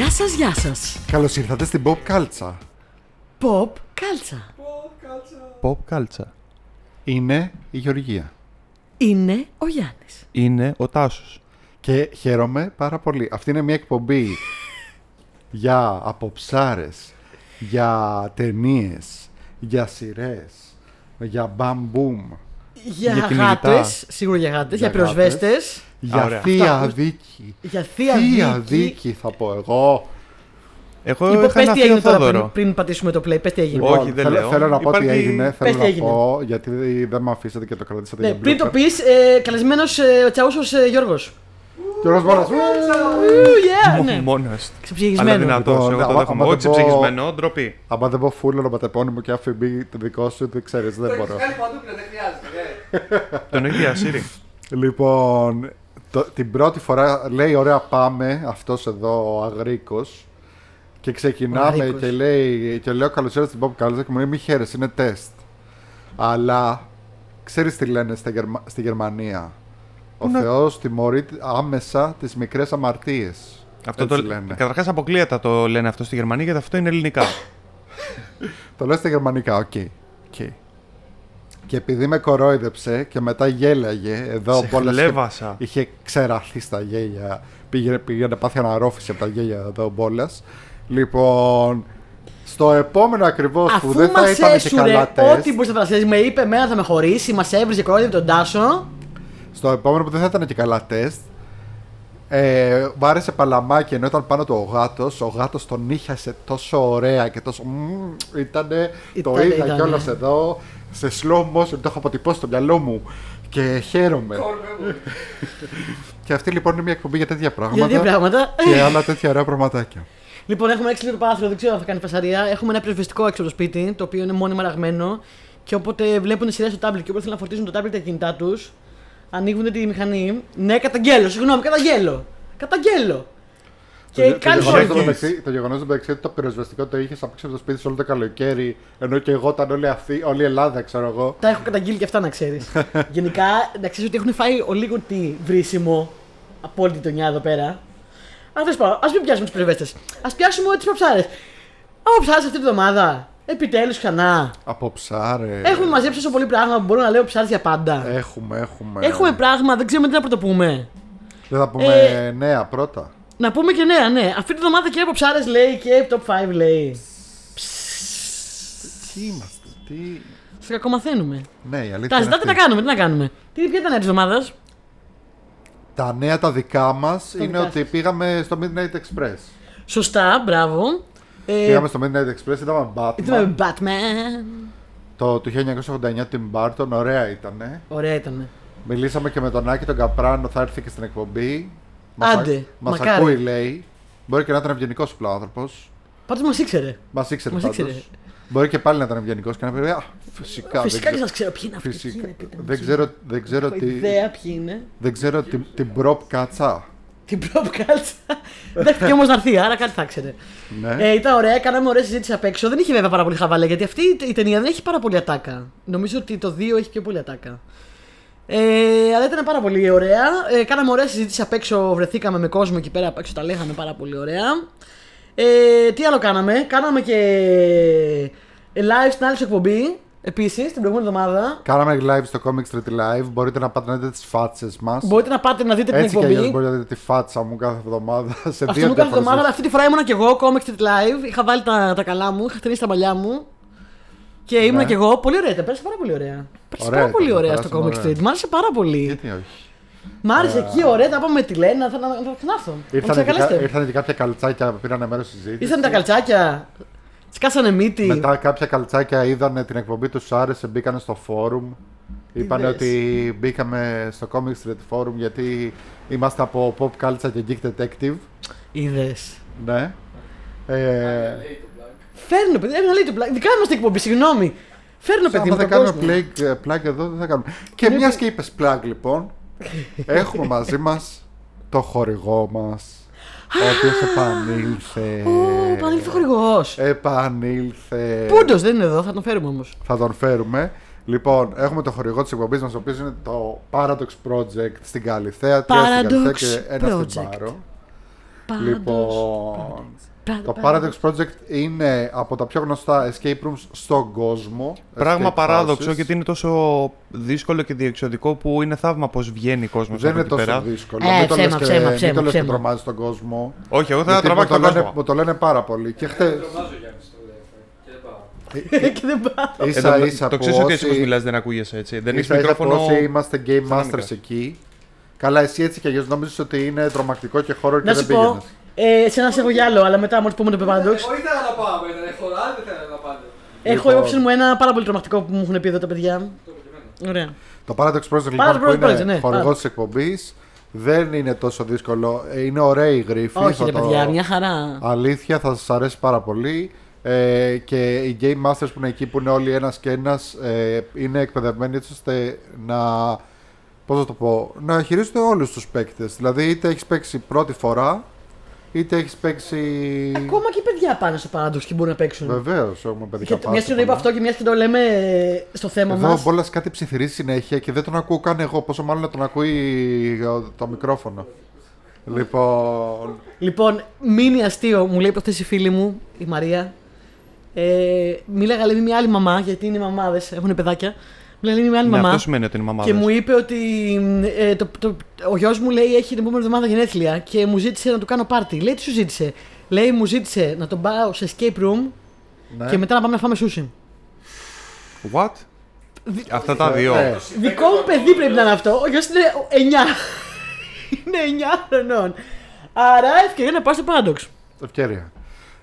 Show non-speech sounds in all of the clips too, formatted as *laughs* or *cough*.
Γεια σας, γεια σας. Καλώς ήρθατε στην Pop Κάλτσα. Pop κάλτσα. Pop κάλτσα. Είναι η Γεωργία. Είναι ο Γιάννης. Είναι ο Τάσος. Και χαίρομαι πάρα πολύ. Αυτή είναι μια εκπομπή *laughs* για αποψάρες, για ταινίες, για σειρές, για μπαμπουμ, Για, Για κυνηγητά. γάτες, σίγουρα για γάτες, για, Για πυροσβέστες, για ωραία. θεία Αυτά. δίκη. για θεία, δίκη. δίκη θα πω εγώ. Εγώ Λοιπόν, είχα πες ένα τι έγινε θείο τώρα πριν, Θόδωρο. πριν πατήσουμε το play, πες τι έγινε. Όχι, Λοιπόν, δεν θέλω, λέω. θέλω να πω τι Υπάρχει- έγινε. Πες Θέλω τι να έγινε. πω γιατί δεν με αφήσατε και το κρατήσατε Ναι, για πριν το μπλούκα. πεις, ε, καλεσμένος ε, ο Τσαούσος ε, Γιώργος. Γιώργος Μόνας. Ου, yeah, ναι. Μόνος. του. Αλλά Ξεψυγισμένο. δυνατός, Λοιπόν, εγώ το άμα- δέχομαι. άμα Όχι δεν πω- ψυχισμένο, ντροπή. Άμα δεν πω φούλο ονοματεπώνυμο και αφιμπή το δικό σου, δεν ξέρεις, δεν μπορώ. Κάνει παντού πλέον, δεν χρειάζεται. ναι. *laughs* Τον έχει διασύρει. Λοιπόν, το- την πρώτη φορά λέει ωραία πάμε αυτός εδώ ο Αγροίκος και Ο ξεκινάμε Αγροίκος. και, λέει, και λέω καλώς ήρθατε στην Pop Culture και μου λέει μη χαίρεσαι, είναι τεστ. Αλλά ξέρεις τι λένε στα Γερμα- στη Γερμανία; Ο Πού να- Θεός τιμωρεί τις τις μικρές αμαρτίες. Αυτό Έτσι το... λένε. Καταρχάς αποκλείεται να το λένε αυτό στη Γερμανία γιατί αυτό είναι ελληνικά. *laughs* Το λέω στα γερμανικά, οκ. οκ. Και επειδή με κορόιδεψε και μετά γέλαγε, εδώ Σε ο Μπόλας είχε- χλέβασα. είχε ξεραθεί στα γέλια. Πήγαινε, πήγαινε πάθει αναρρόφηση από τα γέλια εδώ ο Μπόλας. Λοιπόν, στο επόμενο ακριβώς που Αφού δεν θα μας ήταν και έσουρε καλά ό,τι τεστ, μπορούσε να φανταστείς, με είπε εμένα θα με χωρίσει, μας έβριζε κορόιδευε τον Τάσο. Στο επόμενο που δεν θα ήταν και καλά τεστ, ε, μου άρεσε παλαμάκι ενώ ήταν πάνω του ο γάτος. Ο γάτος τον νύχιασε τόσο ωραία και τόσο. μμμ, ήτανε, το Ήτανε, είδα ήτανε. κιόλας εδώ σε slow motion. Το έχω αποτυπώσει στο μυαλό μου και χαίρομαι. *laughs* και αυτή λοιπόν είναι μια εκπομπή για τέτοια πράγματα. Για δύο πράγματα. και άλλα τέτοια ωραία πραγματάκια. Λοιπόν, έχουμε έξι λίγο το παράθυρο, δεν ξέρω αν θα κάνει φασαρία. Έχουμε ένα πυροσβεστικό έξω από το σπίτι, το οποίο είναι μόνιμα ραγμένο. Και όποτε βλέπουν σειρές στο τάμπλετ και όποτε θέλουν να φορτίσουν το τάμπλετ τα κινητά τους, ανοίγουν τη μηχανή. Ναι, καταγγέλω, συγγνώμη, καταγγέλω. Καταγγέλω. Και το, κάνει το, γεγονός θόρυβο. του μεταξύ- το γεγονός του μεταξύ ότι το πυροσβεστικό το είχες απ' έξω από το σπίτι σου όλο το καλοκαίρι, ενώ και εγώ ήταν όλη, αυτή, όλη η Ελλάδα, ξέρω εγώ. Τα έχω καταγγείλει και αυτά να ξέρεις. *laughs* Γενικά, να ξέρεις ότι έχουν φάει ο λίγο τι βρίσιμο από όλη την τονιά εδώ πέρα. Αλλά τέλος πάντων, ας μην πιάσουμε του πυροσβέστες. Α πιάσουμε τις προψάρε. Από ψάρες αυτή τη βδομάδα. Επιτέλους ξανά. Από ψάρε. Έχουμε μαζέψει τόσο πολύ πράγμα που μπορώ να λέω ψάρε για πάντα. Έχουμε, έχουμε. Έχουμε πράγμα, δεν ξέρουμε τι να πρωτοπούμε. Δεν θα πούμε Ε, νέα πρώτα. Να πούμε και νέα, ναι. Αυτή τη βδομάδα και από ψάρες λέει και top 5 λέει. Τι είμαστε, τι. Σε κακομαθαίνουμε. Ναι, η αλήθεια. Τα είναι ζητάτε να αυτή. κάνουμε, τι να κάνουμε. Τι ποια ήταν η εβδομάδα. Τα νέα τα δικά μα είναι δικά ότι πήγαμε στο Midnight Express. Σωστά, μπράβο. Ε, Πήγαμε στο Midnight Express, είδαμε Batman. Είδαμε Batman. Το του 1989 Tim Burton, ωραία ήταν. Ωραία ήταν. Μιλήσαμε και με τον Άκη τον Καπράνο, θα έρθει και στην εκπομπή. Μας Άντε, α- μας μακάρι. ακούει, λέει. Μπορεί και να ήταν ευγενικός ο άνθρωπος. Πάντως μας ήξερε. Μας ήξερε Μας πάντως. ήξερε. Μπορεί και πάλι να ήταν ευγενικός και να πει Α, φυσικά. Φυσικά δεν και ξέρω- σας ξέρω ποιοι είναι αυτοί. ποιοι Φυσικά. είναι, πείτε μου, Δεν ποιοι ξέρω, δεν ξέρω είναι. τι. Έχω ιδέα ποιοι είναι. Δεν ξέρω τι- την προπ κάτσα. Την προπκάλτσα. Δέχτηκε όμως να έρθει, άρα κάτι θα ξέρε. Ναι. Ε, ήταν ωραία, κάναμε ωραία συζήτηση απ' έξω. Δεν είχε βέβαια πάρα πολύ χαβαλέ γιατί αυτή η ταινία δεν έχει πάρα πολύ ατάκα. Νομίζω ότι το 2 έχει πιο πολύ ατάκα. Ε, αλλά ήταν πάρα πολύ ωραία. Ε, κάναμε ωραία συζήτηση απ' έξω. Βρεθήκαμε με κόσμο εκεί πέρα απ' έξω. Τα λέγαμε πάρα πολύ ωραία. Ε, τι άλλο κάναμε; Κάναμε και ε, live στην άλλη σου εκπομπή. Επίσης την προηγούμενη εβδομάδα. Κάναμε live στο Comic Street Live. Μπορείτε να πάτε να δείτε τις φάτσες μας. Μπορείτε να πάτε να δείτε την Έτσι κι εκπομπή. αλλιώς μπορείτε να δείτε τη φάτσα μου κάθε εβδομάδα. Σε Αυτό δύο μου κάθε εβδομάδα, αλλά διαφορετικές- αυτή τη φορά ήμουνα και εγώ, Comic Street Live. Είχα βάλει τα, τα καλά μου, είχα χτενίσει τα μαλλιά μου. Και ήμουνα Ναι. και εγώ. Πολύ ωραία ήταν, πέρασε πάρα πολύ ωραία. Πέρασε Ωραία πάρα πολύ ήταν, ωραία στο περάσαμε Comic ωραία. Street. Μ' άρεσε πάρα πολύ. Γιατί όχι. Μ' άρεσε εκεί, ωραία, τα είπαμε με τη Λένα. Θα, να, θα ξανάρθω. Να Ήρθαν και, ξεκαλέσετε. κα- ήρθαν και κάποια καλτσάκια που πήραν μέρος στη συζήτηση. Ήρθαν τα καλτσάκια. Σκάσανε μύτη. Μετά κάποια καλτσάκια είδαν την εκπομπή τους, σου άρεσε, μπήκαν στο φόρουμ. Είπαν Είδες. ότι μπήκαμε στο Comic Street Forum γιατί είμαστε από Pop Culture και Geek Detective. Είδες. Ναι. Ε, Λέει το πλάκ. Φέρνω, παιδί, ένα λέει το πλάκι. Δικά μας την εκπομπή, συγγνώμη. Φέρνω, παιδί, άμα μου, δεν τον κάνουμε κόσμο. plug, plug εδώ, δεν θα κάνουμε. Και Είναι μιας που- και είπες plug, λοιπόν, *laughs* έχουμε μαζί μας το χορηγό μας. Ο οποίο επανήλθε. Ω, πανήλθε χορηγός. Επανήλθε. Πούντος δεν είναι εδώ, θα τον φέρουμε όμως. Θα τον φέρουμε. Λοιπόν, έχουμε το χορηγό της εκπομπής μας, ο οποίος είναι το Paradox Project στην Καλυθέα, τρία στην Paradox Καλυθέα και ένα στην Project. Πάρο. Πάντως, Λοιπόν, το Πάντως. Paradox Project είναι από τα πιο γνωστά escape rooms στον κόσμο. Πράγμα Escape παράδοξο houses. γιατί είναι τόσο δύσκολο και διεξοδικό που είναι θαύμα πώς βγαίνει ο κόσμος Δεν από είναι εκεί τόσο πέρα. δύσκολο. Ε, μην το ψέμα, λες και, ψέμα, μην ψέμα, το λες και ψέμα. τρομάζεις τον κόσμο. Όχι, εγώ θα Γιατί τραβάξω μου τον το, λένε, κόσμο. μου το λένε πάρα πολύ. Και χτε. Τρομάζω Γιάννης στο τηλέφωνο και δεν πάω. *laughs* και δεν πάω. ίσα Εν τω- ίσα το που ξέρεις ότι έτσι όπω όσοι- μιλάς δεν ακούγεσαι έτσι. Δεν έχεις ίσα ίσα που μικρόφωνο. όσοι είμαστε game φωναμικά. masters εκεί. Καλά, εσύ έτσι και αλλιώς νόμιζες ότι είναι τρομακτικό και horror και Να δεν σου πω, πήγαινες. Ε, σε ένα σε έχω για άλλο, αλλά μετά μόλις πούμε το Paradox. Εγώ ήθελα να πάω, ήταν χωρά, δεν ήθελα να πάτε. Έχω Λοιπόν. υπόψη μου ένα πάρα πολύ τρομακτικό που μου έχουν πει εδώ τα παιδιά. Το έχω και εμένα. Ωραία. Το Paradox Project Paradox λοιπόν που Project, είναι ναι, χορηγός Paradox. της εκπομπής δεν είναι τόσο δύσκολο. Ε, Είναι ωραία η γρήφη. Όχι, θα ρε το- παιδιά, μια χαρά. Αλήθεια, θα σας αρέσει πάρα πολύ. Ε, και οι Game Masters που είναι εκεί, που είναι όλοι ένας και ένας, ε, είναι εκπαιδευμένοι έτσι ώστε να, πώς να το πω, να χειρίζονται όλους τους παίκτες. Δηλαδή, είτε έχεις παίξει πρώτη φορά, είτε έχεις παίξει... Ακόμα και οι παιδιά πάνε στο Paradox και μπορούν να παίξουν. Βεβαίως, έχουμε παιδικά Και πάρτι μιας και το είπα πολλά. αυτό και μιας και το λέμε ε, στο θέμα Εδώ ο μας. Μπόλας κάτι ψιθυρίζει συνέχεια και δεν τον ακούω καν εγώ, πόσο μάλλον να τον ακούει ε, το μικρόφωνο. Λοιπόν, Λοιπόν, μείνει αστείο, μου λέει προχθέ η φίλη μου, η Μαρία. Ε, μίλαγα λέει με μια άλλη μαμά, γιατί είναι μαμάδες, έχουν παιδάκια. Μίλαγα λέει με μια άλλη Ναι, μαμά. αυτό σημαίνει ότι είναι Και μαμάδες. μου είπε ότι ε, το, το, ο γιος μου λέει έχει την επόμενη εβδομάδα γενέθλια και μου ζήτησε να του κάνω πάρτι. Λέει τι σου ζήτησε; Λέει μου ζήτησε να τον πάω σε escape room ναι. και μετά να πάμε να φάμε sushi. What? Αυτά τα δύο. Ε, Δικό μου παιδί πρέπει να είναι αυτό. Ο γιος είναι 9. *laughs* είναι 9 χρονών. Άρα ευκαιρία να πάω στο Paradox. ευκαιρία.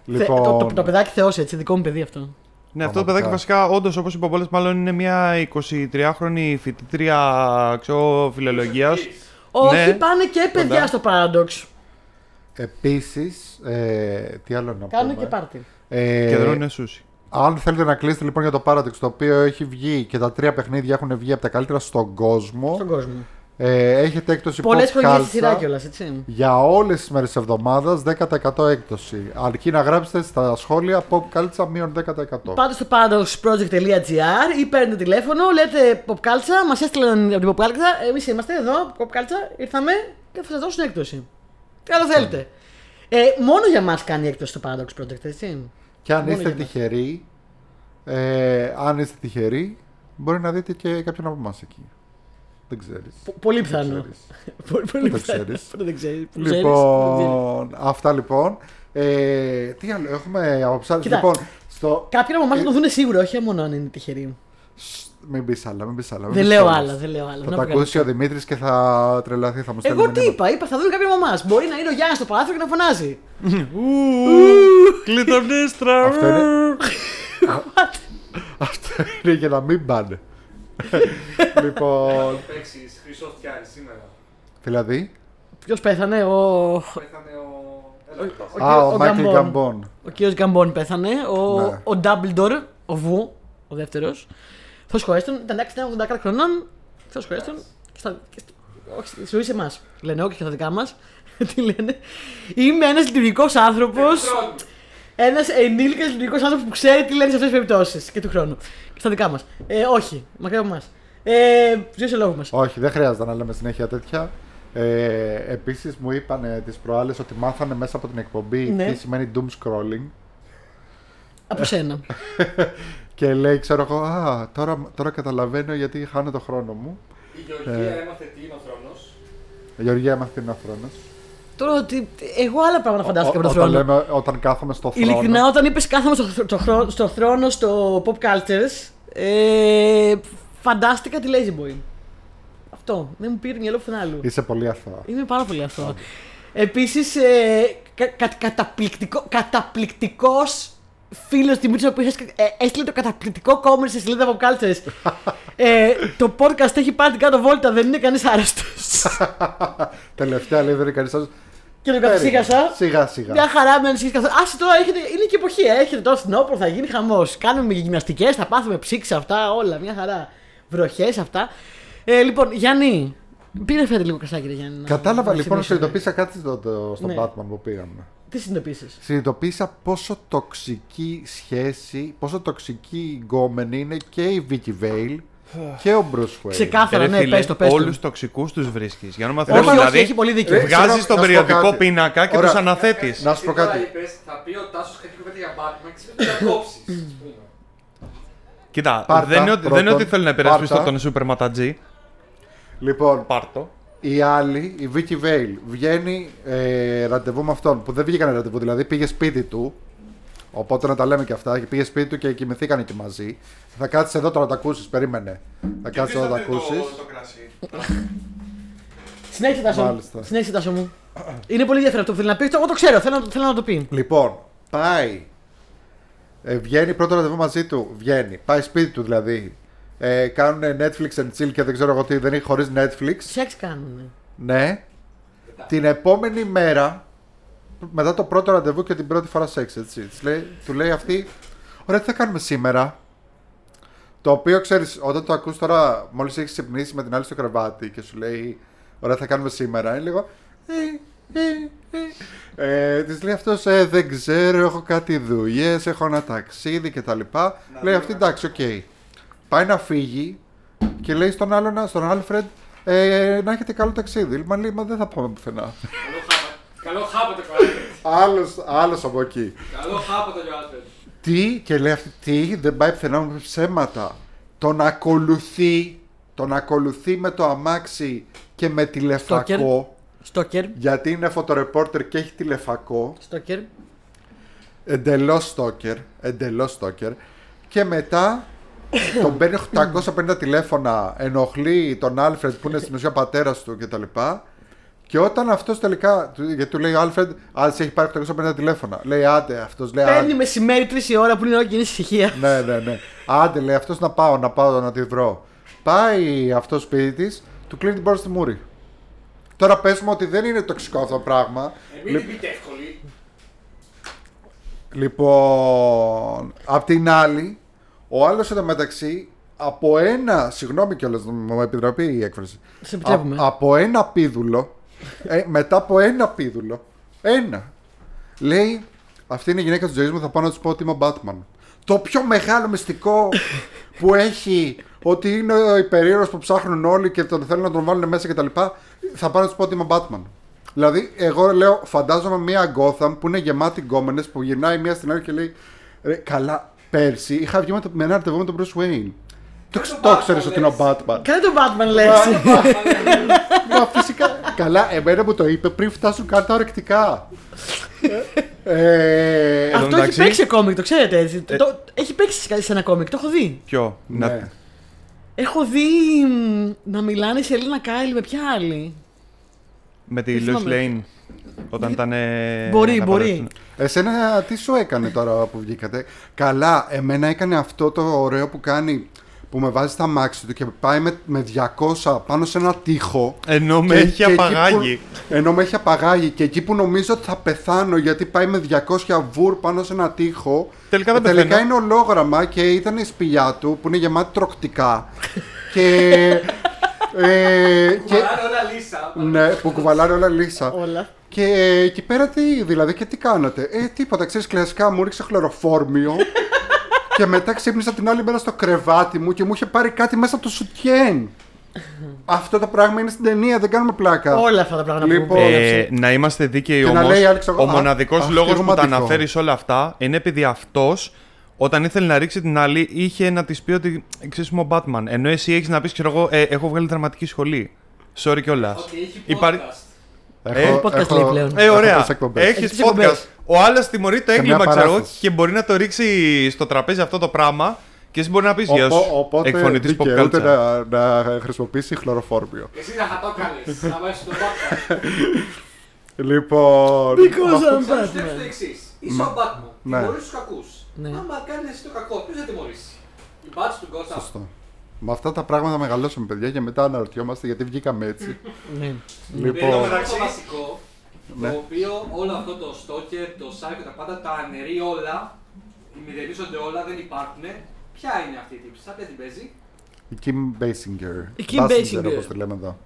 Θε- Λοιπόν, Το, το, το παιδάκι θεός έτσι, δικό μου παιδί αυτό. Ναι, αυτό το Πραγματικά. παιδάκι βασικά, όντως, όπως είπε ο Πόλες, μάλλον είναι μια 23χρονη φοιτήτρια ξέρω, φιλολογίας. Όχι, Ναι. πάνε και παιδιά Κοντά. στο Paradox. Επίσης, ε, τι άλλο να Κάνουν πούμε; και πάρτι. Ε, Και τρώνε σούσι. αν θέλετε να κλείσετε λοιπόν για το Paradox, το οποίο έχει βγει και τα τρία παιχνίδια έχουν βγει από τα καλύτερα στον κόσμο, Στον κόσμο. Ε, έχετε έκπτωση Πολλές pop χρονιές στη κάλτσα σειρά κιόλας, έτσι. για όλες τις μέρες της εβδομάδας 10% έκπτωση. Αρκεί να γράψετε στα σχόλια pop κάλτσα μείον 10%. Πάτε στο paradoxproject.gr ή παίρνετε τηλέφωνο, λέτε Popcalza, μας έστειλαν από την Popcalza, εμείς είμαστε εδώ, Popcalza, ήρθαμε και θα σας δώσουν έκπτωση. Τι άλλο θέλετε. Ε, μόνο για μας κάνει έκπτωση το Paradox Project, έτσι. Και αν Μόνο είστε για μας. τυχεροί, ε, αν είστε τυχεροί, μπορεί να δείτε και κάποιον από εμάς εκεί. Δεν ξέρεις. Πο- Πολύ Δεν πιθανό. ξέρεις. *laughs* Πολύ, πολύ Δεν πιθανό. ξέρεις. Δεν ξέρεις. Δεν ξέρεις. Λοιπόν, αυτά λοιπόν. Ε, τι άλλο, έχουμε αποψάρει. Κοίτα. Λοιπόν, στο... Κάποιοι από εμάς θα το δουν σίγουρα, όχι μόνο αν είναι τυχεροί. Σ, Μην πεις άλλα, μην πεις άλλα. μην Δεν πεις λέω όλες. άλλα, δεν λέω άλλα. Θα Να τα βγάλω. ακούσεις ο Δημήτρης και θα τρελαθεί, θα μου στέλνει Εγώ τι μηνύματα. είπα, είπα θα δουν κάποιοι από εμάς. Μπορεί να είναι ο Γιάννης στο παράθυρο και να φωνάζει. Κλειτονίστρα! Αυτό είναι. *laughs* Αυτό είναι για να μην πάνε. *laughs* λοιπόν. Παίξεις χρυσό φτιάρι σήμερα. Δηλαδή; Ποιος πέθανε, ο. Πέθανε ο... Έλα, Ο Α, κύριος- ο ο Μάικλ Γκαμπόν. Γκαμπόν. Ο κύριος Γκαμπόν πέθανε. Ο, Ναι. ο Dumbledore, ο Βου, ο δεύτερος. Θεός χωρέστον, ήταν εντάξει, ήταν 80 κάτι χρονών. Θεός χωρέστον. Και στα, και στα, όχι, στη ζωή σε εμάς. Λένε όχι και στα δικά μας. *laughs* Τι λένε. Είμαι ένας λειτουργικός άνθρωπος. Χρόνου. Ένας ενήλικας λειτουργικός άνθρωπος που ξέρει τι λένε σε αυτές τις περιπτώσεις και του χρόνου. Και στα δικά μας. Ε, όχι, μακριά από εμάς. Ε, ζωή σε λόγο μας. Όχι, δεν χρειάζεται να λέμε συνέχεια τέτοια. Ε, Επίσης μου είπαν τις προάλλες ότι μάθανε μέσα από την εκπομπή Ναι. τι σημαίνει doom scrolling. Από σένα. *laughs* Και λέει, ξέρω εγώ, Α, τώρα, τώρα καταλαβαίνω γιατί χάνω το χρόνο μου. Η Γεωργία Ε. έμαθε τι είναι ο θρόνος; Η Γεωργία έμαθε τι είναι ο θρόνος. Τώρα ότι. Εγώ άλλα πράγματα φαντάστηκα από τον Όταν, χρόνο. λέμε, όταν κάθομαι στο θρόνο. Ειλικρινά, όταν είπες κάθομαι στο, θ- το χρό- στο θρόνο στο Pop Cultures, ε, φαντάστηκα τη Lazy Boy. Αυτό. Δεν μου πήρε μυαλό πουθενά άλλου. Είσαι πολύ αθώα. Είμαι πάρα πολύ αυτό. Επίσης, ε, κα, κα, καταπληκτικό, καταπληκτικός φίλος Δημήτρης ο οποίος ε, έστειλε το καταπληκτικό comment στη σελίδα Pop Cultures. *laughs* ε, το podcast έχει πάρει την κάτω βόλτα, δεν είναι κανείς άρρωστος. *laughs* Τελευταία λέει δεν είναι κανείς άλλο. Και το καθυσίχασα. Σιγά σιγά. Μια χαρά με ανησυχεί καθόλου. Άσε τώρα, έχετε, είναι και εποχή. ε. Έχετε τώρα στην όπρο, θα γίνει χαμός. Κάνουμε γυμναστικές, θα πάθουμε ψήξη αυτά, όλα. Μια χαρά. Βροχές αυτά. Ε, λοιπόν, Γιάννη, πήρε φέρε λίγο κασάκι, ρε Γιάννη. να- Κατάλαβα να λοιπόν, ξυπνήσουμε. συνειδητοποίησα κάτι στο, το, στο Ναι. Batman που πήγαμε. Τι συνειδητοποίησες; Συνειδητοποίησα πόσο τοξική σχέση, πόσο τοξική γκόμενη είναι και η Vicky Vale Και ο Bruce Wayne. Ξεκάθαρα, ναι, πες το, πες Όλους το. τοξικούς τους βρίσκεις. Για να Όχι, μαθαίνουμε. όχι, Δηλαδή, έχει πολύ δίκιο. Ε, βγάζεις Συγγνώμη, τον να σου πω περιοδικό κάτι. πίνακα και Ωραία. τους αναθέτεις. Να σου πω Εσύ τώρα κάτι. είπες, θα πει ο Τάσος κάτι κουβέντα για Batman και εσύ θα κόψεις. Κοίτα, Πάρτα, δεν είναι ότι, δεν είναι ότι πρώτον. θέλει να υπερασπιστεί Πάρτα. τον Super Ματατζή. Λοιπόν, Πάρτο. η άλλη, η Vicky Vale, βγαίνει ε, ραντεβού με αυτόν που δεν βγήκανε ραντεβού, δηλαδή πήγε σπίτι του. Οπότε να τα λέμε και αυτά. Και πήγε σπίτι του και κοιμηθήκανε και μαζί. Θα κάτσεις εδώ τώρα να τα ακούσεις. Περίμενε. Θα κάτσεις εδώ να τα ακούσεις. Συνέχισε Τάσο. μου. Μάλιστα. Συνέχισε Τάσο μου. Είναι πολύ ενδιαφέρον αυτό που θέλει να πεις. Εγώ το ξέρω, θέλω, να- θέλω να το πει. Λοιπόν, πάει. Ε, βγαίνει πρώτο ραντεβού μαζί του. Βγαίνει. Πάει σπίτι του δηλαδή. Ε, κάνουν Netflix and chill και δεν ξέρω εγώ τι. Δεν είναι χωρίς Netflix. Σεξ κάνουνε. Ναι. Την επόμενη μέρα, μετά το πρώτο ραντεβού και την πρώτη φορά σεξ, έτσι. της λέει, του λέει αυτή, ωραία, τι θα κάνουμε σήμερα; Το οποίο ξέρεις, όταν το ακούς τώρα, μόλις έχεις ξυπνήσει με την άλλη στο κρεβάτι και σου λέει, ωραία, θα κάνουμε σήμερα, είναι λίγο. Ε, ε, ε. Ε, της λέει αυτός ε, δεν ξέρω, έχω κάτι δουλειές, έχω ένα ταξίδι κτλ. Λέει αυτή εντάξει, οκ. Πάει να φύγει και λέει στον άλλον, στον Άλφρεντ, ε, να έχετε καλό ταξίδι. Μα λέει, μα δεν θα πάμε πουθενά. *laughs* Καλό χάπατο. Καλό χάπατο Άλφρεντ. άλλος, άλλος από εκεί. Καλό χάπα το Άλφρεντ. Τι, και λέει αυτή, τι, δεν πάει πουθενά με ψέματα. Τον ακολουθεί, τον ακολουθεί με το αμάξι και με τηλεφακό. Στόκερ. Γιατί είναι φωτορεπόρτερ και έχει τηλεφακό. Στόκερ. Εντελώς στόκερ. Εντελώς στόκερ. Και μετά τον παίρνει 850 τηλέφωνα, ενοχλεί τον Άλφρεντ που είναι στην ουσία πατέρας του κτλ. Και όταν αυτός τελικά. του- Γιατί του λέει ο Άλφρεντ, Α, σε έχει πάρει 850 τηλέφωνα. Λέει άντε, αυτός λέει Παίρνει άντε. μεσημέρι τρεις η ώρα που είναι ώρα και είναι ησυχίας. ναι, ναι, ναι. Άντε, λέει αυτός να πάω, να πάω να τη βρω. Πάει αυτός σπίτι της, του κλείνει την πόρτα στη μούρη. Τώρα πες μου ότι δεν είναι τοξικό αυτό το πράγμα. Ε, μην την πείτε εύκολη. Λοιπόν, απ' την άλλη, ο άλλος μεταξύ από ένα. Συγγνώμη κιόλας, μου επιτραπεί η έκφραση. Σε επιτρέπουμε. Α- από ένα πίδουλο, ε, μετά από ένα πίδουλο, ένα, λέει Αυτή είναι η γυναίκα της ζωής μου, θα πάω να του πω ότι είμαι ο Batman. Το πιο μεγάλο μυστικό που έχει ότι είναι ο υπερήρωας που ψάχνουν όλοι και τον θέλουν να τον βάλουν μέσα κτλ. Θα πάω να του πω ότι είμαι ο Batman. Δηλαδή, εγώ λέω, φαντάζομαι μια Gotham που είναι γεμάτη γκόμενες που γυρνάει μία στην άλλη και λέει «Ρε, Καλά, πέρσι είχα βγει με, το, με ένα ραντεβού με τον Bruce Wayne. Το, τον το Batman, ξέρεις ότι είναι ο λες. Batman. Κάνε τον Batman λες. Μα φυσικά. Καλά, εμένα μου το είπε πριν φτάσουν καν τα ορεκτικά. ε, Αυτό έχει μεταξύ- παίξει σε κόμικ, το ξέρετε έτσι. Το- Έχει παίξει σε ένα κόμικ, το έχω δει. Ποιο; Να- ναι. Έχω δει μ, να μιλάνε σε Ελίνα Κάιλ με ποια άλλη. Με τη Δεν Lois θυμάμαι. Lane. Όταν ήταν. ε, Μπορεί, να μπορεί. παντρευτούν. Εσένα τι σου έκανε τώρα που βγήκατε; Καλά, εμένα έκανε αυτό το ωραίο που κάνει που με βάζει στα μάξι του και πάει με, με 200 πάνω σε ένα τοίχο. Ενώ με Και- έχει και εκεί απαγάγει. που- ενώ με έχει απαγάγει και εκεί που νομίζω ότι θα πεθάνω γιατί πάει με 200 βουρ πάνω σε ένα τοίχο. Τελικά δεν τελικά πεθαίνω. είναι ολόγραμμα και ήταν η σπηλιά του που είναι γεμάτη τροκτικά. *laughs* και. ε, και Κουβαλάνε όλα λύσα. ναι, που κουβαλάνε όλα λύσα. Όλα. Και εκεί πέρα τι, δηλαδή, και τι κάνατε; Ε, τίποτα, ξέρεις, κλασικά μου ρίξε χλωροφόρμιο. *laughs* και μετά ξύπνησα την άλλη μέρα στο κρεβάτι μου και μου είχε πάρει κάτι μέσα από το σουτιέν. Αυτό το πράγμα είναι στην ταινία, δεν κάνουμε πλάκα. Όλα αυτά τα πράγματα Λοιπόν, που Ε, περιέγραψε. να είμαστε δίκαιοι Και να όμως. λέει η άλλη, ξέρω Ο εγώ, «Α, μοναδικός αχ, λόγος τι που τα ρομαντικό». αναφέρεις όλα αυτά είναι επειδή αυτός όταν ήθελε να ρίξει την άλλη είχε να της πει ότι ξέρεις είμαι ο Batman. Ενώ εσύ έχεις να πεις, ξέρω εγώ, ε, έχω βγάλει δραματική σχολή. Sorry κιόλας. Ότι έχει Υπάρχει- podcast. Έχω- podcast έχω- λέει πλέον. Ε, ωραία. έχω τις εκπομπές. Έχεις Έχεις εκπομπές. podcast. Ο άλλος τιμωρεί το Σε έγκλημα, μια ξέρω εγώ, παράσταση. και μπορεί να το ρίξει στο τραπέζι αυτό το πράγμα και εσύ μπορεί να πεις Γεια Οπό- σου. Οπότε Εκφωνητής pop δικαιούται culture. να, να χρησιμοποιήσει χλωροφόρμιο. Εσύ θα το κάνεις. Να βάζεις το podcast. *laughs* Λοιπόν. Because αυτό- I'm Θα πιστέψεις το Batman. εξής. Είσαι ο Batman. Ναι. Τιμωρείς τους κακούς. Ναι. Άμα κάνεις εσύ το κακό, ποιος θα τιμωρήσει; Η μπάτση του Gotham. Σωστό. Με αυτά τα πράγματα μεγαλώσαμε, παιδιά, και μετά αναρωτιόμαστε γιατί βγήκαμε έτσι. Ναι. Είναι λοιπόν. το μεταξύ βασικό, Ναι. το οποίο όλο αυτό το stalker, το psycho, τα πάντα τα αναιρεί όλα, μηδενίζονται όλα, δεν υπάρχουν. Ποια είναι αυτή η τύψη, σαν ποια την παίζει; Η Kim Basinger. Η Kim Basinger. όπως τη λέμε εδώ.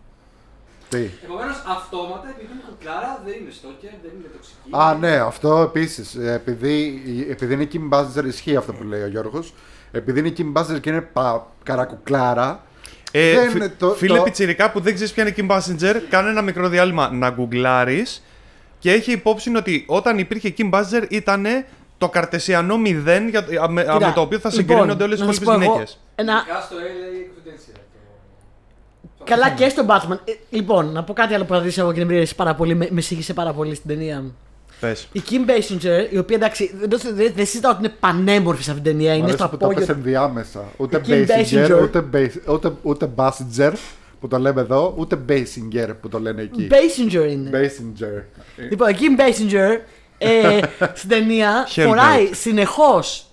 Τι. Επομένως, αυτόματα, επειδή είναι κουκλάρα, δεν είναι stalker, δεν είναι τοξική. Α, ναι, αυτό επίσης. Επειδή, επειδή είναι Kim Basinger, ισχύει αυτό που λέει ο Γιώργος. επειδή είναι η Kim Basinger και είναι πα, καρακουκλάρα. Ε, δεν, φι- το- φίλε το- Πιτσιρικά που δεν ξέρεις ποια είναι η Kim Basinger, κάνε ένα μικρό διάλειμμα να γκουγκλάρεις και έχει υπόψη ότι όταν υπήρχε Kim Basinger ήταν το καρτεσιανό μηδέν για, α, με, α, Κοίτα, με το οποίο θα λοιπόν, συγκρίνονται όλες οι να σου υπόλοιπες πω εγώ, γυναίκες. Ένα, Ειδικά στο LA Confidential. Το- καλά και στον Batman. Ε, λοιπόν, να πω κάτι άλλο που θα δεις εγώ και δεν με αρέσει πάρα πολύ, με, με σύγχυσε πάρα πολύ στην ταινία. Πες. Η Kim Basinger, η οποία εντάξει, δεν, το- δεν, δεν συζητάω ότι είναι πανέμορφη σε αυτήν την ταινία, Μ' είναι αρέσει στο που το πες απόγειο. ενδιάμεσα. Ούτε Η Kim Basinger, Basinger. ούτε, Bas- ούτε, ούτε Basinger που το λέμε εδώ, ούτε Basinger που το λένε εκεί. Basinger είναι. Basinger. Λοιπόν, η Kim Basinger ε, *laughs* στην ταινία Hellbait. φοράει συνεχώς.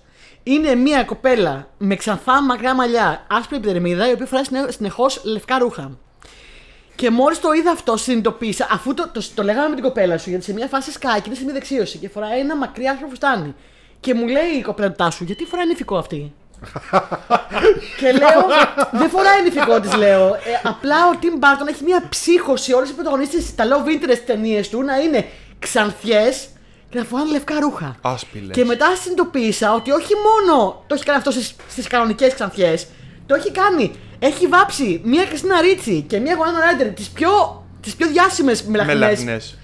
Είναι μια κοπέλα με ξανθά μακριά μαλλιά, άσπρη επιδερμίδα, η οποία φοράει συνεχώς λευκά ρούχα. Και μόλις το είδα αυτό, συνειδητοποίησα, αφού το, το, το λέγαμε με την κοπέλα σου, γιατί σε μια φάση σκάει και είναι σε μια δεξίωση και φοράει ένα μακρύ άσπρο φουστάνι. Και μου λέει η κοπέλα του Τάσου, γιατί φοράει νηφικό αυτή; *laughs* και λέω, δεν φοράει νηφικό της, λέω. Ε, απλά ο Tim Burton έχει μια ψύχωση όλες οι πρωταγωνίστε, τα love interest ταινίες του να είναι ξανθιές και να φοράνε λευκά ρούχα. Άσπηλε. Και μετά συνειδητοποίησα ότι όχι μόνο το έχει κάνει αυτό στις, στις κανονικές ξανθιές, το έχει κάνει. Έχει βάψει μία Κριστίνα Ρίτσι και μία Γουάνα Ράιντερ, τις πιο, τις πιο διάσημες μελαχνές, Μελαχνές.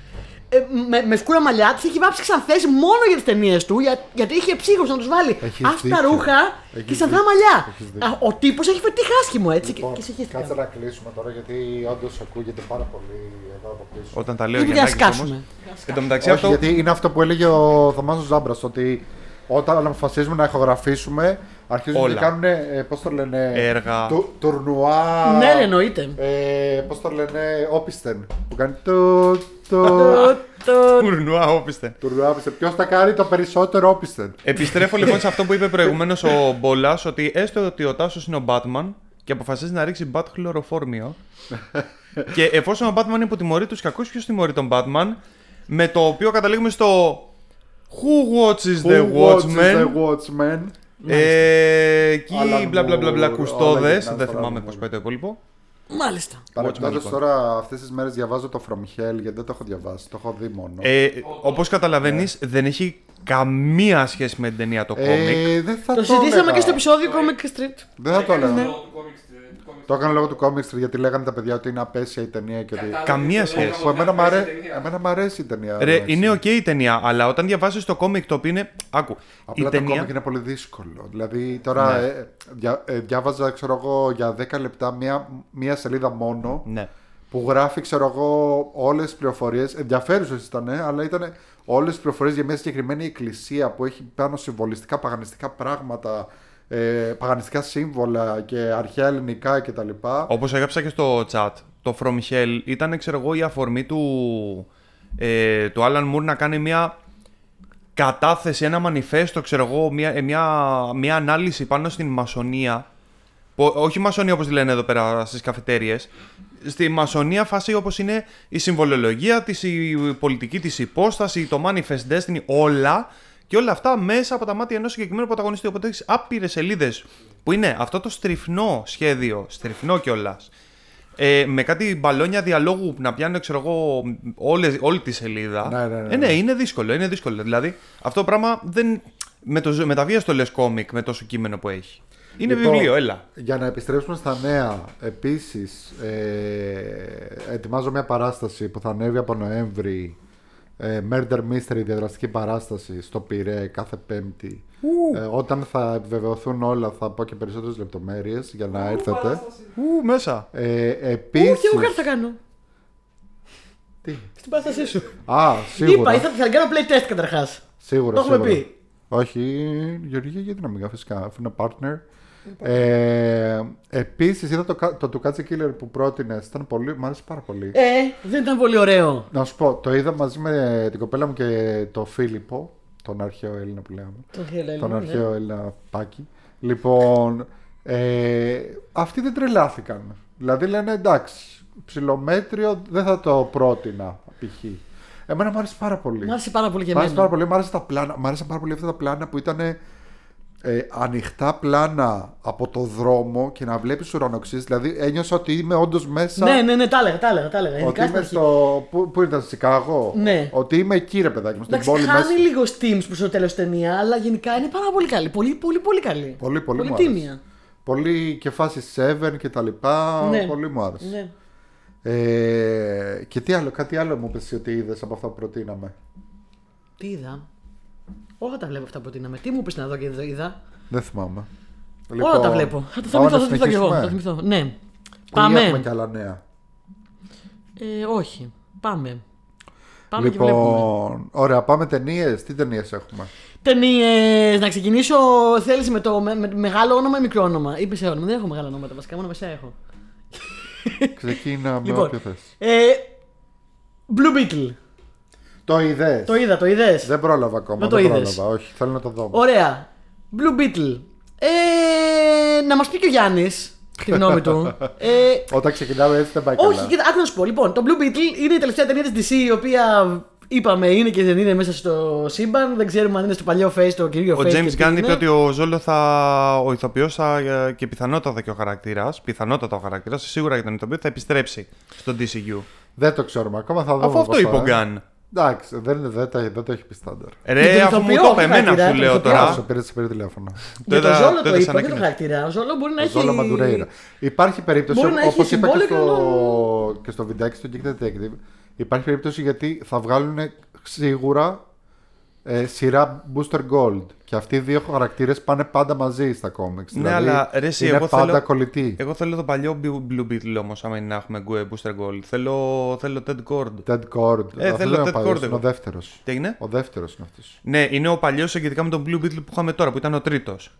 Ε, με, με σκούρα μαλλιά, τις έχει βάψει ξανθές μόνο για τις ταινίες του, για, γιατί είχε ψύχος να τους βάλει Έχεις άσπρα δίκιο. ρούχα Έχεις και ξανθά δίκιο. μαλλιά. Έχεις δίκιο. Α, ο τύπος έχει φετύχει άσχημο έτσι Λοιπόν, και, και συγχύστηκα. κάτσε να κλείσουμε τώρα γιατί όντως ακούγεται πάρα πολύ εδώ από πίσω. Όταν τα λέω Δεν για πρέπει να σκάσουμε. Εν τω μεταξύ Όχι, αυτό. γιατί είναι αυτό που έλεγε ο Θωμάς ο Ζάμπρας, ότι όταν αποφασίζουμε να ηχογραφήσουμε, αρχίζουν Όλα. και κάνουν, ε, πώς το λένε, Έργα. του, τουρνουά, Ναι, ρε, εννοείται. ε, πώς το λένε, όπισθεν, που κάνει το, το, *laughs* Το- το- Τουρνουά, όπιστε. τουρνουά όπισθεν. Ποιος θα κάνει το περισσότερο όπισθεν; Επιστρέφω λοιπόν σε αυτό που είπε προηγουμένως ο Μπόλας, ότι έστω ότι ο Τάσος είναι ο Batman και αποφασίζει να ρίξει bat χλωροφόρμιο. και εφόσον ο Batman είναι υποτιμωρεί τους κακούς, ποιος τιμωρεί τον Batman, με το οποίο καταλήγουμε στο Who watches the Who watches Watchmen; the Watchmen; Ε, εκεί Alan μπλα μπλα μπλα μπλα Moore, όλα κουστόδε. γυρνάνε Δεν στο θυμάμαι Alan πώς Moore. πάει το υπόλοιπο. Μάλιστα. Παρεμπιπτόντως λοιπόν. τώρα αυτές τις μέρες διαβάζω το From Hell γιατί δεν το έχω διαβάσει, το έχω δει μόνο. Ε, Όπως καταλαβαίνεις, δεν έχει καμία σχέση με την ταινία το κόμικ. Ε, δεν θα Το το συζητήσαμε έλεγα. και στο επεισόδιο Comic Street. Δεν θα το Έκανε έλεγα. λόγω Το έκανα λόγω του Comic Street γιατί λέγανε τα παιδιά ότι είναι απαίσια η ταινία και ότι. Κατάλαβε Καμία το σχέση. λόγο Που εμένα, να μ' αρέ... παίζει ταινία. εμένα μ' αρέσει η ταινία. Ρε, εντάξει. είναι οκ η ταινία, αλλά όταν διαβάζεις το κόμικ το οποίο είναι. Άκου. Απλά η το ταινία. κόμικ είναι πολύ δύσκολο. Δηλαδή τώρα Ναι. ε, δια, ε, διάβαζα ξέρω εγώ, για 10 λεπτά μία, μία σελίδα μόνο Ναι. που γράφει ξέρω εγώ όλες τις πληροφορίες. Ενδιαφέρουσες ήταν, αλλά ήταν όλες τις πληροφορίες για μια συγκεκριμένη εκκλησία που έχει πάνω συμβολιστικά παγανιστικά πράγματα, ε, παγανιστικά σύμβολα και αρχαία ελληνικά κτλ. Όπως έγραψα και στο chat, το From Hell ήταν, ξέρω εγώ, η αφορμή του, ε, του Alan Moore να κάνει μια κατάθεση, ένα μανιφέστο, ξέρω εγώ, μια, ε, μια, μια ανάλυση πάνω στην μασονία. Που, όχι μασονία όπως τη λένε εδώ πέρα στις καφετέριες. Στη μασονία φάση όπως είναι η συμβολολογία της, η πολιτική της υπόσταση, το manifest destiny, όλα. Και όλα αυτά μέσα από τα μάτια ενός συγκεκριμένου πρωταγωνιστή. Οπότε έχεις άπειρες σελίδες που είναι αυτό το στριφνό σχέδιο, στριφνό κιόλας. Ε, με κάτι μπαλόνια διαλόγου που να πιάνουν, ξέρω εγώ, όλες, όλη τη σελίδα. Ναι, ναι, ναι, Ε, ναι, ναι. είναι δύσκολο, είναι δύσκολο. Δηλαδή, αυτό το πράγμα δεν. Με, το, με τα βία το λες κόμικ, με τόσο κείμενο που έχει. Είναι Λοιπόν, βιβλίο, έλα. Για να επιστρέψουμε στα νέα, επίσης ε, ετοιμάζω μια παράσταση που θα ανέβει από Νοέμβρη ε, Murder Mystery διαδραστική παράσταση στο Πειραιά κάθε Πέμπτη. Ε, όταν θα επιβεβαιωθούν όλα θα πω και περισσότερες λεπτομέρειες για να έρθετε. Ου, μέσα. Ε, Ού, επίσης... και εγώ κάτι θα κάνω. Τι; Στην παράστασή σου. Α, σίγουρα. Είπα, ήθελα θα κάνω play test καταρχάς. Σίγουρα, Το έχουμε σίγουρα. πει. Όχι, Γεωργία, γιατί να μην κάνω φυσικά, αφού είναι partner. Ε, Επίσης, είδα το, κα- το του Κάτσε Killer που πρότεινες. Ήταν πολύ, μου άρεσε πάρα πολύ. Ε, δεν ήταν πολύ ωραίο. Να σου πω, το είδα μαζί με την κοπέλα μου και το Φίλιππο, τον αρχαίο Έλληνα που λέγαμε. Το Hell τον Island, αρχαίο ναι. Έλληνα Πάκη. Λοιπόν, ε, αυτοί δεν τρελάθηκαν. Δηλαδή λένε εντάξει, ψηλομέτριο δεν θα το πρότεινα π.χ. Εμένα μου άρεσε πάρα πολύ. Μ' άρεσε πάρα πολύ και Μ' άρεσε εμένα. πάρα πολύ, μ' άρεσε τα πλάνα. Μ' άρεσαν πάρα πολύ αυτά τα πλάνα που ήταν. Ε, ανοιχτά πλάνα από το δρόμο και να βλέπεις ουρανοξύς. Δηλαδή ένιωσα ότι είμαι όντως μέσα. Ναι, ναι, ναι, τα έλεγα, τα έλεγα. Τα έλεγα. Ότι Ειδικά στην είμαι αρχή. στο. Πού, πού ήταν, στο Σικάγο; Ναι. Ότι είμαι εκεί, ρε παιδάκι μου, στην Εντάξει, πόλη χάνει μέσα. λίγο steams προς το τέλος ταινία, αλλά γενικά είναι πάρα πολύ καλή. Πολύ, πολύ, πολύ καλή. Πολύ, πολύ, πολύ μου άρεσε. τίμια. Πολύ και φάση 7 και τα λοιπά. Ναι. Πολύ μου άρεσε. Ναι. Ε, και τι άλλο, κάτι άλλο μου πες ότι είδες από αυτά που προτείναμε. Τι είδα; Όλα τα βλέπω αυτά που προτείναμε. Τι μου πεις να δω και δεν είδα. Δεν θυμάμαι. Όλα τα βλέπω. Θα το πάμε θυμηθώ, να θα το θυμηθώ κι εγώ. συνεχίσουμε. Θα το θυμηθώ. Ναι. Ή έχουμε Πάμε. και άλλα νέα; Ε, όχι. Πάμε. Πάμε και βλέπουμε. Λοιπόν, ωραία, πάμε ταινίες. Τι ταινίες έχουμε; Ταινίες. Να ξεκινήσω. Θέλεις με το με, με μεγάλο όνομα ή μικρό όνομα; Ή μεσαίο όνομα. Δεν έχω μεγάλα ονόματα βασικά. Μόνο μεσαία έχω. Ξεκίνα με Λοιπόν. όποιο θες. Ε, Blue Beetle. Το είδες; Το είδα, το είδες; Δεν πρόλαβα ακόμα. Δεν το δεν είδες. πρόλαβα. Όχι, θέλω να το δω. Ωραία. Blue Beetle. Ε, να μας πει και ο Γιάννης τη γνώμη του. *laughs* Ε, Όταν ξεκινάμε έτσι δεν πάει όχι, καλά. κοίτα, άκου να σου πω. Λοιπόν, το Blue Beetle είναι η τελευταία ταινία της DC η οποία είπαμε είναι και δεν είναι μέσα στο σύμπαν. Δεν ξέρουμε αν είναι στο παλιό face, το κυρίω Ο face. James και τι Gunn είναι. είπε ότι ο Ζόλο θα. Ο ηθοποιός και πιθανότατα και ο χαρακτήρας. Πιθανότατα ο χαρακτήρας, σίγουρα για τον ηθοποιό θα επιστρέψει στο DCU. Δεν το ξέρουμε ακόμα. Θα δούμε. Αφού αυτό πώς είπε θα ο είναι. Γκάν. Εντάξει, δεν, δεν, δεν, δεν το έχει πει στάνταρ. Ρε, τον αφού μου ηθοποιό, το όχι είπε εμένα, χαρακτήρα, σου τον λέω ηθοποιό. τώρα. Σε πήρε, σε πήρε τηλέφωνο. Για το είδα- Ζόλο το το είδα είπα, σαν δεν το ανακοίνωση. χαρακτήρα. Ο Ζόλο μπορεί να Ο έχει. Ζόλο Μαντουρέιρα. Υπάρχει περίπτωση, Μπορεί να έχει όπω είπα και συμβόλαιο στο, και στο βιντεάκι στο Geek Detective, υπάρχει περίπτωση γιατί θα βγάλουν σίγουρα ε, σειρά Booster Gold. Και αυτοί οι δύο χαρακτήρες πάνε πάντα μαζί στα κόμιξ. Ναι, δηλαδή, αλλά ρε, εσύ, είναι εγώ πάντα θέλω- κολλητοί. Εγώ θέλω το παλιό Blue Beetle όμως, άμα είναι να έχουμε Gu- Booster Gold. Θέλω, θέλω Ted Cord. Ted Cord. Ε, Αυτό θέλω δεν είναι Ted ο παλιός, Cord είναι εγώ. ο δεύτερος. Τι έγινε; Ο δεύτερος είναι αυτός. Ναι, είναι ο παλιός σχετικά με τον Blue Beetle που είχαμε τώρα, που ήταν ο τρίτος.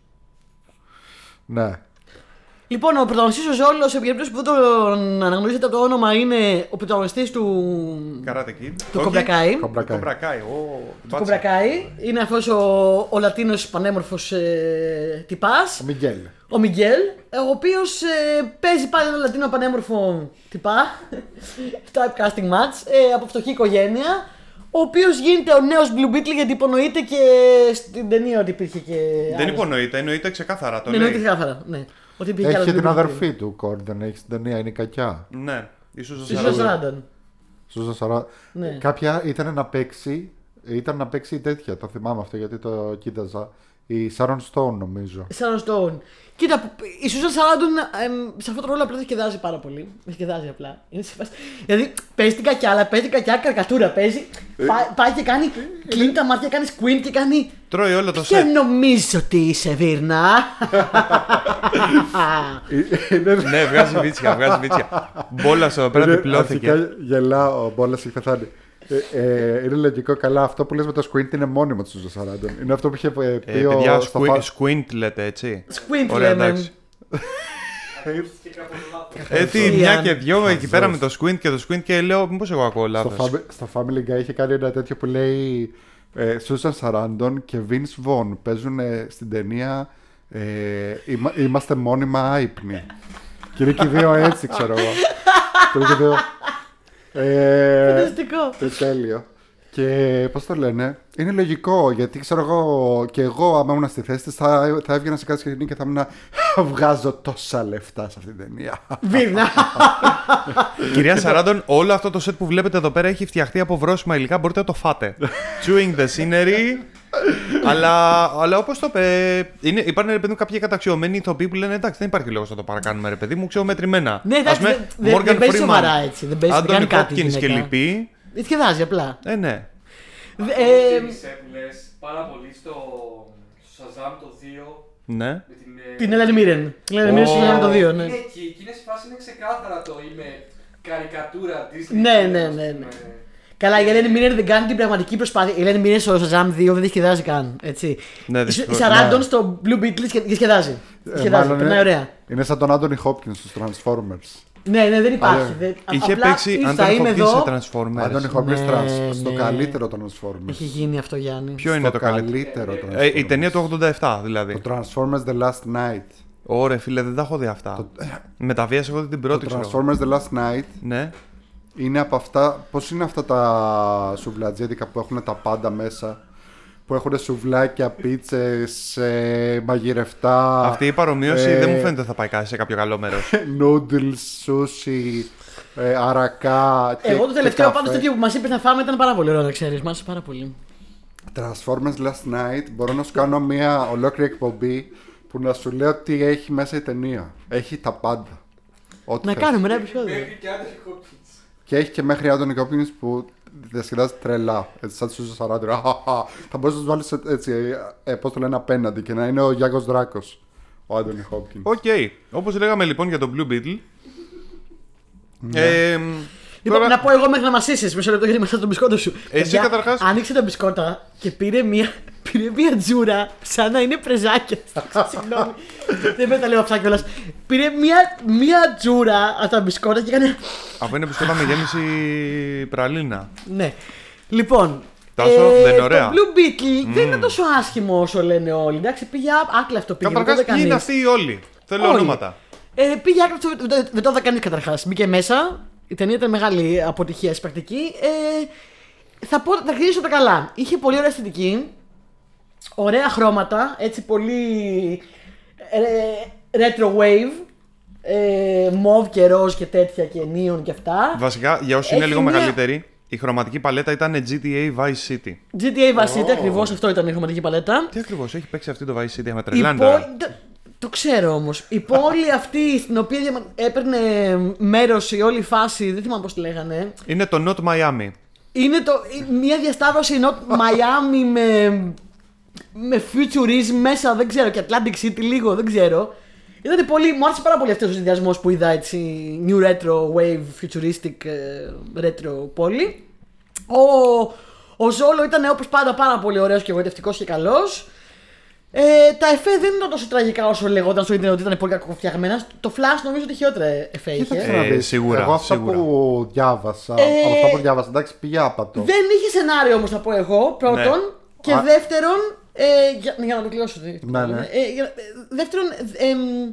Ναι. Λοιπόν, ο πρωταγωνιστής ο Ζόλος, σε περίπτωση που δεν τον αναγνωρίζετε από το όνομα, είναι ο πρωταγωνιστής του. Karate Kid. του Όχι. Κομπρακάι. Κομπρακάι. Κομπρακάι, ο Του μπάτσα. Κομπρακάι. Είναι αυτός ο, ο Λατίνος πανέμορφος ε, τυπάς. Ο Μιγγέλ. Ο Μιγγέλ, ε, ο οποίος ε, παίζει πάλι ένα Λατίνο πανέμορφο τυπά. *laughs* Typecasting match ε, από φτωχή οικογένεια. Ο οποίος γίνεται ο νέος Blue Beetle γιατί υπονοείται και στην ταινία ότι υπήρχε και. Δεν άλλος. υπονοείται, εννοείται ξεκάθαρα. Το Ναι, λέει. εννοείται ξεκάθαρα. Ναι. Ότι υπήρχε Έχει άλλος και την Blue Beetle. αδερφή του Cord, δεν έχεις στην ταινία, είναι η κακιά. Ναι, ίσω Στη Susan Sarandon. Σούζα Σαρά. Ναι. Κάποια ήταν να παίξει. Ήταν να παίξει τέτοια, το θυμάμαι αυτό γιατί το κοίταζα. Η Sharon Stone νομίζω. Sharon Stone. Κοίτα, που- η Susan Sarandon εμ, σε αυτό το ρόλο απλά δεν σκεδάζει πάρα πολύ. Δεν σκεδάζει απλά. Είναι σε φάση- Δηλαδή παίζει την κακιά, αλλά παίζει την κακιά καρκατούρα. Παίζει. Πάει, πάει και κάνει. Κλείνει τα μάτια, κάνει squint και κάνει. Τρώει όλο το Και σετ. νομίζω ότι είσαι Βίρνα. ναι, βγάζει βίτσια, βγάζει βίτσια. Μπόλας εδώ πέρα Είναι- διπλώθηκε. αρχικά γελάω, ο Μπόλας έχει πεθάνει. Ε, ε, είναι λογικό καλά. Αυτό που λες με το Squint είναι μόνιμο τη Σούζα Σαράντον. Είναι αυτό που είχε ε, Ε, πει ο. παιδιά, στο squint, φα- squint λέτε έτσι. Squint Ωραία, λέμε. εντάξει. Και κάπως λάθος. Έτσι, Ιαν. μια και δυο εκεί πέρα με το squint και το squint και λέω, μήπως εγώ ακούω στο, λάθο. Fami- στο Family Guy είχε κάνει ένα τέτοιο που λέει ε, Susan Sarandon και Vince Vaughn παίζουν ε, στην ταινία ε, είμα- Είμαστε μόνιμα άϊπνοι. και είναι και οι δύο έτσι, ξέρω εγώ. Ε, Φανταστικό. ε, τέλειο. Και πώς το λένε, είναι λογικό γιατί ξέρω εγώ και εγώ, άμα ήμουν στη θέση της, θα, θα έβγαινα σε κάθε σκηνή και θα ήμουν *laughs* Βγάζω τόσα λεφτά σε αυτήν την ταινία. Βίρνα. *laughs* Κυρία Σαράντον, όλο αυτό το σετ που βλέπετε εδώ πέρα έχει φτιαχτεί από βρόσιμα υλικά. Μπορείτε να το φάτε. *laughs* Chewing the scenery. Αλλά αλλά όπως το είπε, είναι, υπάρχουν ρε παιδί μου κάποιοι καταξιωμένοι ηθοποιοί που λένε εντάξει, δεν υπάρχει λόγος να το παρακάνουμε, ρε παιδί μου, ξέρω μετρημένα. Ναι, εντάξει, Ας πούμε, δεν- δεν- δεν Morgan παίζει Freeman, σοβαρά έτσι, δεν παίζει- δεν Anthony κάνει κάτι η Hopkins και γυναίκα. λοιποί. Σκεδάζει απλά. Ε, ναι. Δε- Αυτός ε, θύμισε που λες πάρα πολύ στο στο Shazam το 2 Ναι. με την... ε, Την Ελένη Μίρεν. Την Ελένη Μίρεν Ω. στο Γιάννη το 2, ναι. Είναι εκεί, εκείνες οι φάσεις είναι ξεκάθαρα το είμαι καρικατούρα Disney. Ναι, ας ναι, πούμε. ναι, ναι. Καλά, η Ελένη Μίρεν δεν κάνει την πραγματική προσπάθεια. Η Ελένη Μίρεν στο Shazam 2 δεν τη σκεδάζει καν. Έτσι. Ναι, η δυστυχώς, Σαράντον ναι. στο Blue Beetle σκε- τη σκεδάζει. Τη Ε, σκεδάζει, μάλλον περνάει είναι- ωραία. Είναι σαν τον Άντωνι Χόπκιν στους Transformers. Ναι, ναι, δεν υπάρχει. Άρα, δεν- Είχε απλά παίξει ήρθα, Anthony είμαι Hopkins εδώ. σε Transformers. Άντωνι Χόπκιν Ναι, στο ναι. καλύτερο Transformers. Έχει γίνει αυτό, Γιάννη. Ποιο Στο είναι το καλύτερο. καλύτερο Ε, η Transformers. ταινία του 87 δηλαδή. Το Transformers The Last Night. Ωραία, φίλε, δεν τα έχω δει αυτά. Με τα βίας έχω δει την Το πρώτη, ξέρω. Transformers The Last Night Ναι. Είναι από αυτά. Πώς είναι αυτά τα σουβλατζέδικα που έχουν τα πάντα μέσα. που έχουν σουβλάκια, πίτσες, μαγειρευτά. Αυτή η παρομοίωση ε, δεν μου φαίνεται θα πάει κάτι σε κάποιο καλό μέρος. *laughs* Noodles, σούσι, ε, αρακά. Και, Εγώ το και τελευταίο καφέ. πάντως τέτοιο που μας είπες να φάμε ήταν πάρα πολύ ωραίο, να ξέρεις. Μ' άρεσε πάρα πολύ. Transformers Last Night μπορώ να σου κάνω μια ολόκληρη εκπομπή που να σου λέω τι έχει μέσα η ταινία. Έχει τα πάντα. Ό,τι Να θες. κάνουμε ένα επεισόδιο. Μέχρι και Άντρε Hopkins. Και έχει και μέχρι Anthony Hopkins που διασκεδάζει τρελά. Έτσι, σαν τους Σαράντρε. Θα μπορούσε να τους βάλεις έτσι, ε, πώς το λένε, απέναντι και να είναι ο Γιάγκος Δράκος. Ο Anthony Hopkins. OK. Όπως λέγαμε λοιπόν για τον Blue Beetle. Ναι. Ε, Λοιπόν, τώρα- να πω εγώ μέχρι να μα μισό λεπτό γιατί μέσα τον μπισκότο σου. Παιδιά, καταρχάς- Άνοιξε τα μπισκότα και πήρε μία, πήρε μία τζούρα σαν να είναι πρεζάκια. *laughs* Συγγνώμη. Δεν με τα λέω αυτά κιόλας. Πήρε μία, μία τζούρα από τα μπισκότα και έκανε. Αφού είναι πιστόλα με γέμιση πραλίνα. Ναι. Λοιπόν. Τάσο, δεν είναι ωραία. Το Blue Beetle δεν είναι τόσο άσχημο όσο λένε όλοι. Εντάξει, πήγε α- άκλαυτο πήγε. δεν το Καταρχά, είδε ποιοι είναι κανείς. αυτοί οι όλοι; Θέλω Όλοι. ονόματα. Ε, πήγε άκλαυτο, δεν το- δεν το είδε κανείς καταρχάς. Μπήκε μέσα. Η ταινία ήταν μεγάλη αποτυχία στην πρακτική. Ε, θα πω, θα ξεκινήσω τα καλά. Είχε πολύ ωραία αισθητική. Ωραία χρώματα. Έτσι πολύ. ε, retro wave. Ε, μοβ και ροζ και τέτοια και neon και αυτά. Βασικά, για όσοι είναι Έχει λίγο μια- μεγαλύτεροι, η χρωματική παλέτα ήταν GTA Vice City. GTA Vice City, ακριβώς αυτό ήταν η χρωματική παλέτα. Τι ακριβώς έχει παίξει αυτή το Vice City με Η τρελάνει πόλη- τώρα. το- Το ξέρω όμως. Η πόλη αυτή στην οποία διαμα- έπαιρνε μέρος η όλη φάση, δεν θυμάμαι πώς τη λέγανε. Είναι το Not Miami. Είναι το, μια διασταύρωση ενώ Miami με, με futurism μέσα, δεν ξέρω, και Atlantic City λίγο, δεν ξέρω. Ήταν πολύ, μου άρεσε πάρα πολύ αυτός ο συνδυασμός που είδα έτσι, new retro wave, futuristic ε, retro πόλη. Ο, ο Ζόλο ήταν όπως πάντα πάρα πολύ ωραίος και εγωιτευτικός και καλός. Ε, τα εφέ δεν ήταν τόσο τραγικά όσο λεγόταν στο ίντερνετ ότι ήταν πολύ κακοφτιαγμένα. Το Flash νομίζω ότι χειρότερα εφέ είχε. Κοίταξε Ε, να δεις. σίγουρα, Εγώ αυτά σίγουρα. που διάβασα, Ε, από αυτά που διάβασα, εντάξει, πήγε άπατο. Δεν είχε σενάριο όμως, θα πω εγώ. Πρώτον. Ναι. Και Α. δεύτερον. Ε, για, για να το κλείσω. Ναι, ναι. Ε, για- ε, δεύτερον, ε, εμ,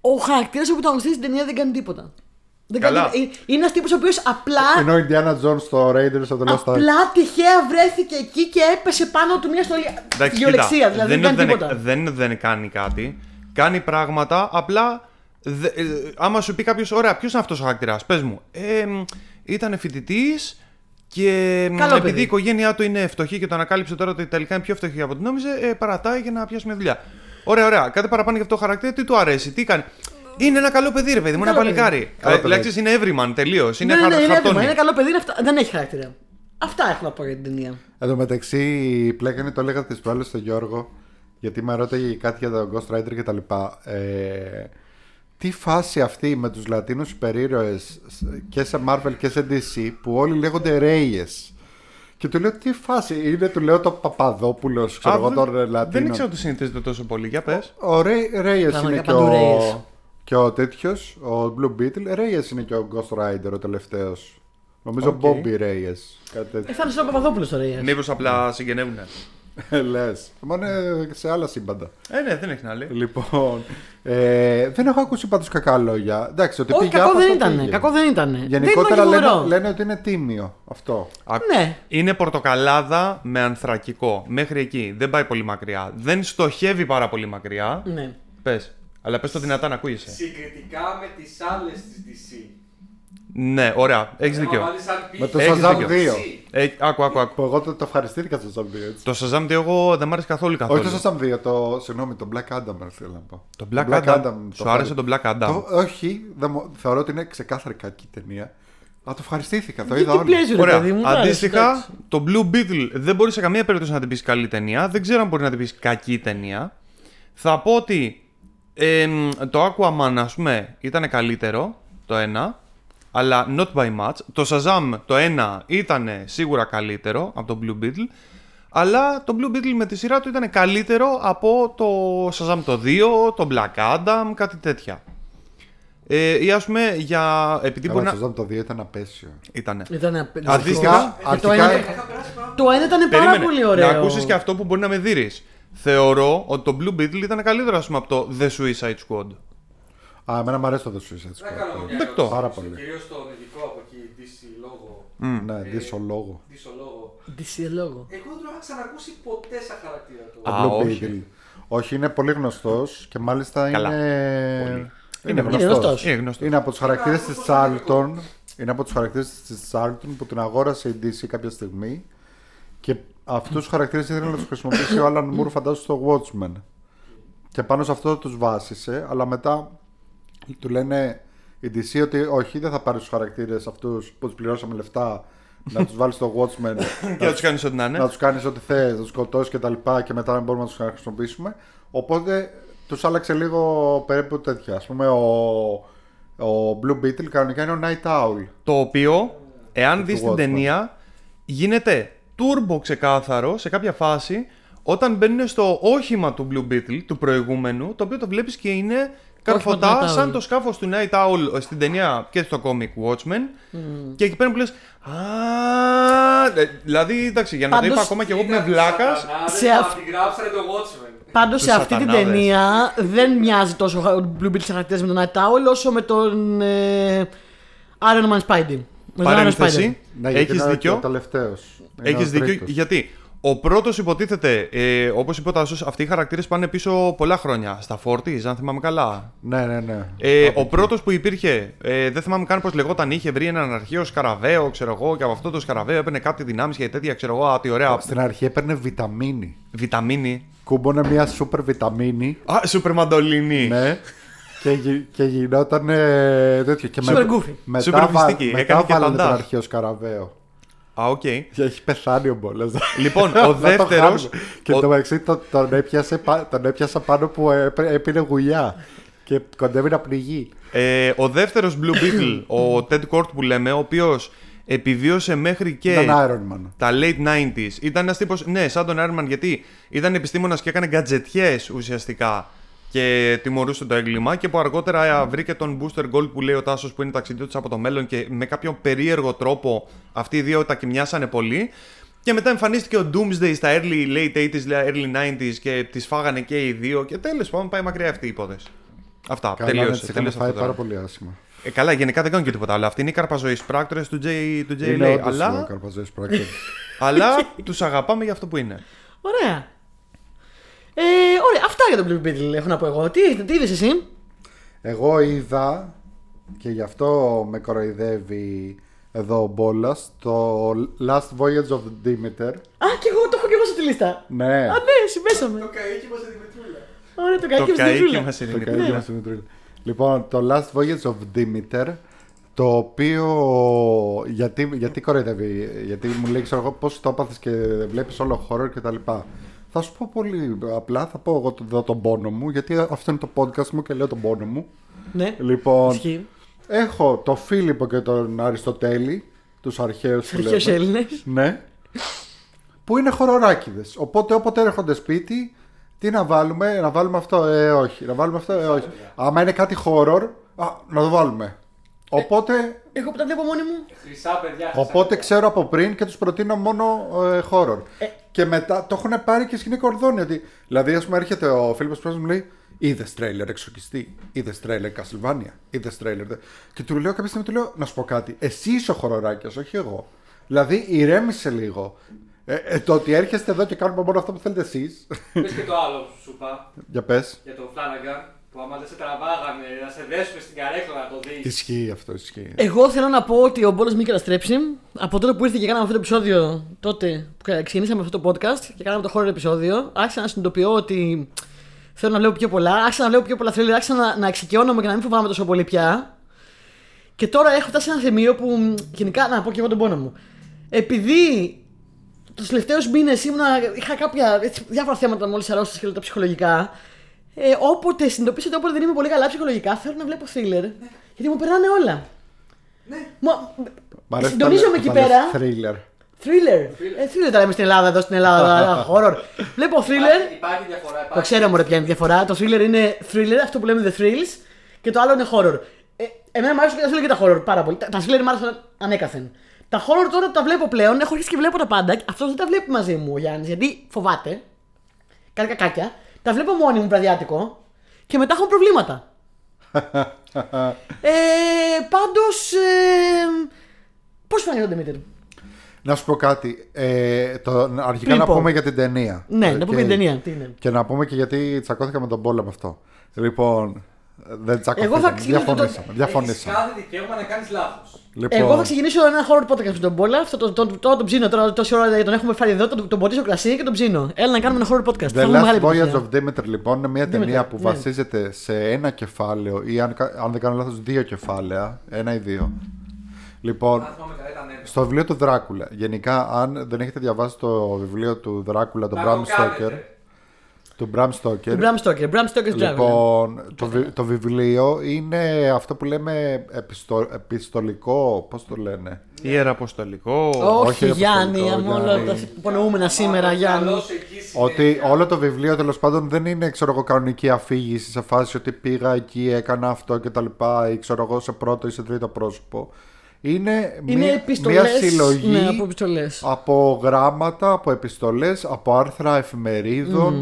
ο χαρακτήρας που πρωταγωνιστή στην ταινία δεν κάνει τίποτα. Δεν κάνει, Καλά. τίποτα. Ε, είναι ένας τύπος ο οποίος απλά, Είναι ο Indiana Jones στο Raiders of the Lost Ark. απλά τυχαία βρέθηκε εκεί και έπεσε πάνω του μια στολή. Εντάξει, Γεωλεξία, κοίτα, δηλαδή δεν, είναι κάνει ότι τίποτα. δεν, είναι ότι δεν κάνει κάτι. Κάνει πράγματα, απλά. δε- ε, άμα σου πει κάποιος, ωραία, ποιος είναι αυτός ο χαρακτήρας, πες μου. Ε, ήταν φοιτητής και μ, Καλό επειδή παιδί. η οικογένειά του είναι φτωχή και το ανακάλυψε τώρα ότι τελικά είναι πιο φτωχή από ό,τι νόμιζε, ε, παρατάει για να πιάσει μια δουλειά. Ωραία, ωραία. Κάτι παραπάνω για αυτό το χαρακτήρα, τι του αρέσει, τι κάνει. Είναι ένα καλό παιδί, ρε παιδί μου, ένα Καλό παιδί. παλικάρι. Καλό Ε, παιδί. Λέξεις είναι everyman τελείως. Είναι ναι, ναι, χαρ- ναι, είναι, χαρτόνι. έτοιμο, είναι καλό παιδί, είναι αυτά, δεν έχει χαρακτήρα. Αυτά έχω να πω για την ταινία. Εν τω μεταξύ, πλέκανε το έλεγα τις προάλλες στον Γιώργο, γιατί με ρώταγε κάτι για το Ghost Rider και τα λοιπά. Ε, τι φάση αυτή με τους Λατίνους υπερήρωες και σε Marvel και σε DC που όλοι λέγονται Reyes. Και του λέω τι φάση, είναι του λέω το Παπαδόπουλος, ξέρω Α, εγώ δεν- των Δεν Λατίνων. ήξερα ότι συνηθίζεται τόσο πολύ. Για πες. Ο Ray, Reyes Πραγματικά είναι και παντού ο, Reyes. και ο τέτοιος, ο Blue Beetle. Reyes είναι και ο Ghost Rider ο τελευταίος. Νομίζω OK. Bobby Reyes. Κάτι τέτοιο. Ε, θα είναι στον Παπαδόπουλος τώρα. Yes. Μήπως απλά συγγενεύουν. *laughs* Λες. Μόνο σε άλλα σύμπαντα. Ε, ναι, δεν έχει να λέει. Λοιπόν. Ε, δεν έχω ακούσει πάντως κακά λόγια. Εντάξει, ότι Όχι, πήγε κακό δεν άπατο, ήταν. πήγε. Κακό δεν ήταν. Γενικότερα δεν ήταν λένε, φοβερό. λένε ότι είναι τίμιο αυτό. Α, Ναι. Είναι πορτοκαλάδα με ανθρακικό. Μέχρι εκεί. Δεν πάει πολύ μακριά. Δεν στοχεύει πάρα πολύ μακριά. ναι. Πες. Αλλά πες το δυνατά να ακούγεσαι. Συγκριτικά με τις άλλες της DC. Ναι, ωραία. Έχεις Άμα δίκιο. βάλεις σαν Με το Έχεις Shazam δίκιο. 2. Ε, άκου, άκου, άκου. Που εγώ το, το ευχαριστήθηκα στο Shazam 2. Έτσι. Το Shazam 2 εγώ δεν μ' άρεσε καθόλου καθόλου. Όχι το Shazam 2, το. Συγγνώμη, το Black Adam θέλω να πω. Το Black, Adam. Σου το άρεσε ευχαρι- το Black Adam. Το, όχι, δεν μου- θεωρώ ότι είναι ξεκάθαρη κακή ταινία. Α, το ευχαριστήθηκα, το Τι είδα όλο. pleasure, ρε Ωραία. παιδί μου. άρεσε, Αντίστοιχα, εντάξει. το Blue Beetle δεν μπορεί σε καμία περίπτωση να την πεις καλή ταινία. Δεν ξέρω αν μπορεί να την πεις κακή ταινία. Θα πω ότι εμ, το Aquaman, ας πούμε, ήταν καλύτερο το ένα, αλλά not by much. Το Shazam το ένα ήταν σίγουρα καλύτερο από το Blue Beetle. Αλλά το Blue Beetle με τη σειρά του ήταν καλύτερο από το Shazam το 2, το Black Adam, κάτι τέτοια. Ε, ή ας πούμε για... Επειδή μπορεί Καλά, να... το Shazam το 2 ήταν απέσιο. Ήτανε. Ήταν απ- Αντίστοιχα, Και το ένα- αρχικά- Το ένα ήταν πάρα Περίμενε, πολύ ωραίο. Να ακούσεις και αυτό που μπορεί να με δεις. Θεωρώ ότι το Blue Beetle ήταν καλύτερο ας πούμε, από το The Suicide Squad. Α, εμένα μου αρέσει το The Suicide Να Squad. κάνω μια Δεκτό. ερώτηση, Πάρα πολύ. Κυρίως στον ειδικό από εκεί, DC, λόγο. Ναι, δισολόγο. Δισολόγο. Δυσιολόγο. Εγώ δεν το είχα ξανακούσει ποτέ σαν χαρακτήρα του. Α, Το Blue όχι. Beetle. Όχι, είναι πολύ γνωστός και μάλιστα Καλά. είναι. Πολύ. Είναι Είναι γνωστός. γνωστός. Είναι γνωστός. Είναι από τους χαρακτήρες Είναι της αυτός ο Charlton. Είναι από τους χαρακτήρες της Charlton που την αγόρασε η DC κάποια στιγμή. Και αυτούς τους χαρακτήρες ήθελε να τους χρησιμοποιήσει ο Alan Moore, φαντάζομαι, στο Watchmen. Και πάνω σε αυτό τους βάσισε, αλλά μετά του λένε η DC ότι όχι, δεν θα πάρεις τους χαρακτήρες αυτούς που τους πληρώσαμε λεφτά να τους βάλεις στο Watchmen. *laughs* Και να τους κάνεις ό,τι να είναι. να τους κάνεις ό,τι θες, να τους σκοτώσεις και τα λοιπά και μετά να μπορούμε να τους χρησιμοποιήσουμε. Οπότε τους άλλαξε λίγο περίπου τέτοια. Α πούμε, ο, ο Blue Beetle κανονικά είναι ο Night Owl. Το οποίο, εάν Του δεις την Watchmen. ταινία, γίνεται turbo ξεκάθαρο σε κάποια φάση όταν μπαίνουν στο όχημα του Blue Beetle, του προηγούμενου, το οποίο το βλέπεις και είναι καρφωτά του Night Owl. σαν το σκάφος του Night Owl στην ταινία και στο comic Watchmen. Και εκεί πέρα που λες «Α, ε, Δηλαδή, εντάξει, για να το Πάντως, είπα ακόμα και εγώ που είμαι Ήταν βλάκας, σατανάδες σε που αυ- αντιγράψανε το Watchmen. Πάντως Τους σε αυτή την σατανάδες. ταινία δεν μοιάζει τόσο ο Blue Beetle χαρακτήρας με τον Night Owl όσο με τον ε, Iron Man Spidey. Με τον Iron Spider. παρένθεση, Ναι, γιατί έχεις είναι δίκιο. Ο τελευταίος. Έχεις δίκιο γιατί ο πρώτος υποτίθεται, ε, όπως είπε ο Τάσος, αυτοί οι χαρακτήρες πάνε πίσω πολλά χρόνια. Στα 40s, αν θυμάμαι καλά. Ναι, ναι, ναι. Ε, Από ο εκεί. πρώτος που υπήρχε, ε, δεν θυμάμαι καν πώς λεγόταν, είχε βρει έναν αρχαίο σκαραβαίο, ξέρω εγώ, και από αυτό το σκαραβαίο έπαιρνε κάτι δυνάμεις και τέτοια, ξέρω εγώ, α, τι ωραία. Στην αρχή έπαιρνε βιταμίνη. Βιταμίνη. Κούμπονε μια σούπερ βιταμίνη. Α, σούπερ μαντολίνη. ναι. Και, γι- και γινόταν ε, τέτοιο. Και Super goofy. Μετά, Super βα- μυστική. μετά Έκανε και βάλανε τον παντάχ. αρχαίο σκαραβαίο. Α, οκ. Και έχει πεθάνει ο Μπόλας. Λοιπόν, Να ο το δεύτερος. χάνουμε. Και το μεταξύ τον, τον, έπιασε, πα- τον έπιασα πάνω που έπαι- έπινε γουλιά. Και κοντεύει να πνιγεί. Ε, ο δεύτερος Blue Beetle, *clears throat* ο Ted Kord που λέμε, ο οποίος επιβίωσε μέχρι και Ήταν Iron Man. τα late 90s. Ήταν ένας τύπο, ναι, σαν τον Iron Man, γιατί ήταν επιστήμονας και έκανε γκατζετιές ουσιαστικά και τιμωρούσε το έγκλημα. Και που αργότερα βρήκε τον Booster Gold που λέει ο Τάσος που είναι ταξιδιώτης από το μέλλον και με κάποιον περίεργο τρόπο αυτοί οι δύο τακιμιάσανε πολύ. Και μετά εμφανίστηκε ο Doomsday στα early late 80s, early 90s και τις φάγανε και οι δύο. Και τέλος πάντων πάει μακριά αυτή η υπόθεση. Αυτά. Καλά, ναι, τελείωσε. τις είχαν τελείωσε φάει αυτό πάρα τώρα. πολύ άσχημα. Ε, καλά, γενικά δεν κάνουν και τίποτα άλλο. Αυτοί είναι οι καρπαζοεί πράκτορες του, J, του JLA. Είναι όντως ο *laughs* αλλά Καρπαζές πράκτορας. αλλά τους αγαπάμε για αυτό που είναι. Ωραία. Ε, ωραία, αυτά για τον Blue Beetle έχω να πω εγώ. Τι, τι είδες εσύ; Εγώ είδα και γι' αυτό με κοροϊδεύει εδώ ο Μπόλας το Last Voyage of Demeter. Α, και εγώ το έχω και εγώ στη λίστα. Ναι, Α, ναι, συμπέσαμε. Το καίκι μας στη Δημητρούλα. Ωραία, το το κάκι μου στην καίκι Δημητρούλα. μας το είναι. καίκι Ναι. μας στη Μητρούλα. Λοιπόν, το Last Voyage of Demeter το οποίο γιατί, γιατί κοροϊδεύει, γιατί μου λέει ξέρω εγώ πώς το έπαθες και βλέπεις όλο horror και τα λοιπά. Θα σου πω πολύ απλά, θα πω εγώ το- εδώ τον πόνο μου, γιατί αυτό είναι το podcast μου και λέω τον πόνο μου. Ναι, Λοιπόν, ισχύει. έχω το Φίλιππο και τον Αριστοτέλη, τους αρχαίους που Αρχαίους λέμε. Έλληνες. Ναι. Που είναι χοροράκιδες. Οπότε όποτε έρχονται σπίτι, τι να βάλουμε, να βάλουμε αυτό, ε, όχι. Να βάλουμε αυτό, ε, όχι. Άμα είναι κάτι horror, α, να το βάλουμε. Οπότε, Εγώ που τα βλέπω μόνη μου. Χρυσά παιδιά. χρυσά οπότε παιδιά. ξέρω από πριν και τους προτείνω μόνο ε, horror. Ε. Και μετά το έχουν πάρει και σκηνή κορδόνι. Ότι, δηλαδή, ας πούμε, έρχεται ο Φίλιππος Πρέσβης μου λέει Είδες τρέιλερ εξοκιστή, είδες τρέιλερ Castlevania, είδες τρέιλερ. δε». Και του λέω κάποια στιγμή, του λέω να σου πω κάτι. Εσύ είσαι ο χοροράκιος, όχι εγώ. Δηλαδή, ηρέμησε λίγο. Ε, ε, το ότι έρχεστε εδώ και κάνουμε μόνο αυτό που θέλετε εσείς. Πες και το άλλο που σου είπα Για πες. για τον Φλάναγκαν. Που άμα δεν σε τραβάγανε να σε δέσουμε στην καρέκλα να το δεις. Ισχύει αυτό, ισχύει. Εγώ θέλω να πω ότι ο Μπόλος μη καταστρέψει. Από τότε που ήρθε και κάναμε αυτό το επεισόδιο, τότε που ξεκινήσαμε αυτό το podcast και κάναμε το horror επεισόδιο, άρχισα να συνειδητοποιώ ότι θέλω να βλέπω πιο πολλά. Άρχισα να βλέπω πιο πολλά thriller, άρχισα να, να εξοικειώνομαι και να μην φοβάμαι τόσο πολύ πια. Και τώρα έχω φτάσει σε ένα σημείο που μ, γενικά να πω και εγώ τον πόνο μου. Επειδή τους τελευταίους μήνες είχα κάποια έτσι, διάφορα θέματα μόλις αρρώστησα και τα ψυχολογικά. Ε, όποτε συνειδητοποίησα ότι όποτε δεν είμαι πολύ καλά ψυχολογικά, θέλω να βλέπω thriller. Γιατί μου περνάνε όλα. Ναι. Μα, Μ' αρέσει συντονίζομαι όταν- εκεί όταν πέρα. λες Thriller. Thriller. Ε, thriller τώρα είμαι στην Ελλάδα, εδώ στην Ελλάδα. *laughs* horror. Βλέπω thriller. Υπάρχει, υπάρχει διαφορά. Υπάρχει. Το ξέρω μωρέ ποια είναι η διαφορά. Το thriller είναι thriller, αυτό που λέμε the thrills. Και το άλλο είναι horror. Ε, εμένα μου αρέσουν και τα thriller και τα horror πάρα πολύ. Τα, τα thriller μου άρεσαν ανέκαθεν. Τα horror τώρα τα βλέπω πλέον. Έχω αρχίσει και βλέπω τα πάντα. Αυτό δεν τα βλέπει μαζί μου ο Γιάννης γιατί φοβάται. Κάνει κακάκια. Τα βλέπω μόνη μου βραδιάτικο. Και μετά έχω προβλήματα. *laughs* ε, Πάντως. Ε, Πώς φάνηκε ο Δημήτρη; Να σου πω κάτι. Ε, το, αρχικά Πριν να πω. πούμε για την ταινία. Ναι, Ε, να πούμε και- την ταινία. Τι είναι; Και να πούμε και γιατί τσακώθηκα με τον Πόλεμο αυτό. Λοιπόν, δεν τσακώθηκα. Εγώ θα ξεκινήσω το- Διαφωνήσαμε. Έχεις διαφωνήσαμε. κάθε δικαίωμα να κάνεις λάθος. Λοιπόν, Εγώ θα ξεκινήσω ένα horror podcast με τον Μπόλα. Αυτό το, το, το, τον ψήνω τώρα τόση ώρα γιατί τον έχουμε φάει εδώ. Τον, τον ποτίσω κρασί και τον ψήνω. Έλα να κάνουμε ένα horror podcast. Θα The έχουμε μεγάλη Last Voyage επιτυχία. of Demeter λοιπόν είναι μια ταινία που ναι. βασίζεται σε ένα κεφάλαιο ή αν, κα- αν δεν κάνω λάθος δύο κεφάλαια, ένα ή δύο. Λοιπόν, Αν θυμάμαι καλά ήταν ένα. στο βιβλίο του Δράκουλα, γενικά αν δεν έχετε διαβάσει το βιβλίο του Δράκουλα, τον Να Bram το Stoker, κάνετε. Του Bram Stoker, Bram Stoker. Bram Stoker's Dracula. Λοιπόν, το, βι- το βιβλίο είναι αυτό που λέμε επιστο, επιστολικό, πώς το λένε; Ιεραποστολικό. Όχι, όχι Γιάννη, αποστολικό, με όλα Γιάννη. τα υπονοούμενα σήμερα, Γιάννη. Καλώς εκεί Ότι συνέχεια. όλο το βιβλίο τέλος πάντων δεν είναι ξέρω εγώ, κανονική αφήγηση σε φάση ότι πήγα εκεί, έκανα αυτό και τα λοιπά ή ξέρω εγώ σε πρώτο ή σε τρίτο πρόσωπο. Είναι, Είναι μία, επιστολές. μία συλλογή Ναι, από επιστολές. από γράμματα, από επιστολές, από άρθρα εφημερίδων.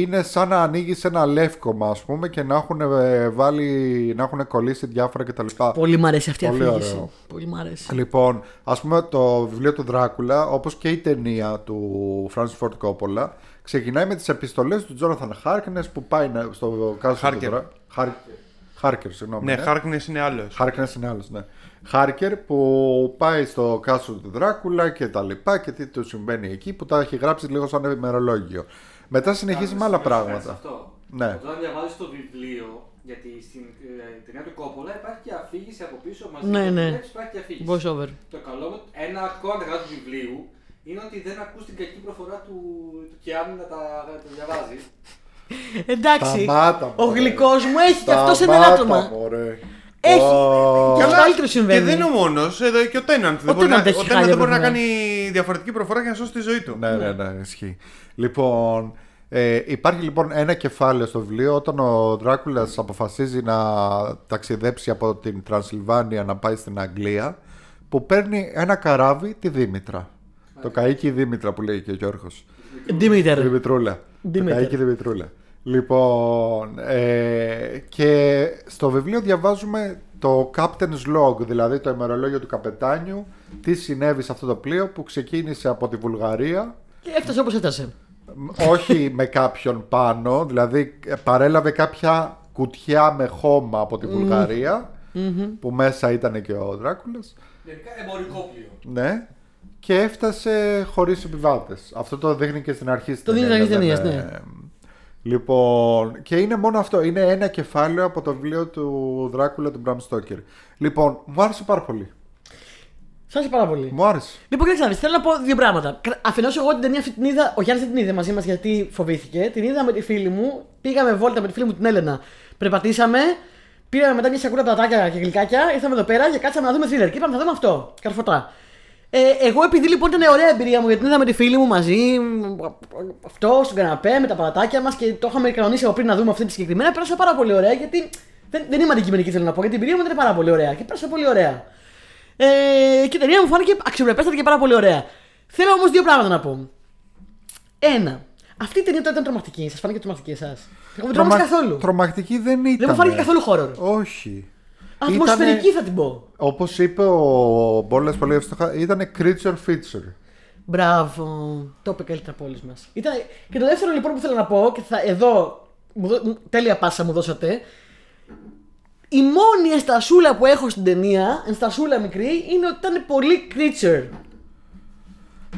Είναι σαν να ανοίγεις ένα λεύκομα, ας πούμε, και να έχουν ε, βάλει, να έχουν κολλήσει διάφορα κτλ. Πολύ μ' αρέσει αυτή η Πολύ αφήγηση. ωραίο. Πολύ μ' αρέσει. Λοιπόν, ας πούμε το βιβλίο του Δράκουλα, όπως και η ταινία του Francis Ford Coppola, ξεκινάει με τις επιστολές του Jonathan Harkness που πάει να- στο κάστρο του Harker. Δρά... Harker. Harker, συγγνώμη. Ναι, Χάρκνες είναι άλλος. Harkness είναι άλλος, ναι. Harker που πάει στο κάστρο του Δράκουλα και τα λοιπά και τι του συμβαίνει εκεί που τα έχει γράψει λίγο σαν ημερολόγιο. Μετά συνεχίζει με άλλα Κάνεις πράγματα. Αυτό. Ναι. Όταν διαβάζεις το βιβλίο, γιατί στην ε, ταινία του Κόπολα υπάρχει και αφήγηση από πίσω μαζί Ναι, με το ναι. βλέπεις, υπάρχει και αφήγηση. Voice over. Το καλό με ένα ακόμα κατά του βιβλίου είναι ότι δεν ακούς την κακή προφορά του, του Κιάνου να τα, να τα διαβάζεις. Εντάξει. Σταμάτα, Ο μωρέ. γλυκός μου έχει και αυτός ένα Σταμάτα, άτομα. μωρέ. Έχει. Ω. Και αυτό καλύτερο Και συμβαίνει. δεν είναι ο μόνος, εδώ και ο Τέναντ. Ο Δεν μπορεί, να, Tennant έχει ο Tennant χάλια δεν μπορεί να προφορά. κάνει διαφορετική προφορά για να σώσει τη ζωή του. Ναι, ναι, ναι, ισχύει. Λοιπόν, ε, υπάρχει λοιπόν ένα κεφάλαιο στο βιβλίο όταν ο Δράκουλας αποφασίζει να ταξιδέψει από την Τρανσιλβάνια να πάει στην Αγγλία που παίρνει ένα καράβι τη Δήμητρα. Το καίκι Δήμητρα που λέει και ο Γιώργος. Δήμητρ. Δημητρούλα. Το Δήμητρα. καίκι Δημητρούλα. Λοιπόν, ε, και στο βιβλίο διαβάζουμε το Captain's Log, δηλαδή το ημερολόγιο του καπετάνιου, τι συνέβη σε αυτό το πλοίο που ξεκίνησε από τη Βουλγαρία. Και έφτασε όπως έφτασε. όχι με κάποιον πάνω, δηλαδή ε, παρέλαβε κάποια κουτιά με χώμα από τη βουλγαρια που μέσα ήταν και ο Δράκουλας. Γενικά εμπορικό πλοίο. ναι και έφτασε χωρίς επιβάτες. Αυτό το δείχνει και στην αρχή στην Το δείχνει στην αρχή ταινίας, της δεν ταινίας, είναι- Λοιπόν, και είναι μόνο αυτό. Είναι ένα κεφάλαιο από το βιβλίο του Δράκουλα του Bram Stoker. Λοιπόν, μου άρεσε πάρα πολύ. Σα άρεσε πάρα πολύ. Μου άρεσε. Λοιπόν, κοιτάξτε, να δεις, θέλω να πω δύο πράγματα. Αφενός, εγώ την ταινία αυτή την είδα. Ο Γιάννη δεν την είδε μαζί μας γιατί φοβήθηκε. Την είδα με τη φίλη μου. Πήγαμε βόλτα με τη φίλη μου την Έλενα. Περπατήσαμε. Πήραμε μετά μια σακούρα πατατάκια και γλυκάκια. Ήρθαμε εδώ πέρα και κάτσαμε να δούμε thriller. Και είπαμε θα δούμε αυτό. Καρφωτά. Ε, εγώ επειδή λοιπόν ήταν ωραία εμπειρία μου γιατί την είδα με τη φίλη μου μαζί. μ, Αυτό στον καναπέ με τα πατατάκια μας και το είχαμε κανονίσει από πριν να δούμε αυτή τη συγκεκριμένα. Πέρασα πάρα πολύ ωραία γιατί δεν, δεν είμαι αντικειμενική θέλω να πω. Γιατί η εμπειρία μου ήταν πάρα πολύ ωραία και πέρασα πολύ ωραία. Ε, και η ταινία μου φάνηκε αξιοπρεπέστατη και πάρα πολύ ωραία. Θέλω όμως δύο πράγματα να πω. Ένα. Αυτή η ταινία τώρα ήταν τρομακτική. Σας φάνηκε τρομακτική εσάς; Εγώ δεν τρόμαξα καθόλου. Τρομακτική δεν ήταν. Δεν μου φάνηκε καθόλου horror. Όχι. Ατμοσφαιρική θα την πω. Όπως είπε ο Μπόλε πολύ εύστοχα, ήταν creature feature. Μπράβο. Το είπε καλύτερα από όλους μας. Και το δεύτερο λοιπόν που θέλω να πω, και θα, εδώ μου δω- μου- τέλεια πάσα μου δώσατε. Η μόνη ενστασούλα που έχω στην ταινία, ενστασούλα μικρή, είναι ότι ήταν πολύ creature.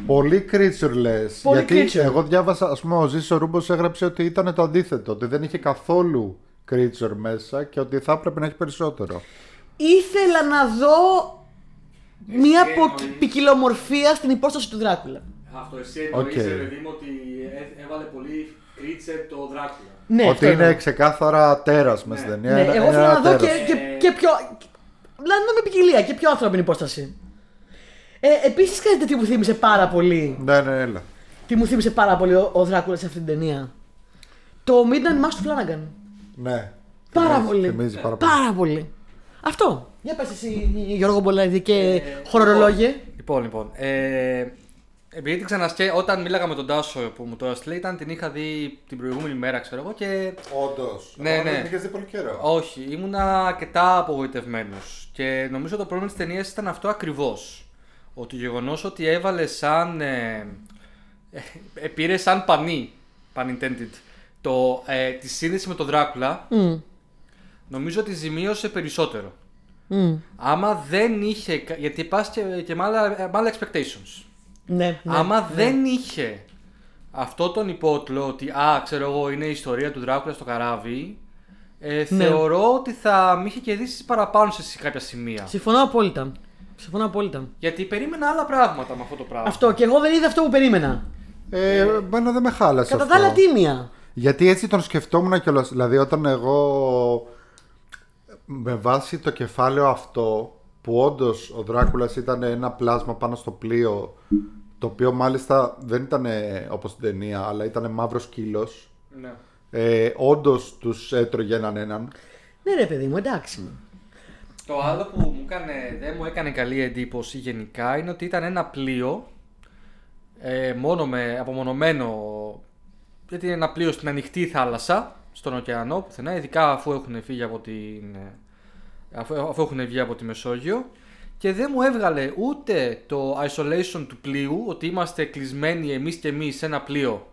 Πολύ creature λες. Πολύ Γιατί creature. εγώ διάβασα, ας πούμε, ο Ζήσο Ρούμπος έγραψε ότι ήταν το αντίθετο. Ότι δεν είχε καθόλου creature μέσα και ότι θα έπρεπε να έχει περισσότερο. Ήθελα να δω μια Εσύ πο- εννοείς. ποικιλομορφία στην υπόσταση του Δράκουλα. Αυτό εσύ εννοείς, Οκ. ρε παιδί μου, ότι έ- έβαλε πολύ creature το Δράκουλα. Ναι, ότι αυτό είναι εννοώ. ξεκάθαρα τέρας μέσα στην ταινία. Ναι, Ένα- εγώ ένα θέλω να δω και, τέρας. και, και πιο. Δηλαδή να με ποικιλία και πιο ανθρώπινη υπόσταση. Ε, Επίσης, ξέρετε τι μου θύμισε πάρα πολύ. Ναι, ναι, έλα. Τι μου θύμισε πάρα πολύ ο, ο Δράκουλας σε αυτή την ταινία. Το Midnight Mass του Flanagan. Ναι. Πάρα Θυμίζει- πολύ. θυμίζει πάρα πολύ. Πάρα πολύ. Αυτό. Για πες εσύ, Γιώργο Μπολάιδη και Ε, χορορολόγε. Λοιπόν, λοιπόν. Ε, επειδή την ξανασκέ, όταν μίλαγα με τον Τάσο που μου το έστειλε, ήταν την είχα δει την προηγούμενη μέρα, ξέρω εγώ, και Όντως. Ναι, ναι. Την είχες δει πολύ καιρό. όχι, ήμουνα αρκετά απογοητευμένος. Και νομίζω το πρόβλημα της ταινίας ήταν αυτό ακριβώς. ότι το γεγονός ότι έβαλε σαν. Ε, ε, ε, πήρε σαν πανί, pun intended, το, ε, τη σύνδεση με τον Δράκουλα, Μμ, νομίζω ότι ζημίωσε περισσότερο. μμ. Άμα δεν είχε. κα- Γιατί πας και, και με, άλλα, με άλλα expectations. Ναι, ναι, Άμα ναι. δεν είχε αυτό τον υπότλο ότι α, ξέρω εγώ, είναι η ιστορία του Δράκουλα στο καράβι, ε, Ναι. θεωρώ ότι θα με είχε κερδίσει παραπάνω σε κάποια σημεία. Συμφωνώ απόλυτα. Συμφωνώ απόλυτα. Γιατί περίμενα άλλα πράγματα με αυτό το πράγμα. Αυτό και εγώ δεν είδα αυτό που περίμενα. Ε, εμένα δεν με χάλασε Κατά αυτό. τα άλλα τίμια. Γιατί έτσι τον σκεφτόμουν κιόλας. Δηλαδή, όταν εγώ με βάση το κεφάλαιο αυτό που όντως ο Δράκουλας ήταν ένα πλάσμα πάνω στο πλοίο το οποίο μάλιστα δεν ήταν όπως στην ταινία αλλά ήταν μαύρος σκύλος Ναι. ε, όντως τους έτρωγε έναν έναν Ναι, ρε παιδί μου, εντάξει. Το άλλο που μου έκανε, δεν μου έκανε καλή εντύπωση γενικά είναι ότι ήταν ένα πλοίο ε, μόνο με απομονωμένο γιατί είναι ένα πλοίο στην ανοιχτή θάλασσα στον ωκεανό πουθενά ειδικά αφού έχουν φύγει από την ε, αφού, αφού έχουν βγει από τη Μεσόγειο και δεν μου έβγαλε ούτε το isolation του πλοίου ότι είμαστε κλεισμένοι εμείς και εμείς σε ένα πλοίο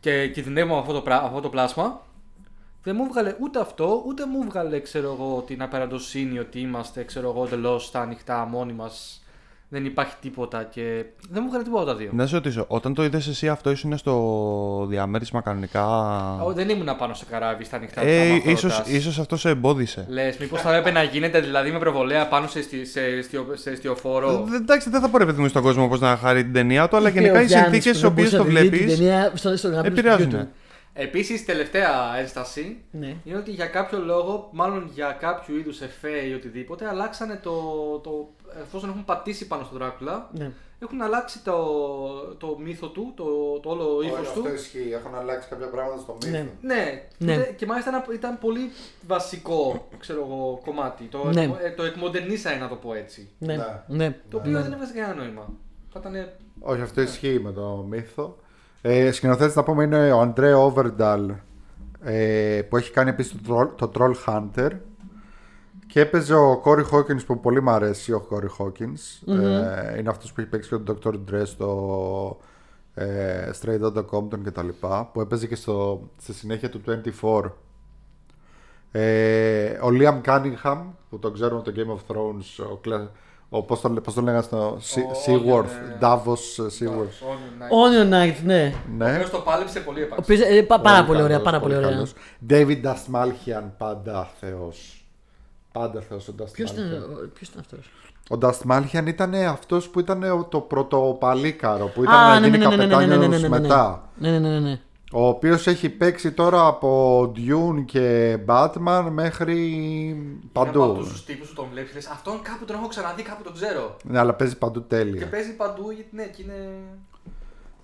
και κινδυνεύουμε από αυτό το, πρά- αυτό το πλάσμα δεν μου βγάλε ούτε αυτό, ούτε μου βγάλε ξέρω εγώ, την απεραντοσύνη ότι είμαστε ξέρω εγώ, εντελώς στα ανοιχτά μόνοι μας. Δεν υπάρχει τίποτα και. Δεν μου βγάλε τίποτα από τα δύο. Να σε ρωτήσω, όταν το είδες εσύ αυτό ήσουν στο διαμέρισμα κανονικά; Ω, Δεν ήμουν πάνω στο καράβι στα ανοιχτά Ε, ίσως, ίσως αυτό σε εμπόδισε. Λες, μήπως θα έπρεπε να γίνεται δηλαδή με προβολέα πάνω σε, εστι- σε, εστιο- σε εστιοφόρο; Ε, Εντάξει, δεν θα πω ρε παιδί μου στον κόσμο πώς να χαρεί την ταινία του, αλλά Και γενικά ο οι Γιάννης συνθήκες που στις δεν οποίες μπορούσε το να δει την βλέπεις ταινία στο- στο γράμμα του επηρεάζουν. YouTube. Επίσης, τελευταία ένσταση Ναι. είναι ότι για κάποιο λόγο, μάλλον για κάποιο είδους εφέ ή οτιδήποτε, αλλάξανε το. το εφόσον έχουν πατήσει πάνω στον Δράκουλα, Ναι. έχουν αλλάξει το, το μύθο του, το, το όλο ύφος του. ισχύει. Έχουν αλλάξει κάποια πράγματα στο μύθο. Ναι. Ναι, Ναι. Είτε- και μάλιστα ήταν, ήταν πολύ βασικό ξέρω εγώ, κομμάτι. Το, Ναι. ε, το εκμοντερνίσανε να το πω έτσι. Ναι. Ναι. ναι. Το οποίο δεν έβαζε κανένα νόημα. Θα ήταν. Όχι, αυτό ισχύει με το μύθο. Ε, σκηνοθέτης να πούμε είναι ο Αντρέ Όβερνταλ ε, που έχει κάνει επίσης το, Troll- το Troll Hunter. Και έπαιζε ο Κόρι Χόκκινς που πολύ μου αρέσει ο Κόρι χοκκινς ε, είναι αυτός που έχει παίξει και τον Dr. Dre στο ε, Straight Outta Compton και τα λοιπά που έπαιζε και στο, στη συνέχεια του 24 ε, ο Liam Cunningham που τον ξέρουμε από το Game of Thrones ο, κλα- ο, πώς, το, πώς το λέγανε στο Sea- Seaworth ναι. Davos ε, Seaworth Onion Knight, ναι. ναι. Ο το πάλεψε πολύ Ο επάξιο. οποίος, ε, πα- πάρα πολύ καλός, ωραία, πάρα πολύ ωραία. καλός. David Dastmalchian, πάντα θεός. Πάντα θεός ο Ποιος ήταν, Dastmalchian. ο- ποιος ήταν αυτός. Ο Dastmalchian ήταν αυτός που ήταν ο- το πρωτοπαλίκαρο, που ήταν Α, να ναι, γίνει ναι, ναι, ναι, ναι, ναι, ναι, ναι, καπετάνιος ναι, ναι, ναι. μετά. Ναι, ναι, ναι, ναι, ναι. Ο οποίος έχει παίξει τώρα από Dune και Batman μέχρι Από παντού. αυτού τους τύπους που τον βλέπεις, λες αυτόν κάπου τον έχω ξαναδεί, κάπου τον ξέρω. Ναι, αλλά παίζει παντού Και τέλεια. παίζει παντού γιατί ναι, και είναι.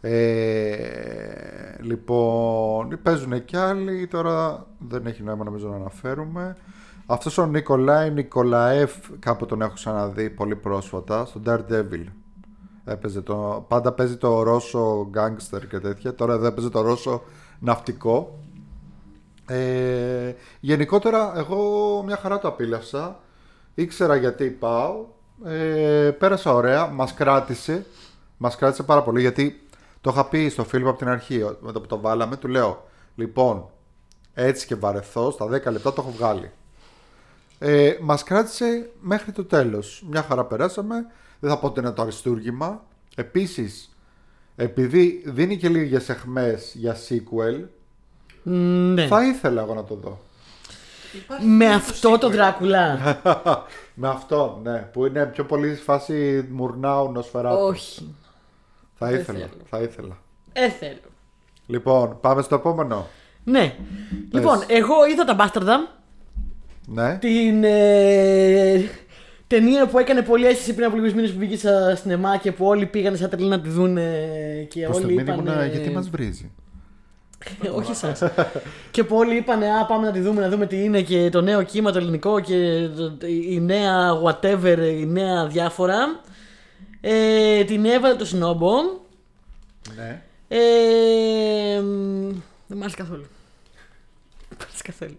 Ε, λοιπόν, παίζουν κι άλλοι, τώρα δεν έχει νόημα νομίζω να αναφέρουμε. Αυτός ο Νικολάη Νικολαέφ, κάπου τον έχω ξαναδεί πολύ πρόσφατα, στο Daredevil. Έπαιζε το, πάντα παίζει το Ρώσο γκάγκστερ και τέτοια, τώρα εδώ έπαιζε το Ρώσο ναυτικό. Ε, γενικότερα εγώ μια χαρά το απίλαυσα, ήξερα γιατί πάω, ε, πέρασα ωραία, μας κράτησε, μας κράτησε πάρα πολύ γιατί το είχα πει στο φίλο από την αρχή, με το που το βάλαμε, του λέω, λοιπόν, έτσι και βαρεθώ, στα 10 λεπτά το έχω βγάλει. Ε, μας κράτησε μέχρι το τέλος. Μια χαρά περάσαμε. Δεν θα πω ότι είναι το αριστούργημα. Επίσης, επειδή δίνει και λίγες εχμές για sequel, Μ, Ναι. θα ήθελα εγώ να το δω. Υπάρχει Με και αυτό το sequel. Δράκουλα. *laughs* Με αυτό, ναι. Που είναι πιο πολύ στη φάση Μουρνάου Νοσφαιράτου. Όχι. Θα δεν ήθελα, θέλω. θα ήθελα. Ε, θέλω. Λοιπόν, πάμε στο επόμενο. Ναι. Λοιπόν, εγώ είδα τα Μπάσταρδα. Ναι. Την ε, ταινία που έκανε πολύ αίσθηση πριν από λίγους μήνες που βγήκε στα σινεμά και που όλοι πήγαν σαν τρελή να τη δουν ε, και Προς το όλοι μήνυμα, είπαν. ναι, γιατί μας βρίζει. *laughs* όχι εσάς. και που όλοι είπαν, Α, πάμε να τη δούμε, να δούμε τι είναι και το νέο κύμα το ελληνικό και το- η νέα whatever, η νέα διάφορα. Ε, την έβαλε το Σνόμπο. Ναι. Ε, μ, δεν μ' άρεσε καθόλου. *laughs* Δεν μ' άρεσε καθόλου.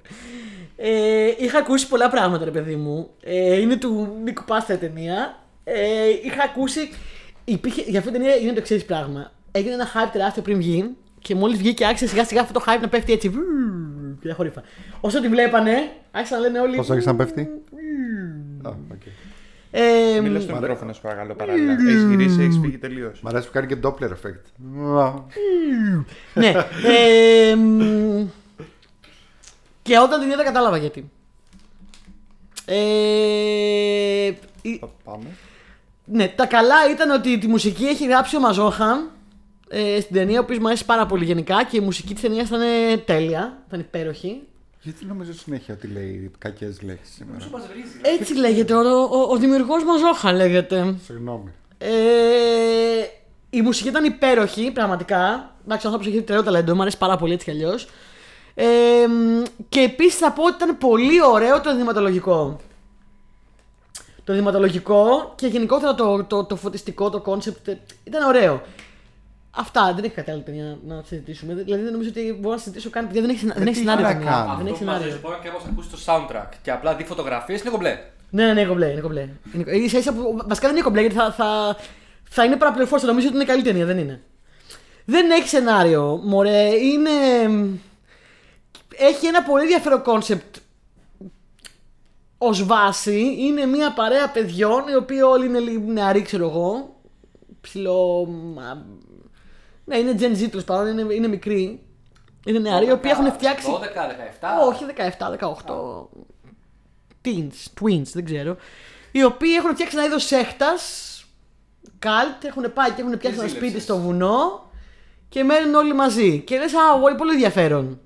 Ε, είχα ακούσει πολλά πράγματα, ρε παιδί μου. Ε, είναι του Νίκου Πάστα η ταινία. Ε, είχα ακούσει. Υπήρχε, για αυτή την ταινία είναι το εξής πράγμα. Έγινε ένα hype τεράστιο πριν βγει και μόλις βγήκε άρχισε σιγά σιγά αυτό το hype να πέφτει έτσι. βου, Και χωρίφα. Όσο τη βλέπανε, άρχισαν να λένε όλοι. Πώς άρχισε να πέφτει; Α, οκ. Ε, Μίλα στο μικρόφωνο, σου παρακαλώ παράλληλα. Έχεις γυρίσει, έχεις φύγει τελείως. Μ' αρέσει που κάνει και Doppler effect. Α, ναι. Ε, μ, και όταν την είδα κατάλαβα γιατί. Ε, η- Πάμε. ναι, τα καλά ήταν ότι τη μουσική έχει γράψει ο Μαζόχαν ε, στην ταινία, ο οποίος μου αρέσει πάρα πολύ γενικά και η μουσική της ταινίας ήταν ε, τέλεια, ήταν υπέροχη. Γιατί νομίζω συνέχεια ότι λέει κακές λέξεις σήμερα; Σου μας βρίζει. Έτσι λέγεται, ο, ο, ο δημιουργός Μαζόχαν λέγεται. Συγγνώμη. Ε, η μουσική ήταν υπέροχη, πραγματικά. Εντάξει, ο άνθρωπος έχει τρελό ταλέντο, μου αρέσει πάρα πολύ έτσι κι αλλιώς. Ε, μ, και επίσης θα πω ότι ήταν πολύ ωραίο το ενδυματολογικό. Το ενδυματολογικό και γενικότερα το, το, το φωτιστικό, το concept ήταν ωραίο. Αυτά, δεν έχει κάτι άλλο ταινία να, να συζητήσουμε. Δηλαδή δεν νομίζω ότι μπορώ να συζητήσω καν. επειδή Δεν έχει, δεν έχει τι σενάριο. να ταινία. κάνω. Δεν έχει Αυτό που μας σενάριο. αρέσει μπορεί και άμα ακούσει το soundtrack και απλά δει φωτογραφίες είναι κομπλέ. Ναι, ναι, είναι κομπλέ. Είναι κομπλέ. Είναι, ίσα, ίσα που, βασικά δεν είναι κομπλέ γιατί θα, θα, θα είναι παραπληροφόρηση. Θα νομίζω ότι είναι καλή ταινία, δεν είναι. Δεν έχει σενάριο. Μωρέ, είναι. Έχει ένα πολύ ενδιαφέρον concept ως βάση. Είναι μια παρέα παιδιών οι οποίοι όλοι είναι λίγο νεαροί, ξέρω εγώ. Ψιλο. μα- Ναι, είναι Gen Z τέλος πάντων, είναι, είναι μικροί. Είναι νεαροί οι οποίοι έχουν φτιάξει. 12, 17. Όχι, 17, 18. Teens, tweens, δεν ξέρω. Οι οποίοι έχουν φτιάξει ένα είδος σέχτας. Καλτ, έχουν πάει και έχουν πιάσει ένα ζήλεψες. σπίτι στο βουνό και μένουν όλοι μαζί. Και λες, Α, πολύ, πολύ ενδιαφέρον.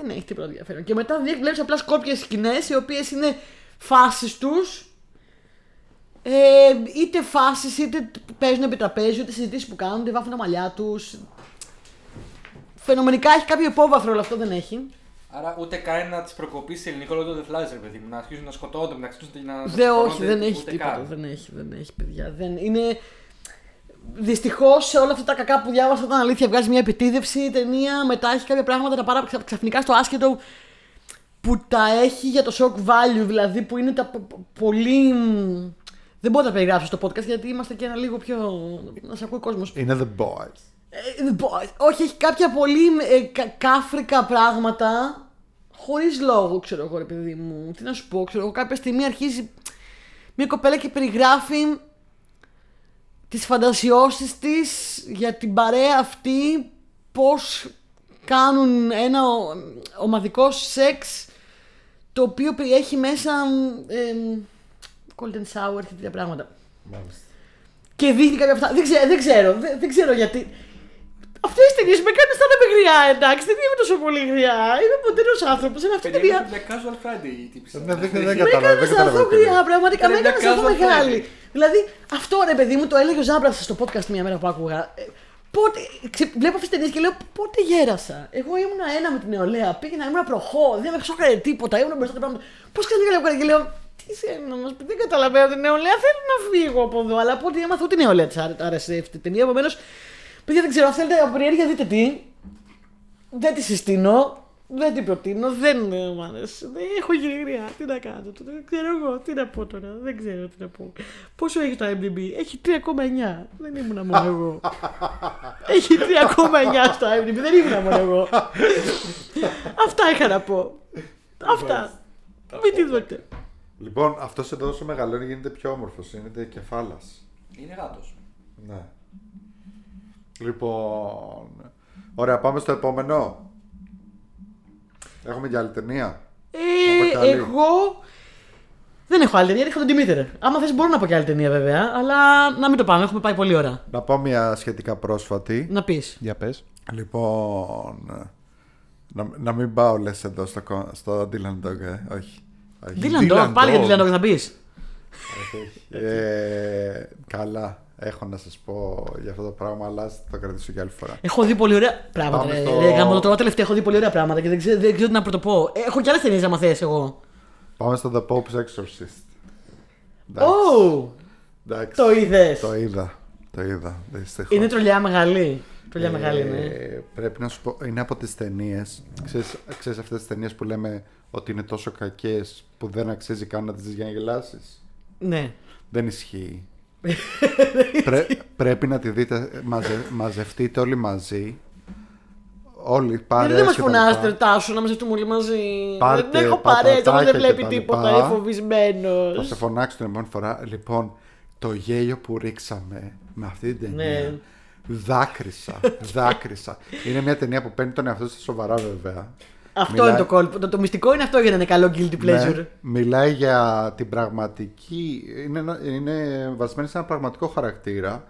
Δεν έχει τίποτα ενδιαφέρον. Και μετά βλέπεις απλά σκόπιες σκηνές οι οποίες είναι φάσεις τους. Ε, είτε φάσεις, είτε παίζουν επί τραπέζι, είτε συζητήσεις που κάνουν, είτε βάφουν τα μαλλιά τους. Φαινομενικά έχει κάποιο υπόβαθρο, αλλά αυτό δεν έχει. Άρα ούτε καν να τι προκοπεί σε ελληνικό λόγο δεν φλάζει, ρε παιδί μου. Να αρχίζουν να σκοτώνονται μεταξύ του και να. να Δεν, όχι, τσακώνονται, δεν έχει ούτε τίποτα. καν. Δεν έχει, δεν έχει, παιδιά. Δεν, είναι... Δυστυχώς σε όλα αυτά τα κακά που διάβασα ήταν αλήθεια. Βγάζει μια επιτίδευση η ταινία. Μετά έχει κάποια πράγματα τα πάρα ξα- ξαφνικά στο άσχετο που τα έχει για το shock value. Δηλαδή που είναι τα πο- πο- πολύ. Δεν μπορώ να τα περιγράψω στο podcast γιατί είμαστε και ένα λίγο πιο. να σε ακούει ο κόσμος. Είναι the boys. Ε, μπο- όχι, έχει κάποια πολύ ε, κα- κάφρικα πράγματα χωρίς λόγο, ξέρω εγώ, ρε παιδί μου. Τι να σου πω, ξέρω εγώ, κάποια στιγμή αρχίζει μια κοπέλα και περιγράφει τις φαντασιώσεις της για την παρέα αυτή, πώς κάνουν ένα ο- ομαδικό σεξ το οποίο περιέχει μέσα ε, golden shower και τέτοια πράγματα. Μάλιστα. Και δείχνει κάποια αυτά. Δεν ξέρω, δεν ξέρω, δεν, δεν ξέρω γιατί. Αυτές τι ταινίες με κάνουν αισθάνομαι γριά, εντάξει. Δεν είμαι τόσο πολύ γριά. Είμαι μοντέρνο άνθρωπος. Είναι αυτή η Παιδιά, ταινία. είναι μια casual Friday η τύπησα. Ναι, δεν, δεν Με κατάλαβα. έκανε Δεν να αισθανθώ κατάλαβα. τι γριά, λέει. πραγματικά. Με Είναι έκανε να αισθανθώ casual μεγάλη. Friendly. Δηλαδή, αυτό ρε παιδί μου το έλεγε ο Ζάμπρας στο podcast μια μέρα που άκουγα. Ε, Πότε, ξε, βλέπω αυτές τις ταινίες και λέω πότε γέρασα. Εγώ ήμουν ένα με την νεολαία. Πήγαινα, ήμουν προχώ, δεν με ξόχαρε τίποτα. Ήμουν μπροστά τα πράγματα. Πώς ξαφνικά λέω και λέω τι θέλει να μα πει, δεν καταλαβαίνω την νεολαία. Θέλω να φύγω από εδώ. Αλλά από ό,τι έμαθα, ούτε η νεολαία της άρεσε αυτή η ταινία. Επομένως, παιδιά δεν ξέρω, αν θέλετε από περιέργεια δείτε τι. Δεν τη συστήνω. Δεν την προτείνω. Δεν ε, μου άρεσε. Δεν έχω γίνει γριά. Τι να κάνω. τώρα, Δεν ξέρω εγώ. Τι να πω τώρα. Δεν ξέρω τι να πω. Πόσο έχει το IMDb. Έχει 3,9. Δεν ήμουν μόνο εγώ. έχει 3,9 στο IMDb. Δεν ήμουν μόνο εγώ. Αυτά είχα να πω. Αυτά. Μην τη δείτε. Λοιπόν, αυτός εδώ όσο μεγαλώνει γίνεται πιο όμορφος. Είναι κεφάλας. Είναι γάτος. Ναι. Λοιπόν. Ωραία, πάμε στο επόμενο. Έχουμε και άλλη ταινία. Ε, Να πω κι άλλη. εγώ δεν έχω άλλη ταινία, έχω τον Δημήτρη. Άμα θες μπορώ να πω και άλλη ταινία βέβαια, αλλά να μην το πάμε, έχουμε πάει πολύ ώρα. Να πω μια σχετικά πρόσφατη. Να πεις. Για πες. Λοιπόν. Να, να μην πάω λες εδώ στο, κο- στο Dylan Dog, ε. Όχι. όχι. Dylan Dog, Dylan πάλι για Dog. Dylan Dog να πεις. Ε, καλά. Έχω να σας πω για αυτό το πράγμα, αλλά ας το κρατήσω για άλλη φορά. Έχω δει πολύ ωραία πράγματα. Πάμε Ρε, στο- ρε, γάμο το τώρα τελευταία έχω δει πολύ ωραία πράγματα και δεν ξέρω, δεν ξέρω τι να πρωτοπώ. Έχω και άλλες ταινίες να θες εγώ. Πάμε στο The Pope's Exorcist. Εντάξει. Ω, Εντάξει. το είδες. Το είδα. Το είδα. Δυστυχώς. Είναι τρολιά μεγάλη. Τρολιά μεγάλη, ναι. Ε, Πρέπει να σου πω, είναι από τις ταινίες. Ξέρεις, ξέρεις αυτές τις ταινίες που λέμε ότι είναι τόσο κακές που δεν αξίζει καν να τις δεις για να γελάσεις; Ναι. Δεν ισχύει. Πρέ- *laughs* πρέπει να τη δείτε, μαζε, μαζευτείτε όλοι μαζί. Όλοι Γιατί πάρε. δεν μας φωνάστε, Τάσο, να μαζευτούμε όλοι μαζί. Πάρτε δεν έχω παρέα, όμω πατατάκια δεν βλέπει και τα τίποτα. λοιπά. Είναι φοβισμένος. Θα σε φωνάξω την επόμενη φορά. Λοιπόν, το γέλιο που ρίξαμε με αυτή την ταινία. Ναι. Δάκρυσα. δάκρυσα. είναι μια ταινία που παίρνει τον εαυτό της σοβαρά βέβαια. Αυτό Μιλάει- είναι το κόλπο. Το, το μυστικό είναι αυτό για να είναι καλό guilty pleasure. Ναι, μιλάει για την πραγματική. Είναι, ένα- είναι βασισμένη σε ένα πραγματικό χαρακτήρα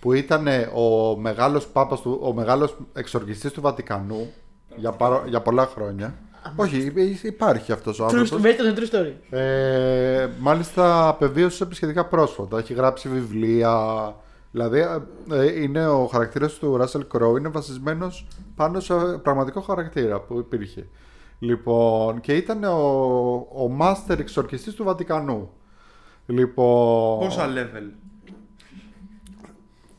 που ήταν ο μεγάλος πάπας του, ο μεγάλος εξοργιστής του Βατικανού για, παρο- για πολλά χρόνια. Όχι, υ- υπάρχει αυτός ο True, άνθρωπος. based on a true story. Ε, μάλιστα απεβίωσε σχετικά πρόσφατα. Έχει γράψει βιβλία. Δηλαδή ε, είναι ο χαρακτήρας του Russell Crowe είναι βασισμένος πάνω σε πραγματικό χαρακτήρα που υπήρχε. Λοιπόν, και ήταν ο, ο master εξορκιστής του Βατικανού. Λοιπόν, Πόσα level;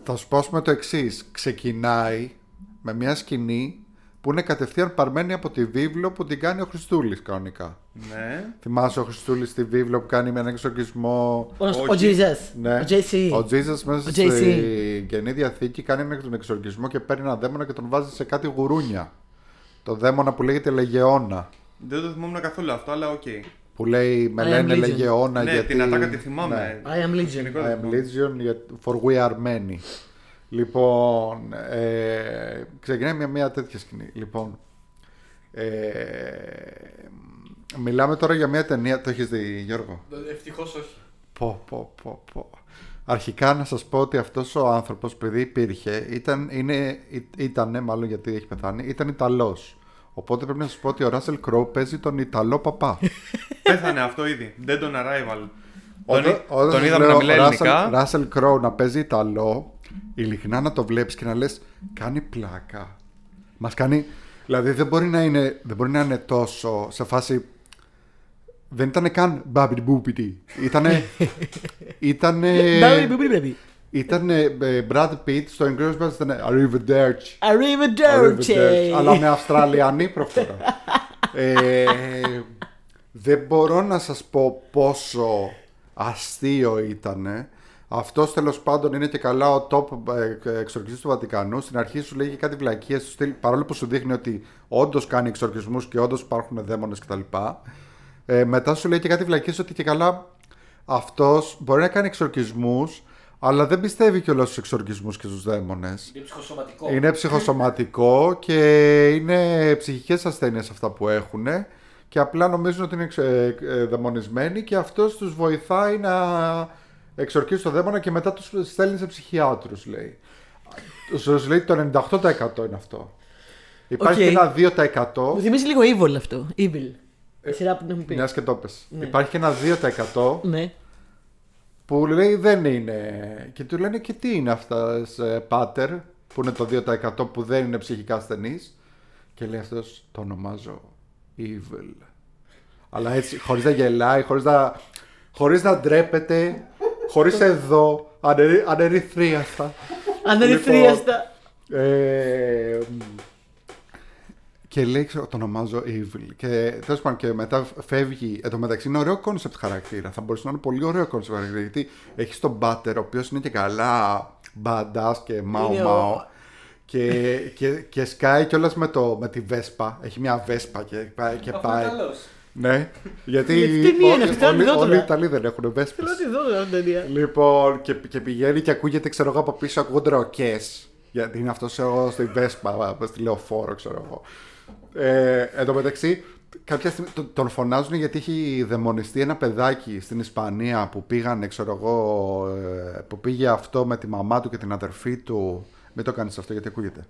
θα σου πω ας πούμε το εξής. Ξεκινάει με μια σκηνή που είναι κατευθείαν παρμένη από τη βίβλο που την κάνει ο Χριστούλης κανονικά. Ναι. Θυμάσαι ο Χριστούλης στη βίβλο που κάνει με έναν εξορκισμό; Ο, ο Όχι. Jesus. Ναι. Ο JC. Ο Jesus μέσα Ο JC. στη Καινή Διαθήκη κάνει έναν εξορκισμό και παίρνει ένα δαίμονα και τον βάζει σε κάτι γουρούνια. Το δαίμονα που λέγεται Λεγεώνα. Δεν το θυμόμουν καθόλου αυτό, αλλά οκ. Που λέει με I am λένε Legion. Λεγεώνα Ναι, γιατί... την ατάκα τη θυμάμαι. Ναι. I am Legion. Γενικότερα I am θυμάμαι. Legion για- for we are many. Λοιπόν, ε, ξεκινάει μια, μια τέτοια σκηνή. Λοιπόν, ε, μιλάμε τώρα για μια ταινία. Το έχεις δει, Γιώργο; Ευτυχώς όχι. Πω, πω, πω, πω. Αρχικά να σας πω ότι αυτός ο άνθρωπος, επειδή υπήρχε, ήταν, είναι, ή- ήτανε, μάλλον γιατί έχει πεθάνει, ήταν Ιταλός. Οπότε πρέπει να σας πω ότι ο Ράσελ Κρόου παίζει τον Ιταλό παπά. *laughs* Πέθανε αυτό ήδη. Dead on arrival. Τον, Όταν- εί- όταν τον σας είδαμε λέω να μιλάει Russell- ελληνικά. Russell Crowe να παίζει Ιταλό, ειλικρινά να το βλέπεις και να λες κάνει πλάκα. Μας κάνει... Δηλαδή δεν μπορεί να είναι, δεν μπορεί να είναι τόσο σε φάση... Δεν ήταν καν μπάμπι μπούπιτι. Ήτανε... *laughs* ήτανε... Μπάμπι, μπούμπι, μπάμπι. Ήταν ε, Brad Pitt στο Inglourious Basterds ήταν Arrivederci. Arrivederci. Αλλά με Αυστραλιανή προφορά. *laughs* ε, δεν μπορώ να σας πω πόσο αστείο ήταν. Αυτός τέλος πάντων είναι και καλά ο top ε, εξορκιστής του Βατικανού. Στην αρχή σου λέγει κάτι βλακίες του στυλ, παρόλο που σου δείχνει ότι όντως κάνει εξορκισμούς και όντως υπάρχουν δαίμονες κτλ. Ε, μετά σου λέει και κάτι βλακίες ότι και καλά αυτός μπορεί να κάνει εξορκισμούς, αλλά δεν πιστεύει κιόλας στους εξορκισμούς και στους δαίμονες. Είναι ψυχοσωματικό. Είναι ψυχοσωματικό και είναι ψυχικές ασθένειες αυτά που έχουν και απλά νομίζουν ότι είναι εξ- ε, ε, δαιμονισμένοι και αυτός τους βοηθάει να εξορκίσει το δαίμονα και μετά τους στέλνει σε ψυχιάτρους λέει. Τους λέει το 98% είναι αυτό. Υπάρχει Οκ. και ένα 2% Μου θυμίζει λίγο evil αυτό. Evil. Η σειρά που την έχουμε πει. μιας και το πες. Ναι. Υπάρχει και ένα 2% Ναι. που λέει δεν είναι. Και του λένε και τι είναι αυτά σε πάτερ, που είναι το 2% που δεν είναι ψυχικά ασθενείς. Και λέει αυτός το ονομάζω evil. Αλλά έτσι, χωρίς να γελάει, χωρίς να, χωρίς να ντρέπεται, χωρίς εδώ, ανερι, ανερυθρίαστα. *laughs* Ανερυθρίαστα. Ε, και λέει, ξέρω, το ονομάζω Evil. Και τέλος πάντων και μετά φεύγει. Εν τω μεταξύ είναι ωραίο concept χαρακτήρα. Θα μπορούσε να είναι πολύ ωραίο concept χαρακτήρα. Γιατί έχεις τον πάτερ, ο οποίος είναι και καλά μπαντά και μάου Είναι ο- μάου. Και, και, και σκάει κιόλας με, το- με τη Βέσπα. Έχει μια Βέσπα και πάει. Και Αυτό πάει. Είναι καλός. Ναι, γιατί Τι ταινία είναι όλοι, αυτή, θέλω να τη όλοι, δω όλοι οι τώρα. Ιταλοί δεν έχουν Βέσπες. Θέλω να τη δω τώρα την ταινία. Λοιπόν, και, και πηγαίνει και ακούγεται, ξέρω εγώ, από πίσω ακούγονται ροκές. Γιατί είναι αυτός εγώ στη Βέσπα, στη λεωφόρο, ξέρω εγώ. Ε, εν τω μεταξύ, κάποια στιγμή τον, τον φωνάζουν γιατί έχει δαιμονιστεί ένα παιδάκι στην Ισπανία που πήγαν, ξέρω εγώ, ε, που πήγε αυτό με τη μαμά του και την αδερφή του. Μην το κάνεις αυτό γιατί ακούγεται.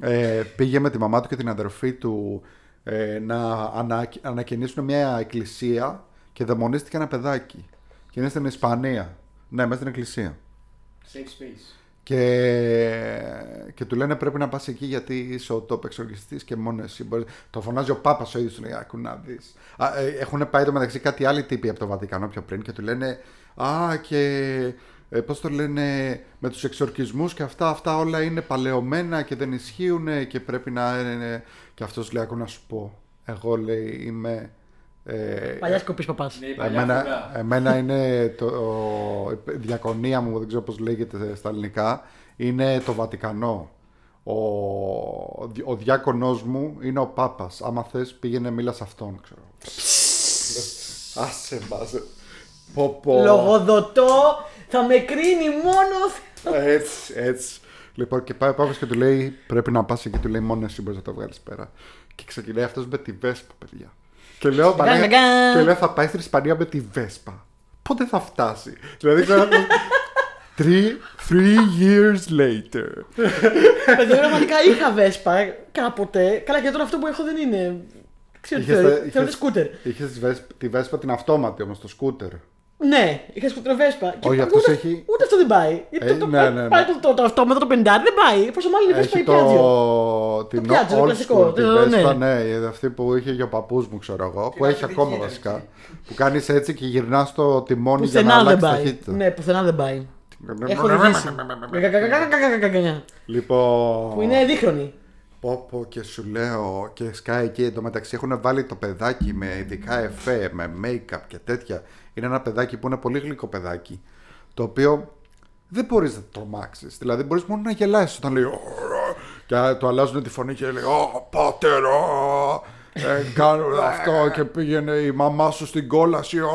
Ε, πήγε με τη μαμά του και την αδερφή του ε, να ανα, ανακαινήσουν μια εκκλησία και δαιμονίστηκε ένα παιδάκι. Και είναι στην Ισπανία. Ναι, μέσα στην εκκλησία. Safe space. Και, και του λένε πρέπει να πας εκεί γιατί είσαι ο top εξορκιστής και μόνο εσύ μπορείς. Το φωνάζει ο Πάπας ο ίδιος, του λέει άκου να δεις. Α, ε, έχουν πάει το μεταξύ κάτι άλλοι τύποι από το Βατικανό πιο πριν και του λένε α και ε, πώς το λένε με τους εξορκισμούς και αυτά, αυτά όλα είναι παλαιωμένα και δεν ισχύουν και πρέπει να είναι... Και αυτός λέει άκου να σου πω, εγώ λέει είμαι Ε, Παλιάς κοπής παπάς. Ναι, η παλιά Εμένα, φουγά. εμένα είναι το, η διακονία μου, δεν ξέρω πώς λέγεται στα ελληνικά, είναι το Βατικανό. Ο, ο διάκονός μου είναι ο Πάπας. Άμα θες πήγαινε μίλας σε αυτόν, ξέρω. Λες, Άσε μας. Πω πω. Λογοδοτώ, θα με κρίνει μόνο. Έτσι, έτσι. Λοιπόν, και πάει ο Πάπας και του λέει: Πρέπει να πας εκεί. Του λέει: Μόνο εσύ μπορείς να το βγάλεις πέρα. Και ξεκινάει αυτός με τη Βέσπα, παιδιά. Και λέω: Γκάν, «Μαλάκα», γκάν. Και λέω: Θα πάει στην Ισπανία με τη Βέσπα. Πότε θα φτάσει. Δηλαδή, ξέρω. Three, *laughs* three years later. Παιδιά, πραγματικά είχα βέσπα κάποτε. Καλά, και τώρα αυτό που έχω δεν είναι. Ξέρω τι Είχες τα- θεωρεί- είχες- θεωρείται σκούτερ. Είχες τη Βέσπα- τη Βέσπα την αυτόματη όμως, το σκούτερ. Ναι, είχα σκοτροβέσπα. Και Όχι, αυτό ούτε, έχει. Ούτε αυτό δεν πάει. Το. Πάει το, αυτό με το 50 δεν πάει. Πόσο μάλλον είναι Vespa ή Piaggio. Το, την το Piaggio, το κλασικό. Την Vespa, ναι. αυτή που είχε για παππού μου, ξέρω εγώ. που έχει ακόμα βασικά. Που κάνει έτσι και γυρνά το τιμόνι για να αλλάξει ταχύτητα. Ναι, πουθενά δεν πάει. Έχω οδηγήσει. Λοιπόν. Που είναι δίχρονη. Πόπο και σου λέω και σκάει εκεί. εντωμεταξύ έχουν βάλει το παιδάκι με ειδικά εφέ, με make-up και τέτοια είναι ένα παιδάκι που είναι πολύ γλυκό παιδάκι. Το οποίο δεν μπορείς να το τρομάξεις. Δηλαδή μπορείς μόνο να γελάσεις όταν λέει. «Ωρα», Και του αλλάζουν τη φωνή και λέει Ω, πάτερ, ω, ε, κάνω αυτό και πήγαινε η μαμά σου στην κόλαση. ω».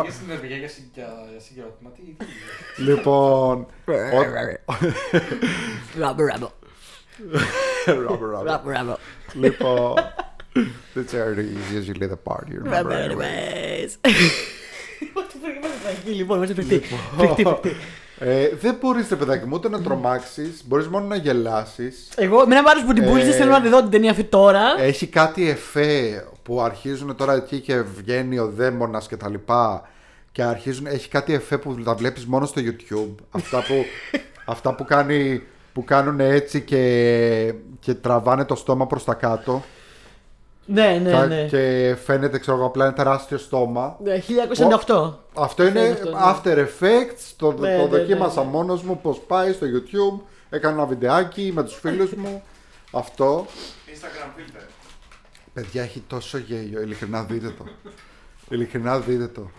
Πήγες στην Νορβηγία για συγκα- για συγκρότημα. Τι τι- Λοιπόν. ο- Ράμπο, ράμπο. Ράμπο, ράμπο. Ράμπο, ράμπο. Λοιπόν. The charity is usually the party. Ράμπο, remember, ράμπο. Anyway. Είμαστε φρικτοί, Λοιπόν, είμαστε φρικτοί. Φρικτοί, φρικτοί. Ε, δεν μπορείς, ρε παιδάκι μου, ούτε να τρομάξεις. Μπορείς μόνο να γελάσεις. Εγώ, με ένα βάρο που την πούλησε, Ε, θέλω να τη δω την ταινία αυτή τώρα. Έχει κάτι εφέ που αρχίζουν τώρα εκεί και βγαίνει ο δαίμονας και τα λοιπά. Και αρχίζουν, έχει κάτι εφέ που τα βλέπεις μόνο στο YouTube. Αυτά που, *laughs* αυτά που, κάνει, που κάνουν έτσι και, και τραβάνε το στόμα προς τα κάτω. Ναι, ναι, Κα- ναι. Και φαίνεται, ξέρω εγώ, απλά ένα τεράστιο στόμα. Ναι, 1998. Αυτό είναι Φαίνεται αυτό, ναι. After Effects. Το, Ναι, το ναι, δοκίμασα ναι, ναι. μόνος μου πώς πάει στο YouTube. Έκανα ένα βιντεάκι με τους φίλους μου. Αυτό. Instagram filter. Παιδιά έχει τόσο γέλιο. Ειλικρινά δείτε το. Ειλικρινά δείτε το.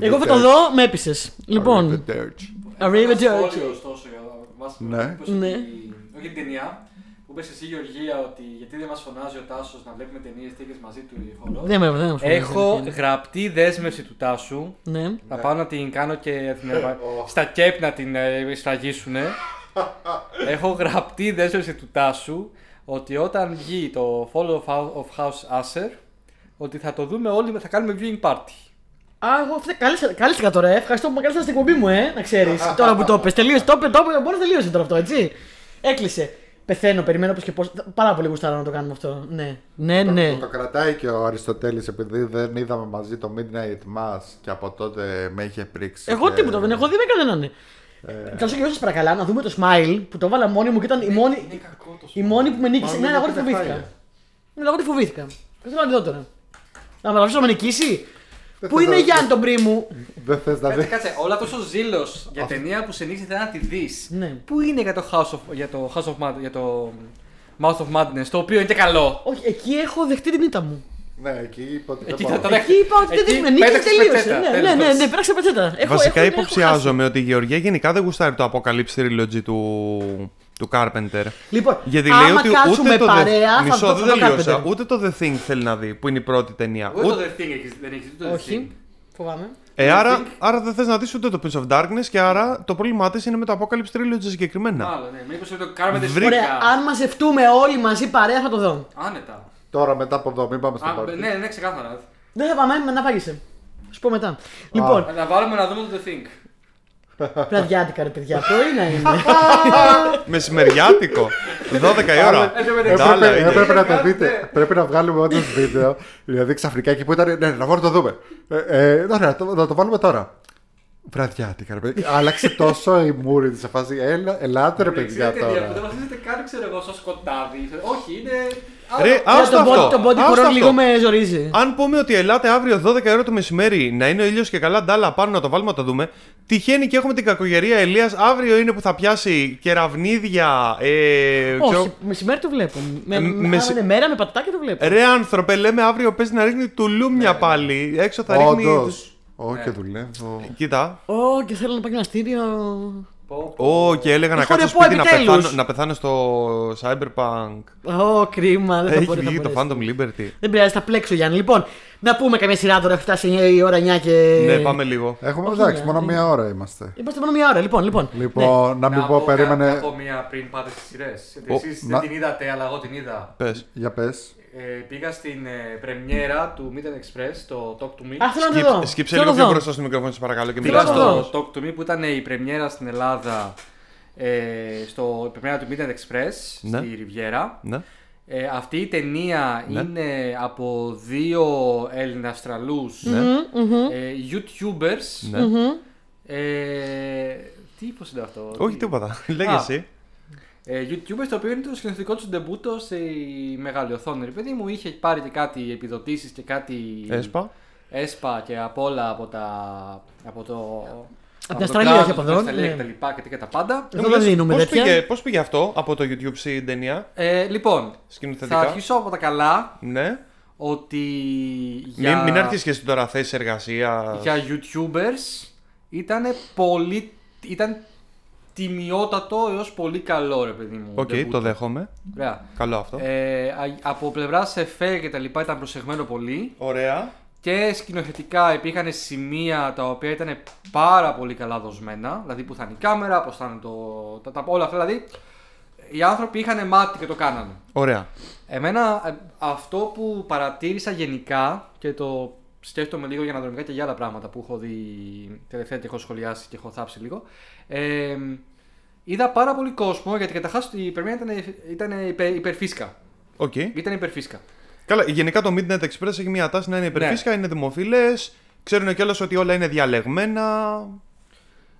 Εγώ θα το δω, με έπεισες. Λοιπόν, Arrivederci. Ένα Arrivederci. σχόλιο, ωστόσο, για βάση Ναι. που είπες Ναι. ότι- Όχι την ταινία. Που είπες εσύ Γεωργία ότι γιατί δεν μας φωνάζει ο Τάσος να βλέπουμε ταινίες τέτοιες μαζί του ή χορός; δεν με δεν με Έχω γραπτή δέσμευση του Τάσου. Ναι. Να πάω να την κάνω και να την εβα- στα κέπ να την ε, σφραγίσουνε. *laughs* Έχω γραπτή δέσμευση του Τάσου ότι όταν βγει το Fall of House, of House Acer ότι θα το δούμε όλοι, θα κάνουμε viewing party. Α, εγώ αυτή- κάλεσα- κάλεστηκα τώρα, ε. Ευχαριστώ που με κάλεσα στην εκπομπή μου, ε. Να ξέρεις. τώρα που το πες. Τελείωσε, το είπε, το είπε. Μπορεί να τελείωσε τώρα αυτό, έτσι. Έκλεισε. Πεθαίνω, περιμένω πώ και πώ. Πάρα πολύ γουστάρω να το κάνουμε αυτό. Ναι, ναι, ναι. Το, το κρατάει και ο Αριστοτέλης επειδή δεν είδαμε μαζί το Midnight Mass και από τότε με είχε πρίξει. Εγώ και- τίποτα δεν έχω δει με κανέναν. Ε. Καλώ και σα παρακαλά να δούμε το smile που το βάλα μόνη μου και ήταν η μόνη, Είναι κακό το η μόνη που με νίκησε. Μάλλον Ναι, εγώ είναι τη φοβήθηκα. χάλια. Ναι, εγώ τη φοβήθηκα. Δεν θέλω να τη δω τώρα. Να με αφήσω να με νικήσει. Δεν Πού θες είναι να- η Γιάννη τον πρί μου; Δεν θες να Κάτσε, δεις. κάτσε, όλα τόσο ζήλος για ταινία που σε νίξει θέλει να τη δεις. Ναι. Πού είναι για το House of, για το House of Mad, για το Mouth of Madness, το οποίο είναι και καλό. Όχι, εκεί έχω δεχτεί την ήττα μου. Ναι, εκεί είπα ότι Εκεί δεν θα πάω. το Εκεί είπα ότι δεν Εκεί με νίκησε πέταξες τελείωσε. πετσέτα, Ναι, ναι, τέλος. ναι, ναι, πέταξε πετσέτα. Έχω- Βασικά έχω- έχω υποψιάζομαι ότι η Γεωργία γενικά δεν γουστάρει το Apocalypse Trilogy του, του Carpenter. Λοιπόν, Γιατί άμα λέει ότι κάτσουμε ούτε το, παρέα, The... θα Μισό, το- δεν θα το τελείωσα. Carpenter. Ούτε το The Thing θέλει να δει, που είναι η πρώτη ταινία. Ούτε το Ούτε... The Thing έχεις- δεν έχεις δει το The Thing. Όχι, φοβάμαι. Ε, άρα, άρα δεν θες να δεις ούτε το Prince of Darkness και άρα το πρόβλημά της είναι με το Apocalypse Trilogy συγκεκριμένα. Μάλλον, ναι. Μήπως το κάνουμε τη Βρήκα. Ωραία, αν μαζευτούμε όλοι μαζί παρέα θα το δω. Άνετα. Τώρα μετά από εδώ, μην πάμε στο Α, πάρτι. ναι, ναι, ξεκάθαρα. Δεν θα πάμε, με να φάγησε. Σου πω μετά. Λοιπόν, Να βάλουμε να δούμε το The Thing. Βραδιάτικα ρε παιδιά, πρωί να είναι. *laughs* Μεσημεριάτικο. 12 η ώρα. Ε, δεν Τα άλλα Έπρεπε, είναι. έπρεπε να το Κάντε. δείτε. Πρέπει να βγάλουμε όντως βίντεο. Δηλαδή ξαφνικά εκεί που ήταν. Ναι, να βάλω να το δούμε. Ε, ε, ωραία, το, να το βάλουμε τώρα. Βραδιάτικα, ρε παιδί. Άλλαξε τόσο η μούρη της φάση. Έλα, ελάτε ρε παιδιά Ξέρετε, που δεν τώρα. βασίζεται καν, ξέρω εγώ, στο σκοτάδι. Όχι, είναι. Ρε, Ε, άστο το body- αυτό. Το body άστο horror αυτό. λίγο με ζορίζει. Αν πούμε ότι ελάτε αύριο 12 ώρα το μεσημέρι να είναι ο ήλιος και καλά ντάλα πάνω να το βάλουμε να το δούμε. Τυχαίνει και έχουμε την κακογερία Ελίας Αύριο είναι που θα πιάσει κεραυνίδια. Ε, ξέρω- Όχι, μεσημέρι το βλέπω. Με, Ε, με, μεση- αν είναι μέρα με πατατάκια το βλέπω. Ρε άνθρωπε, λέμε αύριο παίζει να ρίχνει τουλούμια πάλι. Έξω θα ρίχνει. Όντως. Όχι, και δουλεύω. Κοίτα. Ω, και θέλω να πάω γυμναστήριο. Πω, πω. Ω, και έλεγα να Έχω κάτσω ρεπό, σπίτι να επιτέλους. πεθάνω, να πεθάνω στο Cyberpunk. Ω, κρίμα. Δεν θα Έχει μπορεί, θα βγει το μπορέσει. Phantom Liberty. Δεν πειράζει, θα πλέξω Γιάννη. Λοιπόν, να πούμε καμία σειρά τώρα, έχει φτάσει η ώρα 9 και. Ναι, πάμε λίγο. Έχουμε Όχι, εντάξει, ναι. μόνο μία ώρα είμαστε. Είμαστε μόνο μία ώρα, λοιπόν. λοιπόν. Λοιπόν, να μην πω, κα- Να περίμενε. πω μία πριν πάτε στις σειρές. Γιατί Ο, εσείς να- δεν την είδατε, αλλά εγώ την είδα. Πες. Για πες. Ε, πήγα στην ε, πρεμιέρα του Meet Express, το Talk to Me. Α, θέλω να το δω. Skip- Σκύψε Θέλω λίγο να πιο δω. μπροστά στο μικρόφωνο, σε παρακαλώ. Και Πήγα Θέλω μιλάς. να το στο Talk to Me που ήταν η πρεμιέρα στην Ελλάδα. Ε, στο η πρεμιέρα του Meet Express Ναι. στη Ριβιέρα. Ναι. Ε, αυτή η ταινία Ναι. είναι από δύο Έλληνες-Αυστραλούς Ναι. ε, YouTubers. Ναι. Ε, τι πώς είναι αυτό. Όχι τι- τίποτα. *laughs* Λέγε Α. εσύ. Ε, YouTubers το οποίο είναι το σκηνοθετικό τους ντεμπούτο σε μεγάλη οθόνη. Ρε παιδί μου είχε πάρει και κάτι επιδοτήσεις και κάτι Έσπα. έσπα και απ' όλα από, τα, από το. την το Αυστραλία, κράτος, όχι από την εδώ, Αυστραλία ναι. και τα λοιπά και, και τα πάντα. Εδώ δεν δίνουμε πώς τέτοια. πήγε, πώς πήγε αυτό από το YouTube στην ταινία, Ε, λοιπόν, θα σκηνοθετικά. αρχίσω από τα καλά Ναι. ότι για, Μην, μην έρθεις και εσύ τώρα θέση εργασίας. για YouTubers ήταν πολύ. ήταν τιμιότατο έως πολύ καλό ρε παιδί μου. Οκ, debut. το δέχομαι. Ωραία. Καλό αυτό. Ε, α- από πλευρά εφέ και τα λοιπά ήταν προσεγμένο πολύ. Ωραία. Και σκηνοθετικά υπήρχαν σημεία τα οποία ήταν πάρα πολύ καλά δοσμένα. Δηλαδή που θα είναι η κάμερα, πώς θα είναι το. Τα, τα, όλα αυτά. Δηλαδή οι άνθρωποι είχαν μάτι και το κάνανε. Ωραία. Εμένα ε, αυτό που παρατήρησα γενικά και το σκέφτομαι λίγο για αναδρομικά και για άλλα πράγματα που έχω δει τελευταία και έχω σχολιάσει και έχω θάψει λίγο. Ε, είδα πάρα πολύ κόσμο γιατί καταρχάς η πρεμιέρα ήταν, ήταν υπε, υπερφύσκα. Οκ. Ήταν υπερφίσκα. Καλά, γενικά το Midnight Express έχει μια τάση να είναι υπερφίσκα, είναι δημοφιλές. Ξέρουν κιόλας ότι όλα είναι διαλεγμένα.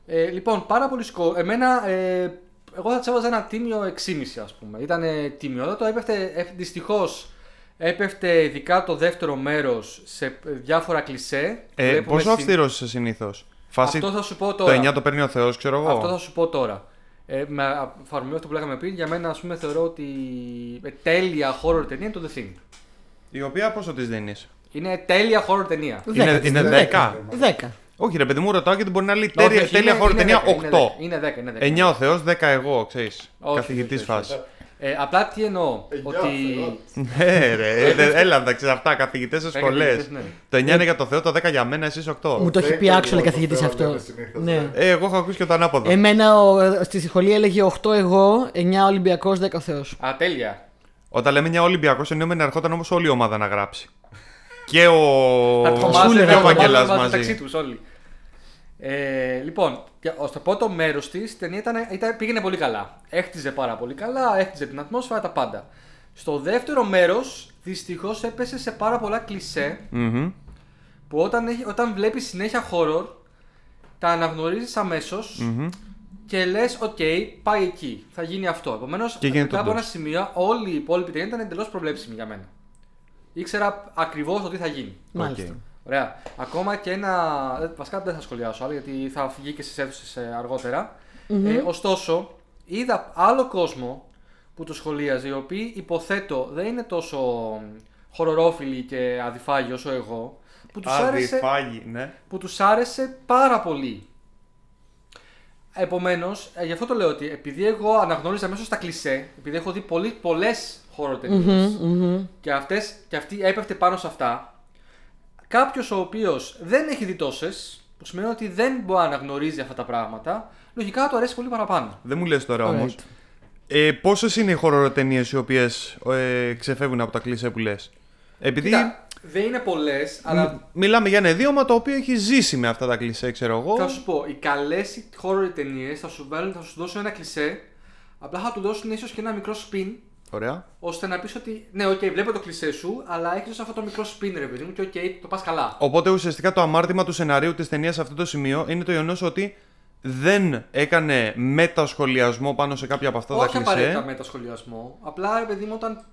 Ε, λοιπόν, πάρα πολύ σκο... Εμένα, ε, εγώ θα της έβαζα ένα τίμιο 6,5 ας πούμε. Ήταν τίμιο. Το έπεφτε, ε, δυστυχώς, έπεφτε ειδικά το δεύτερο μέρος σε ε, διάφορα κλισέ. Ε, Βλέπουμε πόσο συν- αυστηρός είσαι συνήθως; Φάση Αυτό θα σου πω το τώρα. 9 το παίρνει ο Θεός, ξέρω εγώ. Αυτό θα σου πω τώρα. Ε, με αφορμή αυτό που λέγαμε πριν, για μένα ας πούμε θεωρώ ότι ε, τέλεια horror ταινία είναι το The Thing. Η οποία πόσο της δίνεις; Είναι τέλεια horror ταινία. Είναι- είναι δέκα. 10. Όχι, ρε παιδί μου, ρωτάω γιατί μπορεί να λέει Όχι, τέλεια, όχι, τέλεια είναι- χώρο είναι ταινία 10, είναι 8. 10, Είναι 10, είναι 10. 9 ο Θεός, 10 εγώ, ξέρεις. Όχι, Καθηγητής όχι, όχι, φάσης. Όχι. Ε, απλά τι εννοώ. ότι. Ναι, ρε. ε, Έλα, εντάξει, αυτά καθηγητές σε Δέκα σχολές. καθηγητές, ναι. Το 9 είναι για το Θεό, το 10 για μένα, εσείς 8. Μου το έχει πει Δέκα άξονα εγώ, καθηγητής το αυτό. λέω, συνήθως, Ναι. Ε, εγώ έχω ακούσει και το ανάποδο. Εμένα ο, στη σχολή έλεγε 8 εγώ, 9 Ολυμπιακός, 10 ο Θεός. Α, τέλεια. Όταν λέμε 9 Ολυμπιακός, εννοούμε να ερχόταν όμως όλη η ομάδα να γράψει. Και ο. Θα το Σου μάθουν έλεγε και ο ο Βαγγελάς μεταξύ μαζί. τους όλοι. Ε, λοιπόν, και στο πρώτο μέρος της η ταινία ήταν, ήταν, πήγαινε πολύ καλά. Έχτιζε πάρα πολύ καλά, έχτιζε την ατμόσφαιρα, τα πάντα. Στο δεύτερο μέρος, δυστυχώς έπεσε σε πάρα πολλά κλισέ Μμμ. που όταν, έχει, όταν βλέπεις συνέχεια horror, τα αναγνωρίζεις αμέσως Μμμ. και λες: Οκ, πάει εκεί. Θα γίνει αυτό. Επομένως, Και γίνεται μετά από όντως. ένα σημείο, όλη η υπόλοιπη ταινία ήταν εντελώς προβλέψιμη για μένα. Ήξερα ακριβώς το τι θα γίνει. Μάλιστα. Οκ. Ωραία. Ακόμα και ένα. ε, Βασικά δεν θα σχολιάσω άλλο γιατί θα βγει και στις αίθουσες αργότερα. Ε, ωστόσο, είδα άλλο κόσμο που το σχολίαζε, οι οποίοι υποθέτω δεν είναι τόσο χορορόφιλοι και αδιφάγοι όσο εγώ, που τους, άρεσε, Αδιφάγη, ναι. που τους άρεσε πάρα πολύ. Επομένως, γι' αυτό το λέω ότι επειδή εγώ αναγνώριζα μέσω στα κλισέ, επειδή έχω δει πολλές horror ταινίες, και, αυτές, και αυτή έπεφτε πάνω σε αυτά, κάποιος ο οποίος δεν έχει δει τόσες, που σημαίνει ότι δεν μπορεί να αναγνωρίζει αυτά τα πράγματα, λογικά θα του αρέσει πολύ παραπάνω. Δεν μου λες τώρα Alright. όμω. Ε, Πόσες είναι οι horror ταινίες οι οποίες ε, ξεφεύγουν από τα κλισέ που λες; Επειδή Κοίτα, δεν είναι πολλές, αλλά μ- μιλάμε για ένα ιδίωμα το οποίο έχει ζήσει με αυτά τα κλισέ, ξέρω εγώ. θα σου πω, οι καλές horror ταινίες θα, σου βάλουν- θα σου δώσουν ένα κλισέ, απλά θα του δώσουν ίσως και ένα μικρό spin, Ωραία. ώστε να πεις ότι ναι, οκ, βλέπω το κλισέ σου, αλλά έχεις αυτό το μικρό spin, ρε παιδί μου, και οκ, το πας καλά. Οπότε ουσιαστικά το αμάρτημα του σεναρίου της ταινίας σε αυτό το σημείο είναι το γεγονός ότι δεν έκανε μετασχολιασμό πάνω σε κάποια από αυτά Όχι τα απαραίτητα κλισέ. μετασχολιασμό. Απλά, ρε παιδί μου, όταν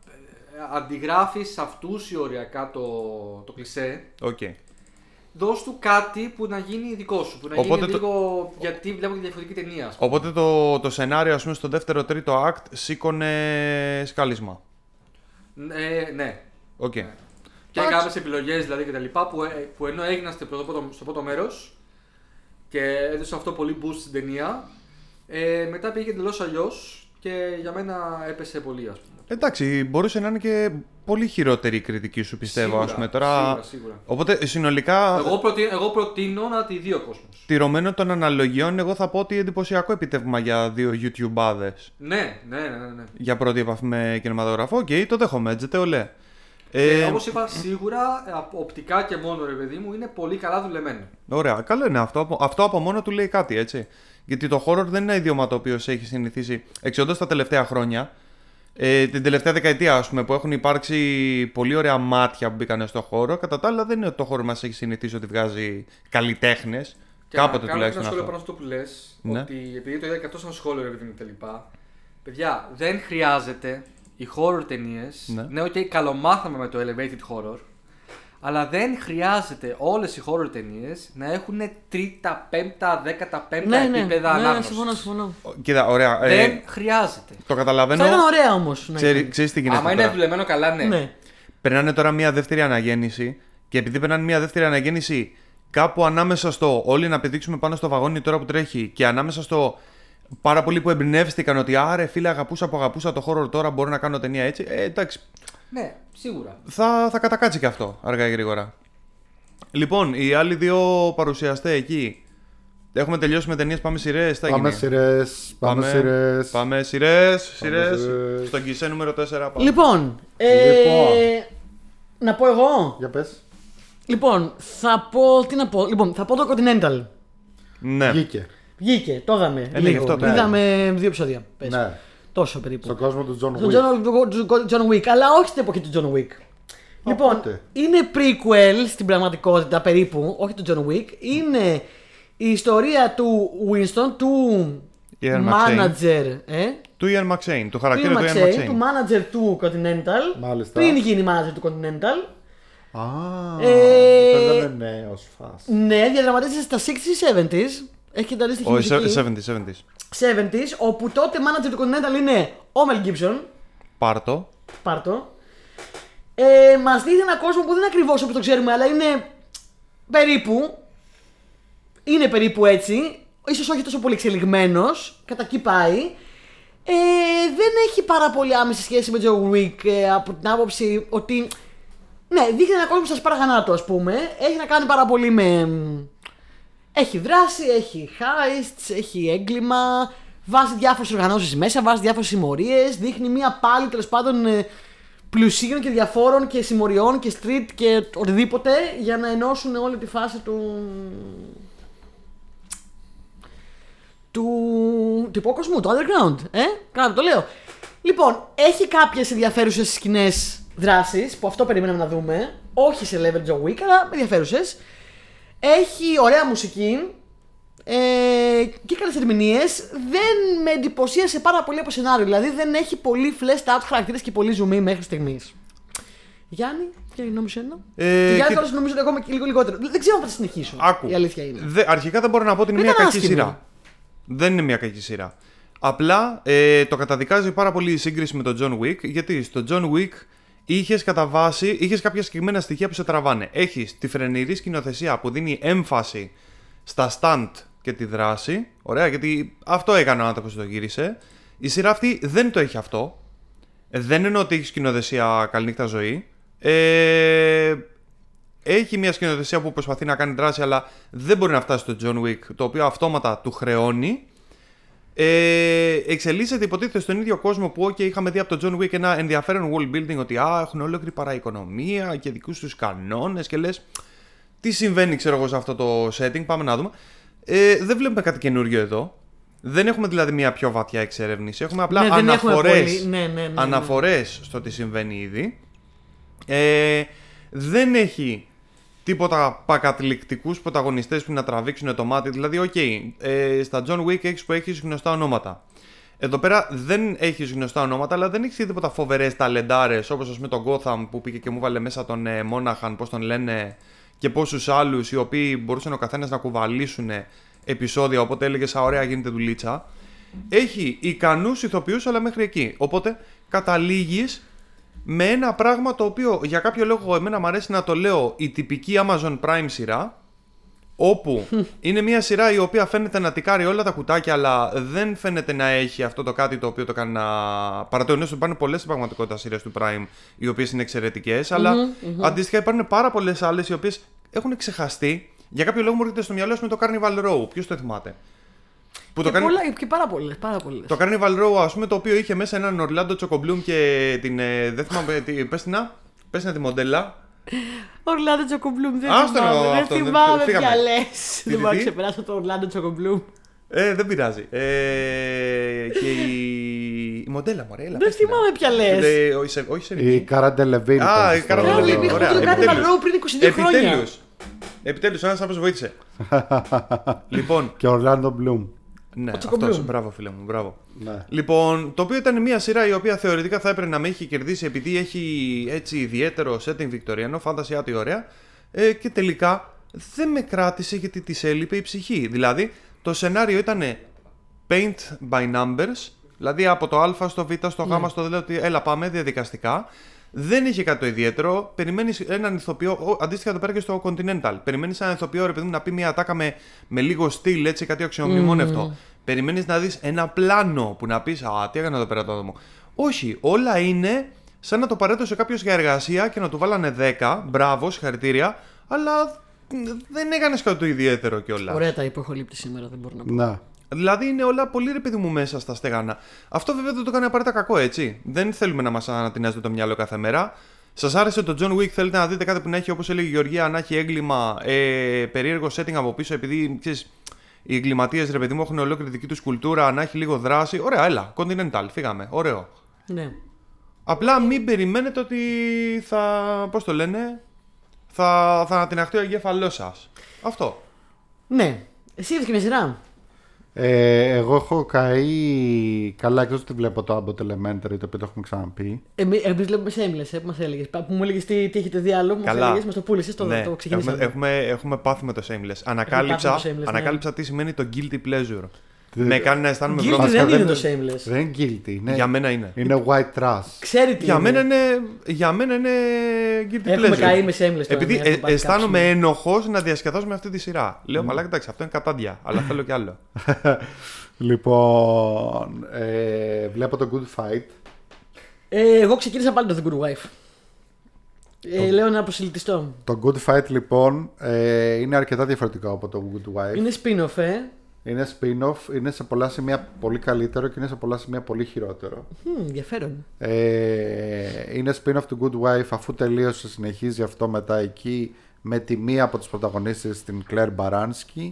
αντιγράφεις αυτούς ή οριακά το, το κλισέ, Οκ. Δώσ' του κάτι που να γίνει δικό σου. Που να Οπότε γίνει το- λίγο. Γιατί βλέπω και διαφορετική ταινία. ας πούμε. Οπότε το, το σενάριο, ας πούμε, στο δεύτερο τρίτο act σήκωνε σκάλισμα. Ε, ναι. Οκ. Και Εντάξει. κάποιες επιλογές δηλαδή και τα λοιπά που, ε, που ενώ έγιναν στο πρώτο, στο πρώτο μέρος και έδωσε αυτό πολύ boost στην ταινία, ε, μετά πήγε εντελώς αλλιώς και για μένα έπεσε πολύ, ας πούμε. Εντάξει, μπορούσε να είναι και πολύ χειρότερη η κριτική σου, πιστεύω, Σίγουρα, ας πούμε. Τώρα... σίγουρα, σίγουρα. Οπότε, συνολικά, Εγώ, προτι... εγώ προτείνω να τη δει ο κόσμος. τηρουμένων των αναλογιών, εγώ θα πω ότι εντυπωσιακό επίτευγμα για δύο YouTube-άδες. Ναι, ναι, ναι, ναι. ναι. Για πρώτη επαφή με κινηματογράφο. Οκ, το δέχομαι, έτσι, ολέ. Ε, Ε, Όπως είπα, σίγουρα ε, από οπτικά και μόνο ρε παιδί μου είναι πολύ καλά δουλεμένο. Ωραία, καλό είναι αυτό. Από- Αυτό από μόνο του λέει κάτι, έτσι. Γιατί το horror δεν είναι ένα ιδιώμα το οποίο σε έχει συνηθίσει εξοντά τα τελευταία χρόνια. Ε, την τελευταία δεκαετία, ας πούμε, που έχουν υπάρξει πολύ ωραία μάτια που μπήκαν στο χώρο. Κατά τα άλλα, δεν είναι ότι το χώρο μας έχει συνηθίσει ότι βγάζει καλλιτέχνες. Και Κάποτε να κάνω ένα τουλάχιστον σχόλιο αυτό. πάνω στο που λες, Ναι. ότι επειδή το είδα και αυτό σαν σχόλιο, ρε παιδί μου, τα λοιπά. Παιδιά, δεν χρειάζεται οι horror ταινίες. Ναι. Ναι, οκ, καλομάθαμε με το elevated horror. Αλλά δεν χρειάζεται όλες οι horror ταινίες να έχουν τρίτα, πέμπτα, δέκατα, πέμπτα Ναι, ναι, επίπεδα ναι, ανάγνωσης. συμφωνώ, συμφωνώ. Κοίτα, ωραία. ε, Δεν χρειάζεται. το Θα καταλαβαίνω. ήταν ωραία όμως. Ξέρει, ξέρεις τι γίνεται. Άμα είναι τώρα. δουλεμένο καλά, ναι. Ναι. Περνάνε τώρα μια δεύτερη αναγέννηση και επειδή περνάνε μια δεύτερη αναγέννηση κάπου ανάμεσα στο όλοι να πηδήξουμε πάνω στο βαγόνι τώρα που τρέχει και ανάμεσα στο πάρα πολλοί που εμπνεύστηκαν ότι άρε φίλε αγαπούσα που αγαπούσα το χώρο τώρα μπορώ να κάνω ταινία έτσι. Ε, εντάξει, Ναι, σίγουρα. θα, θα κατακάτσει και αυτό αργά ή γρήγορα. Λοιπόν, οι άλλοι δύο παρουσιαστέ εκεί. Έχουμε τελειώσει με ταινίες, πάμε σειρές. Πάμε σειρές. Πάμε σειρές. Πάμε σειρές. Σειρές. σειρές. Στον Κισέ νούμερο 4. Πάμε. Λοιπόν, ε, Λοιπόν. να πω εγώ; Για πες. Λοιπόν, θα πω. Τι να πω; Λοιπόν, θα πω το Continental. Ναι. Βγήκε. Βγήκε, το είδαμε. Ε, ναι, γι' λίγο. αυτό το Είδαμε δύο επεισόδια. Πες. Ναι. Τόσο περίπου. Στον κόσμο του John Στον Wick. John, John Wick, αλλά όχι στην εποχή του John Wick. Λοιπόν, πότε; είναι prequel στην πραγματικότητα περίπου, όχι του John Wick. Είναι η ιστορία του Winston, του Ian manager, ε, Του Ian McShane, του του χαρακτήρα Ian του Ian McShane, McShane. του manager του Continental, Μάλιστα. πριν γίνει manager του Continental. Α, Ε, όταν ήταν νέο φάση. Ναι, διαδραματίζεται στα 60s 70s. Έχει και τα αντίστοιχη Όχι, μουσική. 70s, 70s. 70s, όπου τότε manager του Continental είναι ο Mel Gibson. Πάρτο. Πάρτο. Ε, Μας δείχνει έναν κόσμο που δεν είναι ακριβώς όπως το ξέρουμε, αλλά είναι περίπου. Είναι περίπου έτσι. Ίσως όχι τόσο πολύ εξελιγμένος. Κατά εκεί πάει. Ε, δεν έχει πάρα πολύ άμεση σχέση με Joe Wick ε, από την άποψη ότι. Ναι, δείχνει έναν κόσμο στα σπαραγανά ας πούμε. Έχει να κάνει πάρα πολύ με. Έχει δράση, έχει heists, έχει έγκλημα. Βάζει διάφορες οργανώσεις μέσα, βάζει διάφορες συμμορίες. Δείχνει μια πάλι τέλος πάντων ε, πλουσίων και διαφόρων και συμμοριών και street και οτιδήποτε για να ενώσουν όλη τη φάση του. του, του υπόκοσμου, του underground. Ε, κάτω το λέω. Λοιπόν, έχει κάποιες ενδιαφέρουσες σκηνές δράσεις που αυτό περιμέναμε να δούμε. Όχι σε level Joe Wick, αλλά ενδιαφέρουσες. Έχει ωραία μουσική. Ε, και καλές ερμηνείες. Δεν με εντυπωσίασε πάρα πολύ από σενάριο. Δηλαδή δεν έχει πολύ fleshed out χαρακτήρες και πολύ ζουμί μέχρι στιγμής. Γιάννη, ποια είναι η νόμιση ένα. Ε, και Γιάννη κοίτα- τώρα νομίζω ότι ακόμα και λίγο λιγότερο. Δεν ξέρω αν θα συνεχίσω. Άκου. Η αλήθεια είναι. Δε, αρχικά δεν μπορώ να πω ότι είναι Δεν μια ήταν κακή άσχημη. σειρά. Δεν είναι μια κακή σειρά. Απλά ε, το καταδικάζει πάρα πολύ η σύγκριση με τον John Wick, γιατί στο John Wick είχες κατά βάση, είχες κάποια συγκεκριμένα στοιχεία που σε τραβάνε. Έχεις τη φρενηρή σκηνοθεσία που δίνει έμφαση στα stunt και τη δράση. Ωραία, γιατί αυτό έκανε ο άνθρωπος που το γύρισε. Η σειρά αυτή δεν το έχει αυτό. Ε, Δεν εννοώ ότι έχει σκηνοθεσία καληνύχτα ζωή. Ε, έχει μια σκηνοθεσία που προσπαθεί να κάνει δράση, αλλά δεν μπορεί να φτάσει στο John Wick, το οποίο αυτόματα του χρεώνει. Ε, εξελίσσεται υποτίθεται στον ίδιο κόσμο που okay, είχαμε δει από το John Wick ένα ενδιαφέρον world building ότι α, έχουν ολόκληρη παραοικονομία και δικούς τους κανόνες και λες τι συμβαίνει ξέρω εγώ σε αυτό το setting, πάμε να δούμε. Ε, δεν βλέπουμε κάτι καινούριο εδώ. Δεν έχουμε δηλαδή μια πιο βαθιά εξερεύνηση. Έχουμε απλά Ναι, δεν έχουμε αναφορές, πολύ- ναι, ναι, ναι, ναι. αναφορές στο τι συμβαίνει ήδη. Ε, δεν έχει τίποτα καταπληκτικούς πρωταγωνιστές που να τραβήξουν το μάτι. Δηλαδή, οκ, ε, στα John Wick έχεις που έχεις γνωστά ονόματα. Εδώ πέρα δεν έχεις γνωστά ονόματα, αλλά δεν έχεις τίποτα φοβερές ταλεντάρες όπως ας πούμε τον Gotham που πήγε και μου βάλε μέσα τον ε, Μόναχαν, πώς τον λένε, και πόσους άλλους οι οποίοι μπορούσαν ο καθένας να κουβαλήσουν επεισόδια. Οπότε έλεγε Σα ωραία, γίνεται δουλίτσα. Έχει ικανούς ηθοποιούς, αλλά μέχρι εκεί. Οπότε καταλήγεις με ένα πράγμα το οποίο για κάποιο λόγο εμένα μου αρέσει να το λέω η τυπική Amazon Prime σειρά όπου *laughs* είναι μια σειρά η οποία φαίνεται να τικάρει όλα τα κουτάκια αλλά δεν φαίνεται να έχει αυτό το κάτι το οποίο το κάνει να... Παρά το ότι υπάρχουν πολλές στην πραγματικότητα σειρές του Prime οι οποίες είναι εξαιρετικές αλλά αντίστοιχα υπάρχουν πάρα πολλές άλλες οι οποίες έχουν ξεχαστεί για κάποιο λόγο μου έρχεται στο μυαλό με το Carnival Row. Ποιος το θυμάται; Που Και, το, κάνει... πολλά, και πάρα πολλές. Πάρα πολλές. το Carnival Row, ας πούμε, το οποίο είχε μέσα έναν Ορλάντο Τσοκομπλούμ και την. ε, δεν θυμάμαι. τι- Πες την να. Πες την να τη μοντέλα. Ορλάντο Τσοκομπλούμ, δεν Άστο θυμάμαι. ρε, Δεν αυτό, δεν- θυμάμαι φύγαμε. ποια λε. Τι, Δεν μπορώ να τι; ξεπεράσω το Ορλάντο Τσοκομπλούμ. Ε, δεν πειράζει. Ε, και η. Η μοντέλα μου, έλα. Δεν πες την να. θυμάμαι ποια λες. Ε, όχι σε- Όχι σε Η Καράντε Λεβίν. Α, παίζει η στο- Καράντε Κάρολ, Λεβίν. είχαμε ωραία, το Carnival επιτέλους. Row πριν 22 χρόνια. Επιτέλους. Επιτέλους, ένας άνθρωπος βοήθησε. *laughs* λοιπόν, Και Ορλάντο Μπλουμ. Ναι, Τσοκομπλούμ. αυτός, μπράβο φίλε μου, μπράβο. Ναι. Λοιπόν, το οποίο ήταν μια σειρά η οποία θεωρητικά θα έπρεπε να με έχει κερδίσει επειδή έχει έτσι ιδιαίτερο setting βικτοριανό, φάνταση άτι ωραία. Ε, και τελικά δεν με κράτησε γιατί της έλειπε η ψυχή. Δηλαδή, το σενάριο ήταν paint by numbers, δηλαδή από το α στο β στο γ στο δ, ότι έλα πάμε διαδικαστικά. Δεν είχε κάτι το ιδιαίτερο. Περιμένεις έναν ηθοποιό, ο- αντίστοιχα εδώ πέρα και στο Continental. Περιμένεις έναν ηθοποιό, ρε παιδί μου, να πει μια ατάκα με, με λίγο στυλ, έτσι κάτι αξιομνημόνευτο. Περιμένεις να δεις ένα πλάνο που να πεις Α, τι έκανε εδώ πέρα το άτομο. Όχι, όλα είναι σαν να το παρέδωσε κάποιος για εργασία και να του βάλανε 10. Μπράβο, συγχαρητήρια. Αλλά μ, δεν έκανες κάτι το ιδιαίτερο κιόλας. Ωραία τα υποχολήπτη σήμερα, δεν μπορώ να πω. Να. Δηλαδή είναι όλα πολύ ρε παιδί μου μέσα στα στεγάνα. Αυτό βέβαια δεν το κάνει απαραίτητα κακό, έτσι. Δεν θέλουμε να μας ανατινάζετε το μυαλό κάθε μέρα. Σας άρεσε το John Wick, θέλετε να δείτε κάτι που να έχει, όπως έλεγε η Γεωργία, να έχει έγκλημα, ε, περίεργο setting από πίσω, επειδή ξέρεις, οι εγκληματίες ρε παιδί μου έχουν ολόκληρη δική τους κουλτούρα, να έχει λίγο δράση. Ωραία, έλα, Continental, φύγαμε. Ωραίο. Ναι. Απλά μην περιμένετε ότι θα. Πώς το λένε, θα, θα ανατιναχτεί ο εγκέφαλός σας. Αυτό. Ναι. Εσύ είδες και μια σειρά. Ε, εγώ έχω καεί. Καλά, εκτός ότι βλέπω το Abbott Elementary, το οποίο το έχουμε ξαναπεί. Εμεί βλέπουμε Shameless, ε, που μας έλεγες. Που μου έλεγες τι, τι έχετε δει άλλο, που μας Καλά. έλεγες, μας το πούλησες, το, ναι, το έχουμε, ξεκινήσαμε. έχουμε, έχουμε πάθει με το Shameless. Ανακάλυψα, πάθει με το Shameless, ναι. ανακάλυψα τι σημαίνει το guilty pleasure. Τι- Με κάνει να αισθάνομαι Guilty βρώμικο. δεν δεν είναι το είναι- Shameless. Δεν είναι guilty. Είναι, Για μένα είναι. είναι white trash. Ξέρει τι Για είναι. μένα είναι, για μένα είναι guilty Έχουμε pleasure. καεί με Shameless τώρα, Επειδή ναι, έχουμε ε, πάθει αισθάνομαι κάψιμο. ενοχώ να διασκεδάσω με αυτή τη σειρά. Λέω, μαλάκα εντάξει, αυτό είναι κατάντια, αλλά θέλω κι άλλο. *laughs* Λοιπόν, ε, βλέπω το Good Fight. Ε, εγώ ξεκίνησα πάλι το The Good Wife. Ε, λέω να προσελκυστώ. Το Good Fight λοιπόν ε, είναι αρκετά διαφορετικό από το Good Wife. Είναι spin-off, ε. Είναι spin-off, είναι σε πολλά σημεία πολύ καλύτερο και είναι σε πολλά σημεία πολύ χειρότερο. Hm, ενδιαφέρον. Ε, είναι spin-off του Good Wife αφού τελείωσε συνεχίζει αυτό μετά εκεί με τη μία από τις πρωταγωνίστες την Claire Baranski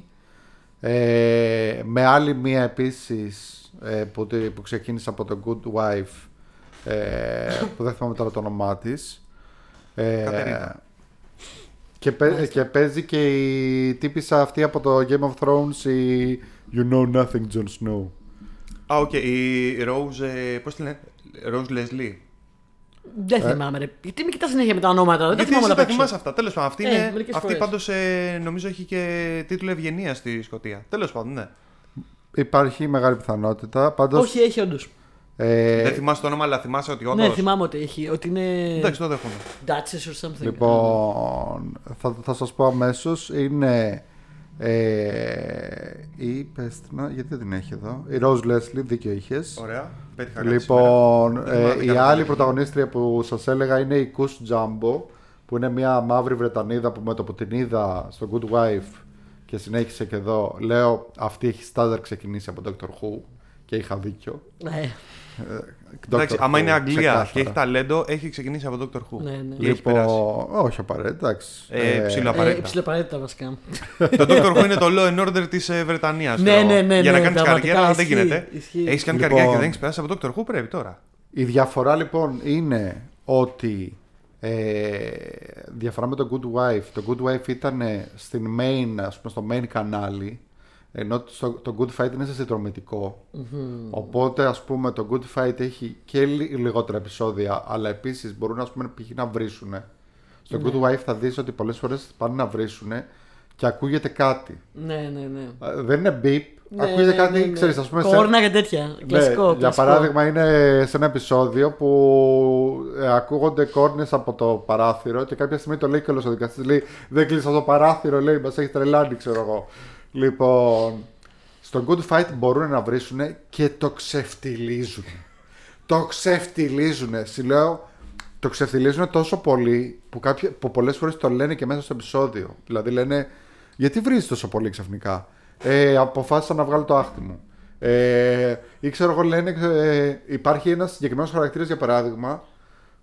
ε, με άλλη μία επίσης ε, που, τη- που ξεκίνησε από το Good Wife ε, που δεν θυμάμαι τώρα το όνομά της ε, Κατερίνα. Και, παί- και παίζει και η τύπισσα αυτή από το Game of Thrones η You Know Nothing Jon Snow Α, οκ, η Rose, ε, πώς τη λένε, Rose Leslie. Δεν θυμάμαι, ρε. Γιατί με κοιτάς συνέχεια με τα ονόματα, δεν τα Γιατί θυμάμαι εσύ όλα τα απ' έξω. θυμάσαι αυτά. Τέλος πάντων, αυτή, Ε, είναι, μερικές αυτή φορές. πάντως ε, νομίζω έχει και τίτλο ευγενίας στη Σκωτία. Τέλος πάντων, ναι. υπάρχει μεγάλη πιθανότητα πάντως Όχι, έχει όντως. Ε, Δεν θυμάσαι το όνομα, αλλά θυμάσαι ότι όντως. Ναι, θυμάμαι ότι έχει. Ότι είναι. Εντάξει, το δέχομαι. Duchess or something. Λοιπόν, θα, θα σας πω αμέσως είναι ε, η Πέστρινα, γιατί δεν την έχει εδώ; Η Rose Leslie, δίκιο είχες Ωραία. Πέτυχα κάτι Λοιπόν, σήμερα. Δεν θυμάμαι ε, τι η κάνω άλλη πολύ. πρωταγωνίστρια που σας έλεγα είναι η Kus Jumbo που είναι μια μαύρη Βρετανίδα που με το που την είδα στο Good Wife και συνέχισε και εδώ λέω αυτή έχει στάνταρ ξεκινήσει από Doctor Who και είχα δίκιο Ναι, Εντάξει, Doctor άμα Who, είναι Αγγλία ξεκάθαρα. και έχει ταλέντο, έχει ξεκινήσει από Doctor Who. Ναι, ναι. Ή έχει περάσει. Λοιπόν, όχι απαραίτητα, εντάξει. Ε, ψηλό ε, απαραίτητα. ψιλοαπαραίτητα βασικά. *laughs* το Doctor Who είναι το Law and Order της ε, Βρετανίας. Ναι, ναι, ναι, Για να ναι, κάνεις πραγματικά, καριέρα δεν ισχύει, γίνεται. ισχύει. Έχεις κάνει Λοιπόν. καριέρα και δεν έχεις περάσει από Doctor Who, πρέπει τώρα. Η διαφορά λοιπόν είναι ότι ε, διαφορά με το Good Wife. Το Good Wife ήταν στην main, ας πούμε, στο main κανάλι Ενώ στο, το Good Fight είναι σε συνδρομητικό. Οπότε, ας πούμε, το Good Fight έχει και λι- λιγότερα επεισόδια, αλλά επίσης μπορούν ας πούμε, π.χ. να βρίσουν. Στο Good Wife θα δεις ότι πολλές φορές πάνε να βρίσουν και ακούγεται κάτι. Ναι, ναι, ναι. Ε, Δεν είναι beep, Ναι, ακούγεται ναι, κάτι, ναι, ναι. ξέρεις, ας πούμε... σε- Κόρνα και τέτοια. ναι, Κλασικό. για κλασικό. παράδειγμα, είναι σε ένα επεισόδιο που ε, ακούγονται κόρνες από το παράθυρο και κάποια στιγμή το λέει και ο δικαστής. Λέει: Δεν κλείσα το παράθυρο, λέει, μας έχει τρελάνει, ξέρω εγώ. Λοιπόν, στο Good Fight μπορούν να βρίσουν και το ξεφτιλίζουν. Το ξεφτιλίζουν. Συλλέω, το ξεφτιλίζουν τόσο πολύ που, κάποιοι, που πολλές φορές το λένε και μέσα στο επεισόδιο. Δηλαδή λένε, γιατί βρίζεις τόσο πολύ ξαφνικά; Ε, αποφάσισα να βγάλω το άχτι μου. Ε, ή ξέρω εγώ λένε, ε, υπάρχει ένας συγκεκριμένος χαρακτήρας για παράδειγμα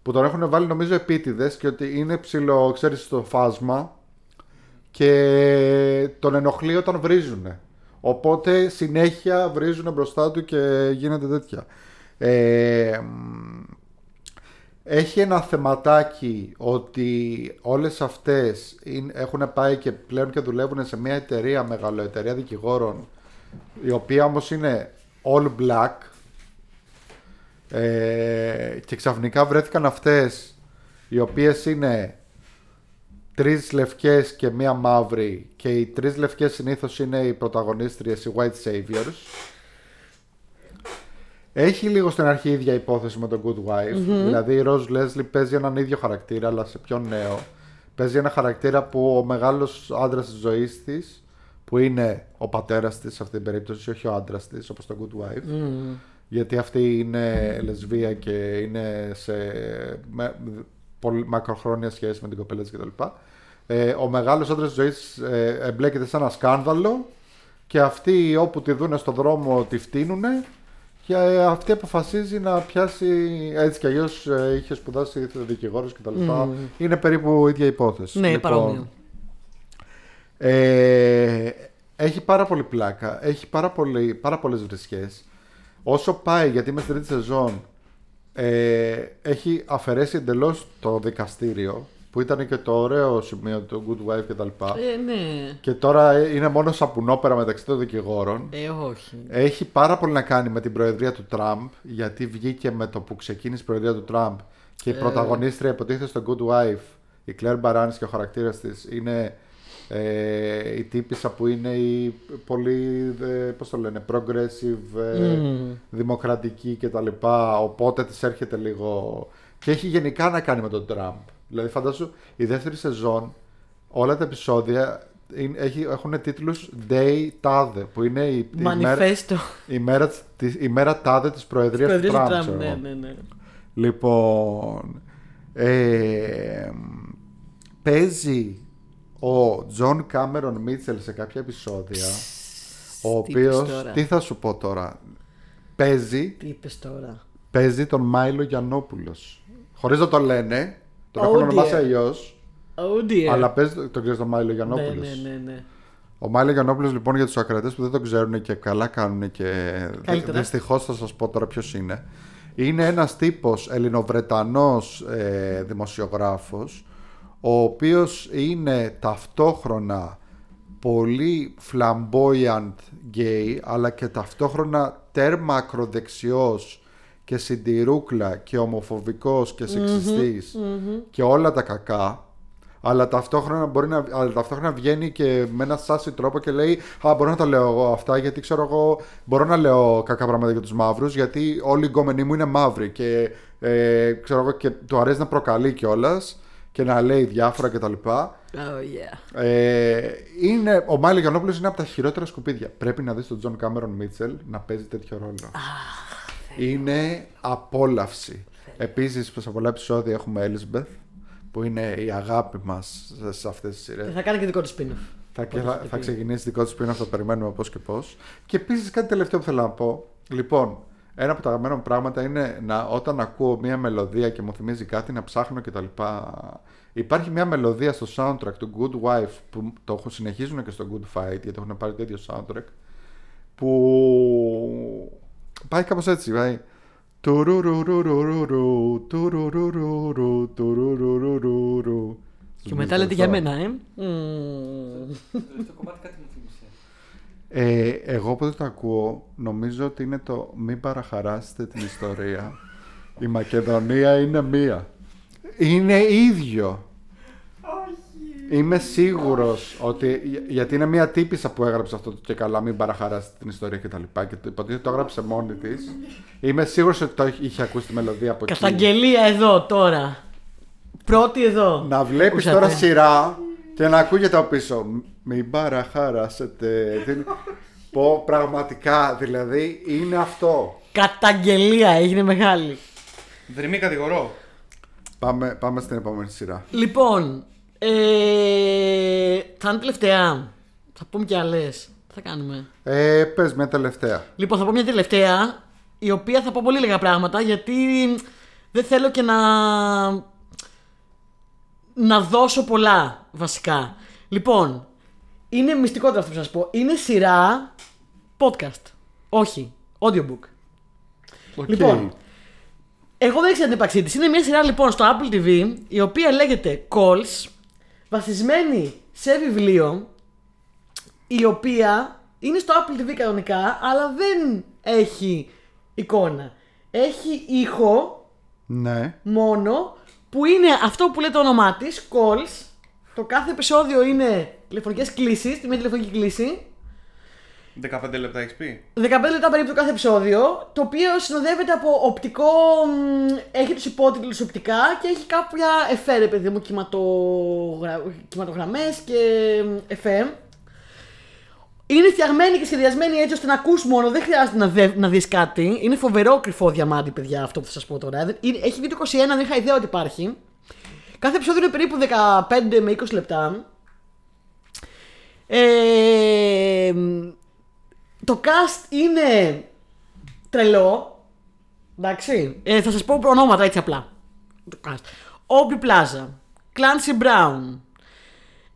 που τον έχουν βάλει νομίζω επίτηδες και ότι είναι ψηλό, ξέρεις, στο φάσμα και τον ενοχλεί όταν βρίζουν. Οπότε συνέχεια βρίζουν μπροστά του και γίνεται τέτοια. Ε, μ, έχει ένα θεματάκι ότι όλες αυτές είναι- έχουν πάει και πλέον και δουλεύουν σε μια εταιρεία, μεγαλοεταιρεία δικηγόρων η οποία όμως είναι all black ε, και ξαφνικά βρέθηκαν αυτές οι οποίες είναι τρεις λευκές και μία μαύρη και οι τρεις λευκές συνήθως είναι οι πρωταγωνίστριες, οι white saviors έχει λίγο στην αρχή η ίδια υπόθεση με τον Good Wife. Δηλαδή η Rose Leslie παίζει έναν ίδιο χαρακτήρα, αλλά σε πιο νέο. Παίζει ένα χαρακτήρα που ο μεγάλος άντρας της ζωής της, που είναι ο πατέρας της σε αυτή την περίπτωση, όχι ο άντρας της, όπως το Good Wife. Γιατί αυτή είναι λεσβία και είναι σε με, πολύ μακροχρόνια σχέση με την κοπέλα της κτλ. Ε, ο μεγάλος άντρας της ζωής ε, εμπλέκεται σε ένα σκάνδαλο και αυτοί όπου τη δούνε στον δρόμο τη φτύνουν και ε, αυτή αποφασίζει να πιάσει έτσι κι αλλιώς είχε σπουδάσει δικηγόρος κτλ. Είναι περίπου ίδια υπόθεση. Ναι, Λοιπόν, παρόμοιο. ε, έχει πάρα πολύ πλάκα. Έχει πάρα, πολύ, πάρα πολλές βρισχές. Όσο πάει, γιατί είμαι στην τρίτη σεζόν, ε, έχει αφαιρέσει εντελώς το δικαστήριο, που ήταν και το ωραίο σημείο του Good Wife κτλ. Ε, ναι. Και τώρα είναι μόνο σαπουνόπερα μεταξύ των δικηγόρων. Ε, όχι. Έχει πάρα πολύ να κάνει με την προεδρία του Τραμπ, γιατί βγήκε με το που ξεκίνησε η προεδρία του Τραμπ και η Ε. πρωταγωνίστρια υποτίθεται στο Good Wife, η Claire Barnes και ο χαρακτήρας της είναι ε, η τύπησα που είναι η πολύ, ε, πώς το λένε, progressive, ε, δημοκρατική κτλ. Οπότε της έρχεται λίγο... Και έχει γενικά να κάνει με τον Τραμπ. Δηλαδή φαντάσου, η δεύτερη σεζόν, όλα τα επεισόδια είναι- έχει, έχουν τίτλους Day Tade, που είναι η, η μέρα, Μανιφέστο. η, μέρα, της- η μέρα τάδε της προεδρίας του Προεδρία Τραμπ. του Τραμπ. ξέρω Ναι, εγώ. ναι, ναι. Λοιπόν, ε, παίζει ο Τζον Κάμερον Μίτσελ σε κάποια επεισόδια, ο τι είπες οποίος, τώρα; τι θα σου πω τώρα, παίζει, Τι είπες τώρα. παίζει τον Μάιλο Γιαννόπουλος. Χωρίς να το λένε, τον Oh έχουν ονομάσει dear. αλλιώς, Oh dear. αλλά παίζει, το- τον ξέρεις τον Μάιλο ναι, Γιαννόπουλος. ναι, ναι, ναι. Ο Μάιλο Γιαννόπουλος λοιπόν για τους ακρατές που δεν το ξέρουν και καλά κάνουν και Καλύτερα. δυστυχώς θα σας πω τώρα ποιος είναι. Είναι ένας τύπος ελληνοβρετανός ε, δημοσιογράφος ο οποίος είναι ταυτόχρονα πολύ flamboyant gay αλλά και ταυτόχρονα τέρμα ακροδεξιός και συντηρούκλα και ομοφοβικός και σεξιστης και όλα τα κακά αλλά ταυτόχρονα, μπορεί να, αλλά ταυτόχρονα βγαίνει και με ένα sassy τρόπο και λέει Α, μπορώ να τα λέω εγώ αυτά γιατί ξέρω εγώ μπορώ να λέω κακά πράγματα για τους μαύρους γιατί όλοι οι γκόμενοι μου είναι μαύροι και ε, ξέρω εγώ και του αρέσει να προκαλεί κιόλας και να λέει διάφορα κτλ. Oh yeah. Ε, είναι, ο Μάιλο Γιαννόπουλος είναι από τα χειρότερα σκουπίδια. Πρέπει να δεις τον Τζον Κάμερον Μίτσελ να παίζει τέτοιο ρόλο. Είναι απόλαυση. Επίσης, σε πολλά επεισόδια έχουμε Elizabeth, που είναι η αγάπη μας σε- σε αυτές τις σειρές. Και θα κάνει και δικό του spin-off. Θα, και Όπως θα, είχε θα πει. ξεκινήσει δικό του spin-off, θα περιμένουμε πώς και πώς. Και επίσης κάτι τελευταίο που θέλω να πω. Λοιπόν, ένα από τα αγαπημένα μου πράγματα είναι να, όταν ακούω μια μελωδία και μου θυμίζει κάτι να ψάχνω κτλ. Υπάρχει μια μελωδία στο soundtrack του Good Wife που το έχουν- συνεχίζουν και στο Good Fight γιατί έχουν πάρει το ίδιο soundtrack που πάει κάπως έτσι, πάει Τουρουρουρουρουρου, τουρουρουρουρου, τουρουρουρουρου. Και μετά λέτε για μένα, ε. Μμμ. Το τελευταίο κομμάτι κάτι μου θύμισε. Ε, εγώ όποτε το ακούω, νομίζω ότι είναι το μην παραχαράσετε την ιστορία. Η Μακεδονία είναι μία. Είναι ίδιο. Είμαι σίγουρος ότι. για- Γιατί είναι μια τύπησα που έγραψε αυτό το και καλά, μην παραχαράσετε την ιστορία κτλ. Και, και το υποτίθεται το έγραψε μόνη της. Είμαι σίγουρος ότι το είχε- είχε ακούσει τη μελωδία από εκεί. Καταγγελία εδώ τώρα. Πρώτη εδώ. Να βλέπεις Ακούσατε. τώρα σειρά και να ακούγεται από πίσω. Μην παραχαράσετε. την-» Πω πραγματικά, δηλαδή είναι αυτό. Καταγγελία έγινε μεγάλη. Δρυμή κατηγορώ. Πάμε, πάμε στην επόμενη σειρά. Λοιπόν, ε, θα είναι τελευταία. Θα πούμε κι άλλες. Τι θα κάνουμε; Ε, πες μια τελευταία. Λοιπόν, θα πω μια τελευταία, η οποία θα πω πολύ λίγα πράγματα, γιατί δεν θέλω και να να δώσω πολλά, βασικά. Λοιπόν, είναι μυστικότερο αυτό που σας πω. Είναι σειρά podcast. Όχι, audiobook. Οκ. Λοιπόν, εγώ δεν ήξερα την ύπαρξή της. Είναι μια σειρά λοιπόν στο Apple TV η οποία λέγεται Calls, βασισμένη σε βιβλίο, η οποία είναι στο Apple TV κανονικά, αλλά δεν έχει εικόνα. Έχει ήχο Ναι. μόνο που είναι αυτό που λέει το όνομά της, Calls. Το κάθε επεισόδιο είναι τηλεφωνικές κλήσεις, τη μία τηλεφωνική κλήση. 15 λεπτά έχεις πει; 15 λεπτά περίπου το κάθε επεισόδιο, το οποίο συνοδεύεται από οπτικό. μ, Έχει τους υπότιτλους οπτικά και έχει κάποια εφέ, ρε παιδί μου, κυματογρα... κυματογραμμέ και μ, εφέ. Είναι φτιαγμένη και σχεδιασμένη έτσι ώστε να ακούς μόνο, δεν χρειάζεται να, δε, να δεις κάτι. Είναι φοβερό κρυφό διαμάντι, παιδιά, αυτό που θα σας πω τώρα. Δεν- είναι- Έχει βίντεο 21, δεν είχα ιδέα ότι υπάρχει. Κάθε επεισόδιο είναι περίπου 15 με 20 λεπτά. Ε, μ, το cast είναι τρελό. Εντάξει. Ε, θα σας πω ονόματα έτσι απλά. Το cast. Aubrey Plaza. Clancy Brown.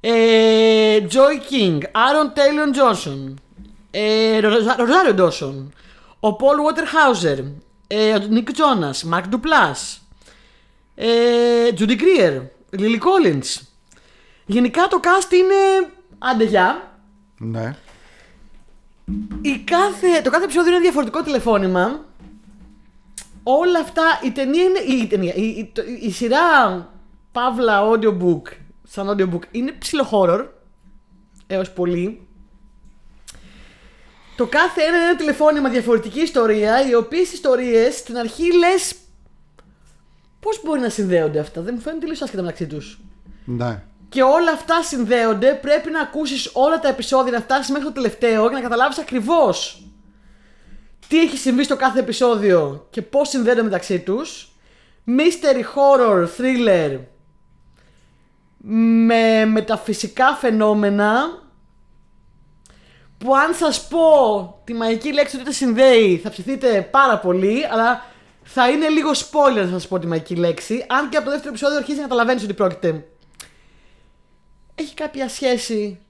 Ε, Joy King. Aaron Taylor Johnson. Ε, Ροζα- Rosario Dawson. Ο Paul Waterhauser. Ε, ο Nick Jonas. Mark Duplass. Ε, Judy Greer. Lily Collins. Γενικά το cast είναι αντεγιά. Ναι. Η κάθε, το κάθε επεισόδιο είναι διαφορετικό τηλεφώνημα. Όλα αυτά, η ταινία είναι. Η, ταινία, η, η, το- η σειρά Παύλα audiobook, σαν audiobook, είναι ψηλό horror. Έως πολύ. Το κάθε ένα είναι ένα τηλεφώνημα διαφορετική ιστορία, οι οποίες ιστορίες στην αρχή λες πώς μπορεί να συνδέονται αυτά, δεν μου φαίνεται τελείως άσχετα μεταξύ τους Ναι. Και όλα αυτά συνδέονται, πρέπει να ακούσεις όλα τα επεισόδια, να φτάσεις μέχρι το τελευταίο και να καταλάβεις ακριβώς τι έχει συμβεί στο κάθε επεισόδιο και πώς συνδέονται μεταξύ τους. Mystery, horror, thriller με μεταφυσικά φαινόμενα που αν σας πω τη μαγική λέξη ότι τα συνδέει θα ψηθείτε πάρα πολύ αλλά θα είναι λίγο spoiler να σας πω τη μαγική λέξη αν και από το δεύτερο επεισόδιο αρχίζει να καταλαβαίνεις ότι πρόκειται έχει κάποια σχέση;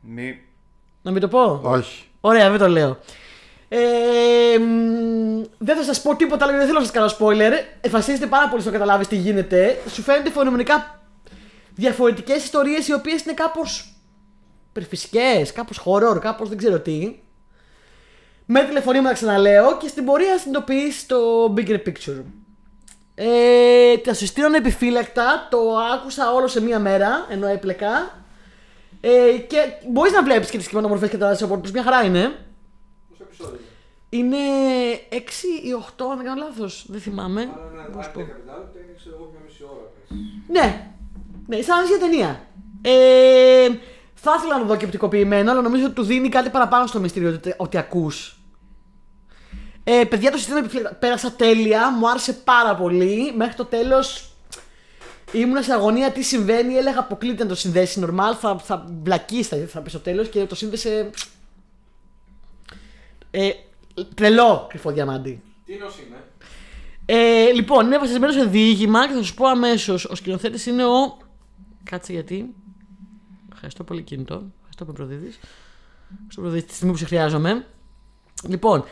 Μη... Να μην το πω; Όχι. Ωραία, δεν το λέω. Ε, μ, δεν θα σας πω τίποτα άλλο γιατί δεν θέλω να σας κάνω spoiler. Εφασίζεται πάρα πολύ στο να καταλάβεις τι γίνεται. Σου φαίνονται φαινομενικά διαφορετικές ιστορίες οι οποίες είναι κάπως υπερφυσικέ, κάπως horror, κάπως δεν ξέρω τι. Με τηλεφωνήματα ξαναλέω και στην πορεία συνειδητοποιείς το bigger picture. Ε, τα σου στείλω επιφύλακτα, το άκουσα όλο σε μία μέρα, ενώ έπλεκα. Ε, και μπορείς να βλέπεις και τις κειμενομορφές και τα support τους, μια χαρά είναι. Πόσο επεισόδιο. Είναι; 6 ή 8, αν δεν κάνω λάθος. Δεν θυμάμαι. Άρα ένα Πώς πω. 10 λεπτά είναι ξέρω εγώ μια μισή ώρα. πες. Ναι, ναι, σαν για ταινία. Ε, θα ήθελα να το δω και οπτικοποιημένο, αλλά νομίζω ότι του δίνει κάτι παραπάνω στο μυστήριο ότι, ότι ακούς. Ε, παιδιά, το σύστημα επιφυλακ- πέρασα τέλεια, μου άρεσε πάρα πολύ. Μέχρι το τέλος ήμουν σε αγωνία τι συμβαίνει. Έλεγα αποκλείται να το συνδέσει normal, θα, θα μπλακείς θα, θα πεις στο τέλος και το σύνδεσε. Ε, τρελό κρυφό διαμάντι. Τι νος είναι. Ε, λοιπόν, είναι βασισμένος σε διήγημα και θα σου πω αμέσως. Ο σκηνοθέτης είναι ο. Κάτσε γιατί. Ευχαριστώ πολύ κινητό. Ευχαριστώ που με προδίδει. Στο προδίδει τη στιγμή που σε χρειάζομαι. Λοιπόν,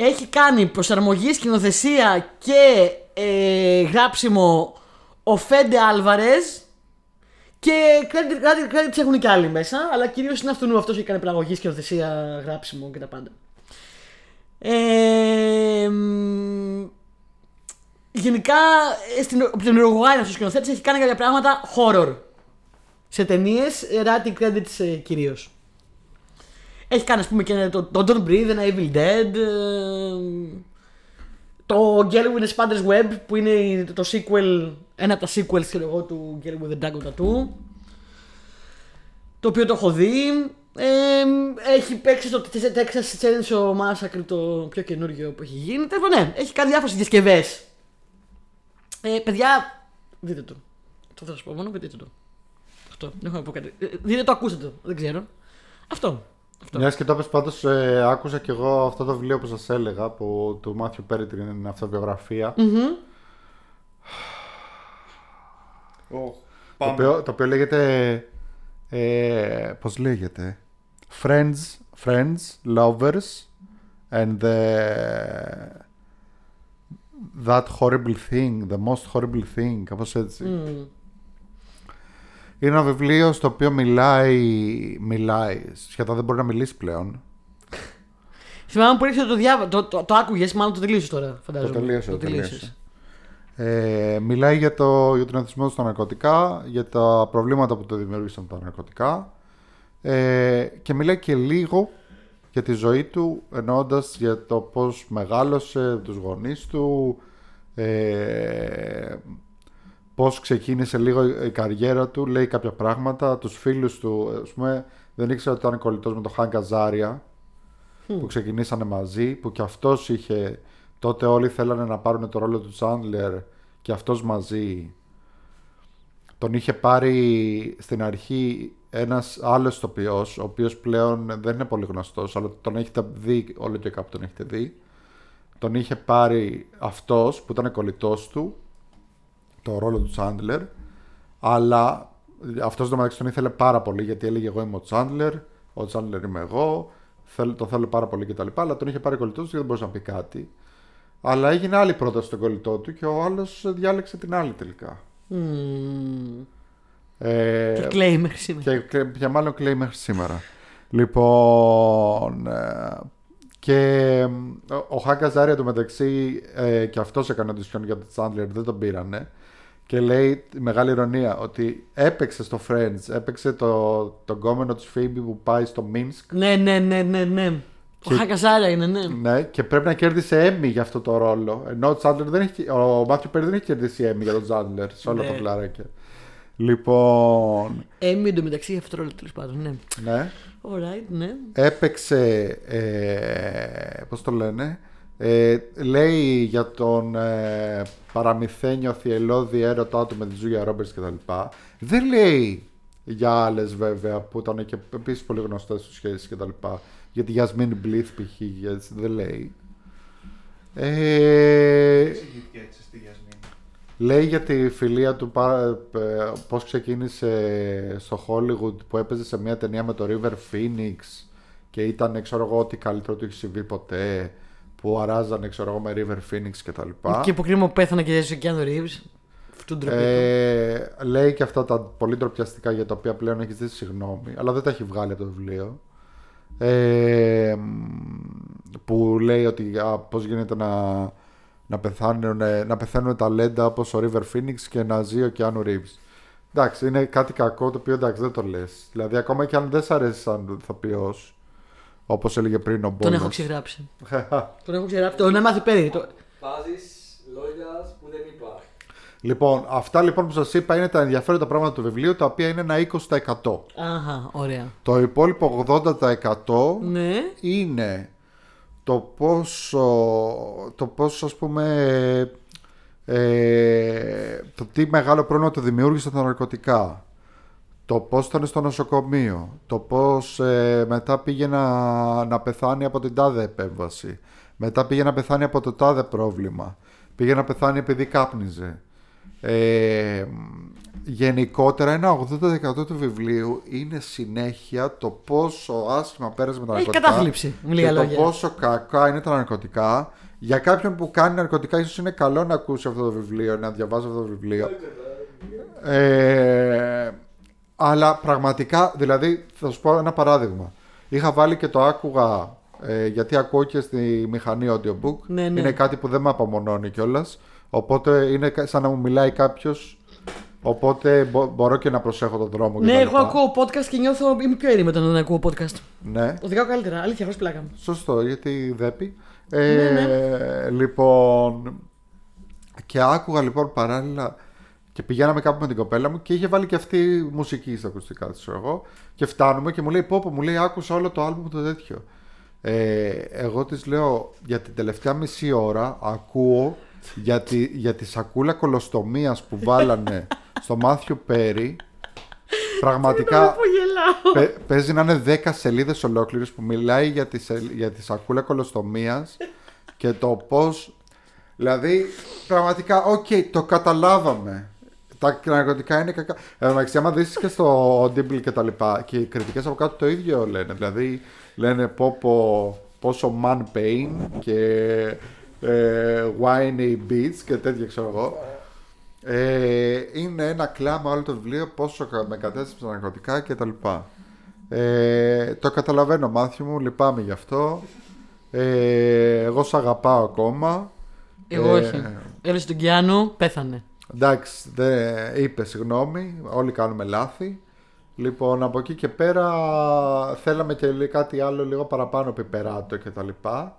έχει κάνει προσαρμογή, σκηνοθεσία και ε, γράψιμο ο Φέντε Άλβαρez Και credit, credit, credits έχουν και άλλοι μέσα, αλλά κυρίως είναι αυτού αυτός που έκανε πλαγωγή, σκηνοθεσία, γράψιμο και τα πάντα. Ε, μ, γενικά, ε, στην, από τον Uruguay αυτός ο σκηνοθέτης έχει κάνει κάποια πράγματα horror. Σε ταινίες, writing credits ε, κυρίως. Έχει κάνει, ας πούμε, και το, το Don't Breathe, ένα Evil Dead. ε, το Girl with the Spider's Web που είναι το sequel, ένα από τα sequels ξέρω εγώ, του Girl with the Dragon Tattoo. Το οποίο το έχω δει. Ε, έχει παίξει το Texas Chainsaw Massacre το πιο καινούργιο που έχει γίνει. Τέλος πάντων, ναι, έχει κάνει διάφορες διασκευέ. Ε, παιδιά, δείτε το. Το θα σας πω μόνο, δείτε το. Αυτό, δεν έχω να πω κάτι. Ε, Δείτε το, ακούστε το. Δεν ξέρω. Αυτό. Αυτό. Μιας και το είπες πάντως, ε, άκουσα και εγώ αυτό το βιβλίο που σας έλεγα που του Μάθιου Πέριτριν είναι αυτοβιογραφία. Μμμ. Οχ, Το Πάμε. οποίο, το οποίο λέγεται. Ε, πώς λέγεται; Friends, friends, lovers and the, that horrible thing, the most horrible thing, κάπως έτσι. Μμ. Είναι ένα βιβλίο στο οποίο μιλάει, μιλάει, σχεδόν δεν μπορεί να μιλήσει πλέον. Θυμάμαι που ήρθε το διάβα... Το, το, το άκουγες, μάλλον το τελείωσες τώρα, φαντάζομαι. Το τελείωσε, το τελείωσες. τελείωσε. Ε, μιλάει για, το, για τον εθισμό στα ναρκωτικά, για τα προβλήματα που το δημιούργησαν τα ναρκωτικά ε, και μιλάει και λίγο για τη ζωή του εννοώντας για το πώς μεγάλωσε, τους γονείς του, ε, πώς ξεκίνησε λίγο η καριέρα του, λέει κάποια πράγματα, τους φίλους του, ας πούμε, δεν ήξερα ότι ήταν κολλητός με τον Χάν Καζάρια, που ξεκινήσανε μαζί, που και αυτός είχε, τότε όλοι θέλανε να πάρουν το ρόλο του Τσάντλερ και αυτός μαζί τον είχε πάρει στην αρχή ένας άλλος τοπιός, ο οποίος πλέον δεν είναι πολύ γνωστός, αλλά τον έχετε δει, όλο και κάπου τον έχετε δει. Τον είχε πάρει αυτός που ήταν κολλητός του, το ρόλο του Τσάντλερ, αλλά αυτός το μεταξύ τον ήθελε πάρα πολύ γιατί έλεγε εγώ είμαι ο Τσάντλερ, ο Τσάντλερ είμαι εγώ, θέλω, το θέλω πάρα πολύ κτλ. Αλλά τον είχε πάρει κολλητός του γιατί δεν μπορούσε να πει κάτι. Αλλά έγινε άλλη πρόταση στον κολλητό του και ο άλλος διάλεξε την άλλη τελικά. Μμμ. Ε, Και κλαίει μέχρι σήμερα. και, και για μάλλον κλαίει μέχρι σήμερα. Λοιπόν. ε, και ο- ο Χάκα Ζάρια του μεταξύ ε, και αυτός έκανε audition για τον Chandler, δεν τον πήρανε. Και λέει τη μεγάλη ηρωνία ότι έπαιξε στο Friends, έπαιξε το, τον κόμενο της Phoebe που πάει στο Μίνσκ Ναι, ναι, ναι, ναι, ναι. Ο Και- Χακαζάρα είναι, ναι. Ναι, και πρέπει να κέρδισε Emmy για αυτό το ρόλο. Ενώ ο Τσάντλερ δεν έχει. Ο Μάθιου Πέρι δεν έχει κερδίσει Emmy για τον Τσάντλερ σε όλα Ναι. τα φλαράκια. Λοιπόν. Έμι εντωμεταξύ για αυτό το ρόλο τέλος πάντων, ναι. Ναι. Alright, ναι. Έπαιξε. Ε, Πώς το λένε. Ε, λέει για τον ε, παραμυθένιο θυελώδη έρωτά του με τη Ζούγια Ρόμπερτς κτλ. Δεν λέει για άλλες βέβαια που ήταν και επίσης πολύ γνωστές του σχέσεις κτλ. Για τη Γιασμίνη Μπλίθ π.χ. γιατί δεν λέει. Ε, Εξηγήθηκε έτσι στη Γιασμίνη. Λέει για τη φιλία του πα- ε, πώς ξεκίνησε στο Hollywood που έπαιζε σε μια ταινία με το River Phoenix και ήταν ξέρω εγώ ό,τι καλύτερο του έχει συμβεί ποτέ που αράζανε ξέρω εγώ με River Phoenix και τα λοιπά. Και που κρίμα που πέθανε και ζέσε ο Κιάνο Ρίβς. Αυτού ντροπή του. Ε, λέει και αυτά τα πολύ ντροπιαστικά για τα οποία πλέον έχεις ζητήσει συγγνώμη, αλλά δεν τα έχει βγάλει από το βιβλίο. Ε, που λέει ότι α, πώς γίνεται να, να, πεθάνουν, να πεθαίνουν ταλέντα όπως ο River Phoenix και να ζει ο Keanu Reeves. Εντάξει, είναι κάτι κακό το οποίο εντάξει δεν το λες. Δηλαδή ακόμα και αν δεν σ' αρέσει σαν ηθοποιός, όπως έλεγε πριν ο Τον Μπόνος. έχω ξεγράψει. *laughs* Τον έχω ξεγράψει. Τον έμαθε πέρι. Το... Βάζεις λόγιας που δεν υπάρχει. λοιπόν, αυτά λοιπόν που σας είπα είναι τα ενδιαφέροντα πράγματα του βιβλίου, τα οποία είναι ένα 20%. Αχα, ωραία. Το υπόλοιπο 80% Ναι. είναι το πόσο, το πόσο ας πούμε ε, το τι μεγάλο πρόβλημα το δημιούργησε τα ναρκωτικά το πώς ήταν στο νοσοκομείο το πώς ε, μετά πήγε να, να πεθάνει από την τάδε επέμβαση μετά πήγε να πεθάνει από το τάδε πρόβλημα πήγε να πεθάνει επειδή κάπνιζε ε, γενικότερα ένα 80% του βιβλίου είναι συνέχεια το πόσο άσχημα πέρασε με τα Έχει ναρκωτικά κατάθλιψη, με λίγα και το λόγια. πόσο κακά είναι τα ναρκωτικά. Για κάποιον που κάνει ναρκωτικά, ίσως είναι καλό να ακούσει αυτό το βιβλίο, να διαβάζει αυτό το βιβλίο. Ε, Αλλά πραγματικά, δηλαδή, θα σου πω ένα παράδειγμα. Είχα βάλει και το άκουγα, ε, γιατί ακούω και στη μηχανή audiobook. Ναι, ναι. Είναι κάτι που δεν με απομονώνει κιόλας. Οπότε είναι κα- σαν να μου μιλάει κάποιος. Οπότε μπο- μπορώ και να προσέχω τον δρόμο. Ναι, κτλ. εγώ ακούω podcast και νιώθω. Είμαι πιο ήρεμη όταν δεν ακούω podcast. Ναι, Οδηγάω καλύτερα. Αλήθεια, χωρίς πλάκα. σωστό, γιατί δέπει. Ναι, Ε, Λοιπόν. Και άκουγα λοιπόν παράλληλα. Και πηγαίναμε κάπου με την κοπέλα μου και είχε βάλει και αυτή μουσική στα ακουστικά της, εγώ. Και φτάνουμε και μου λέει: Πόπο, μου λέει: Άκουσα όλο το άλμπουμ το τέτοιο. Ε, εγώ της λέω: Για την τελευταία μισή ώρα ακούω για τη, για τη σακούλα κολοστομίας που βάλανε στο Μάθιου Πέρι. Πραγματικά Που γελάω. Παι- παίζει να είναι 10 σελίδες ολόκληρες που μιλάει για τη, σελ- για τη σακούλα κολοστομίας και το πώς. Δηλαδή, πραγματικά, οκ, το καταλάβαμε. Τα ναρκωτικά είναι κακά. Εν τω μεταξύ, άμα δεις και στο Audible και τα λοιπά, και οι κριτικές από κάτω το ίδιο λένε. Δηλαδή, λένε πω, πω, πόσο man pain και ε, whiny beats και τέτοια ξέρω εγώ. Ε, είναι ένα κλάμα όλο το βιβλίο πόσο κα- με κατέστρεψε τα ναρκωτικά και τα λοιπά. Ε, το καταλαβαίνω μάθημα μου, λυπάμαι γι' αυτό. Ε, εγώ σ' αγαπάω ακόμα. Εγώ Ε, όχι. Έλεσε τον Κιάνο, πέθανε. Εντάξει, δεν είπες συγγνώμη, όλοι κάνουμε λάθη. Λοιπόν, από εκεί και πέρα θέλαμε και λί- κάτι άλλο λίγο παραπάνω πιπεράτο και τα λοιπά.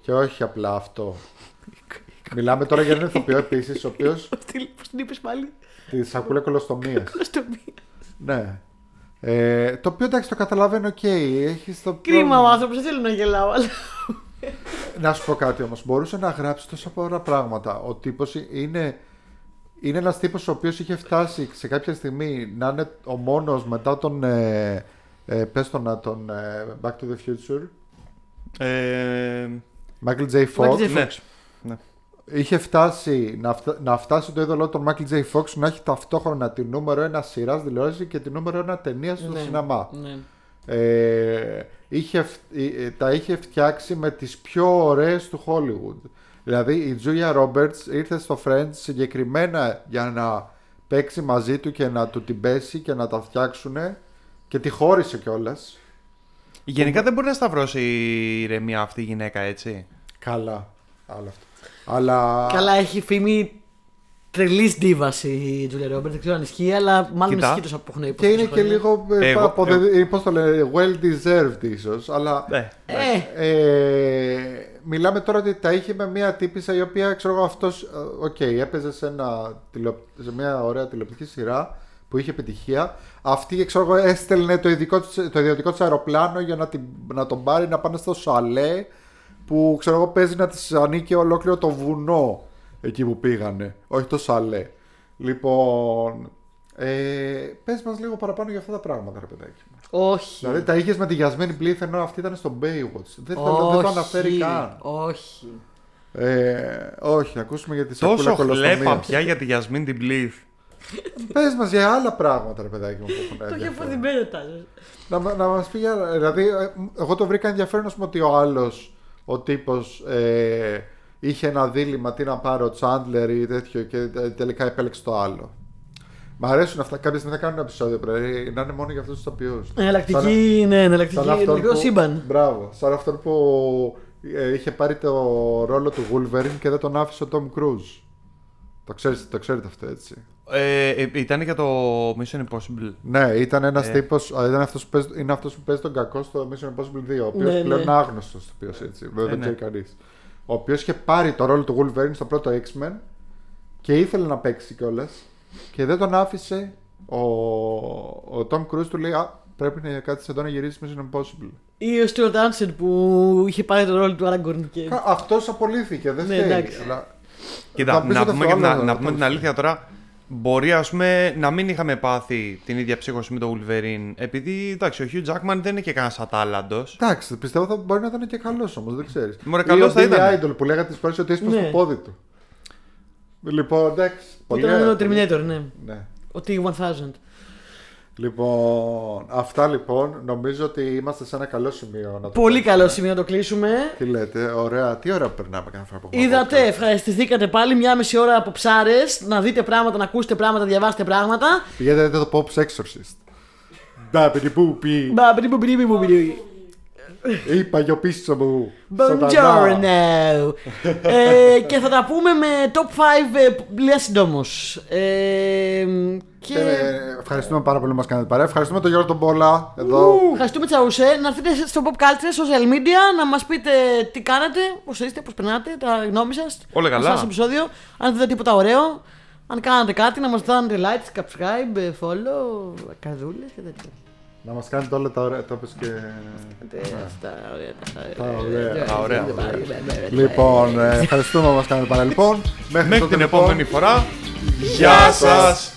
Και όχι απλά αυτό. Μιλάμε τώρα για έναν ηθοποιό επίσης, ο οποίος *laughs* Πώς την είπες πάλι; της σακούλας κολοστομίας. Κολοστομίας. Ναι. Ε, το οποίο εντάξει το καταλαβαίνω, οκ. Έχεις το Κρίμα ο πρόβλημα. άνθρωπος, δεν θέλω να γελάω. Αλλά... Να σου πω κάτι όμως. Μπορούσε να γράψει τόσα πολλά πράγματα. Ο τύπος είναι, είναι ένας τύπος ο οποίος είχε φτάσει σε κάποια στιγμή να είναι ο μόνος μετά τον. Ε, ε, πες τον, να, τον ε, Back to the Future. Ε, Michael J. Fox. Michael J. ναι. Fox. ναι. Είχε φτάσει να, φτα- να φτάσει το είδωλό των Michael J. Fox να έχει ταυτόχρονα τη νούμερο ένα σειράς τηλεόραση και τη νούμερο ένα ταινία στο Ναι, σινεμά. ναι. ε, είχε, φ- ε, ε, τα είχε φτιάξει με τις πιο ωραίες του Hollywood. Δηλαδή η Julia Roberts ήρθε στο Friends συγκεκριμένα για να παίξει μαζί του και να του την πέσει και να τα φτιάξουν και τη χώρισε κιόλας. Γενικά δεν μπορεί να σταυρώσει η ηρεμία αυτή η γυναίκα, έτσι. Καλά. Άλλο αυτό. Αλλά Καλά, έχει φήμη τρελής ντίβας η Τζούλια Ρόμπερτ. Δεν ξέρω αν ισχύει, αλλά μάλλον Κοίτα. ισχύει τόσο που έχουν και υποθεί είναι τόσα και χρόνια. λίγο ε, Εγώ- αποδε- πώς το λένε, well deserved ίσως αλλά Ναι. Ε, Ε, μιλάμε τώρα ότι τα είχε με μια τύπησα η οποία ξέρω εγώ αυτός ε, οκ, έπαιζε σε, ένα, τηλεο- σε μια ωραία τηλεοπτική σειρά που είχε επιτυχία. Αυτή ξέρω εγώ έστελνε το, ειδικό, της- το ιδιωτικό της αεροπλάνο για να, την, να τον πάρει να πάνε στο σαλέ που ξέρω εγώ παίζει να της ανήκει ολόκληρο το βουνό εκεί που πήγανε, όχι το σαλέ. Λοιπόν, ε, πες μας λίγο παραπάνω για αυτά τα πράγματα ρε παιδάκι μου. Όχι. Δηλαδή τα είχες με τη Γιασμίν Μπλιθ ενώ αυτή ήταν στο Baywatch. Δεν, θέλω, δεν το αναφέρει καν. Όχι. Ε, όχι, να ακούσουμε για τη σακούλα Τόσο χλέπα κολοστομίας. πια για τη Γιασμίν την Μπλίθ. Πες μας για άλλα πράγματα ρε παιδάκι μου που έχουν Το είχε ενδιαφέρον. φωτιμένο τάζο. να, μα- να μας πει για... Δηλαδή, ε, εγώ το βρήκα ενδιαφέρον ας πούμε, ότι ο άλλος, ο τύπος, ε, είχε ένα δίλημα τι να πάρει ο Τσάντλερ ή τέτοιο και ε, τελικά επέλεξε το άλλο. Μ' αρέσουν αυτά. Κάποια στιγμή θα κάνουν ένα επεισόδιο πρέπει να είναι μόνο για αυτούς τους τοπιού. Εναλλακτική, ναι, εναλλακτική. Εναλλακτικό σύμπαν. Μπράβο. Σαν αυτόν που ε, είχε πάρει το ρόλο του Wolverine και δεν τον άφησε ο Tom Cruise. Το ξέρετε, το ξέρετε αυτό έτσι. Ε, ε, ήταν για το Mission Impossible. Ναι, ήταν ένας Ε. τύπος, τύπο. Ήταν αυτός που παίζει, είναι αυτός που παίζει τον κακό στο Mission Impossible 2. Ο οποίος Ναι, πλέον ναι. είναι άγνωστο τοπίο έτσι. Δεν Ε, το ναι. ξέρει κανείς. Ο οποίος είχε πάρει το ρόλο του Wolverine στο πρώτο X-Men και ήθελε να παίξει κιόλας και δεν τον άφησε. Ο, ο Tom Cruise του λέει: Α, πρέπει να κάτσεις εδώ να γυρίσεις Mission Impossible. Ή ο Stuart Άνσεν που είχε πάρει το ρόλο του Aragorn και. Αυτός απολύθηκε, δεν Ναι, φταίει. εντάξει. Αλλά... Κοίτα, Θα πεις να ότι πούμε, αυτό και, άλλο να, θα να το πούμε την πω. αλήθεια τώρα. Μπορεί ας πούμε να μην είχαμε πάθει την ίδια ψύχωση με τον Wolverine. Επειδή εντάξει, ο Hugh Jackman δεν είναι και κανένας ατάλλαντος. Εντάξει, πιστεύω θα μπορεί να ήταν και καλός όμως, δεν ξέρεις. Μωρέ, καλός θα Billy ήταν. Idol που λέγατε τις φορές ότι έσπασε Ναι. το πόδι του. Λοιπόν, εντάξει. Που πολύ ήταν ωραία, ο Terminator, ναι. Ναι. Ο T-1000. Λοιπόν, αυτά λοιπόν. Νομίζω ότι είμαστε σε ένα καλό σημείο. Να το Πολύ κλείσουμε. καλό σημείο να το κλείσουμε. Τι λέτε, ωραία. Τι ώρα περνάμε κάθε φορά που έχουμε Είδατε, podcast. ευχαριστηθήκατε πάλι μια μισή ώρα από ψάρες. Να δείτε πράγματα, να ακούσετε πράγματα, να διαβάσετε πράγματα. Πηγαίνετε δείτε το Pop's Exorcist. Μπάπιτι Είπα γιο πίσω μου. Σατανά. Buongiorno. ε, και θα τα πούμε με top 5 ε, λίγα συντόμω. Ε, και Ε, ευχαριστούμε πάρα πολύ που μας κάνετε παρέα. Ευχαριστούμε τον Γιώργο τον Πόλα εδώ. ευχαριστούμε Τσαουσέ. Να έρθετε στο Pop Culture, social media, να μας πείτε τι κάνετε, πώς είστε, πώς περνάτε, τα γνώμη σας. Όλα καλά. Στο επεισόδιο. Αν δείτε τίποτα ωραίο, αν κάνατε κάτι, να μας δάνετε like, subscribe, follow, καρδούλες και τέτοια. Να μας κάνετε όλα τα ωραία. Το είπες και. Ε, Αυτά, ωραία. Τα ωραία. Τα ωραία. Λοιπόν, ε, ευχαριστούμε που μας κάνετε παρέα. Λοιπόν, Μέχρι τότε, την λοιπόν, επόμενη φορά. Γεια σας!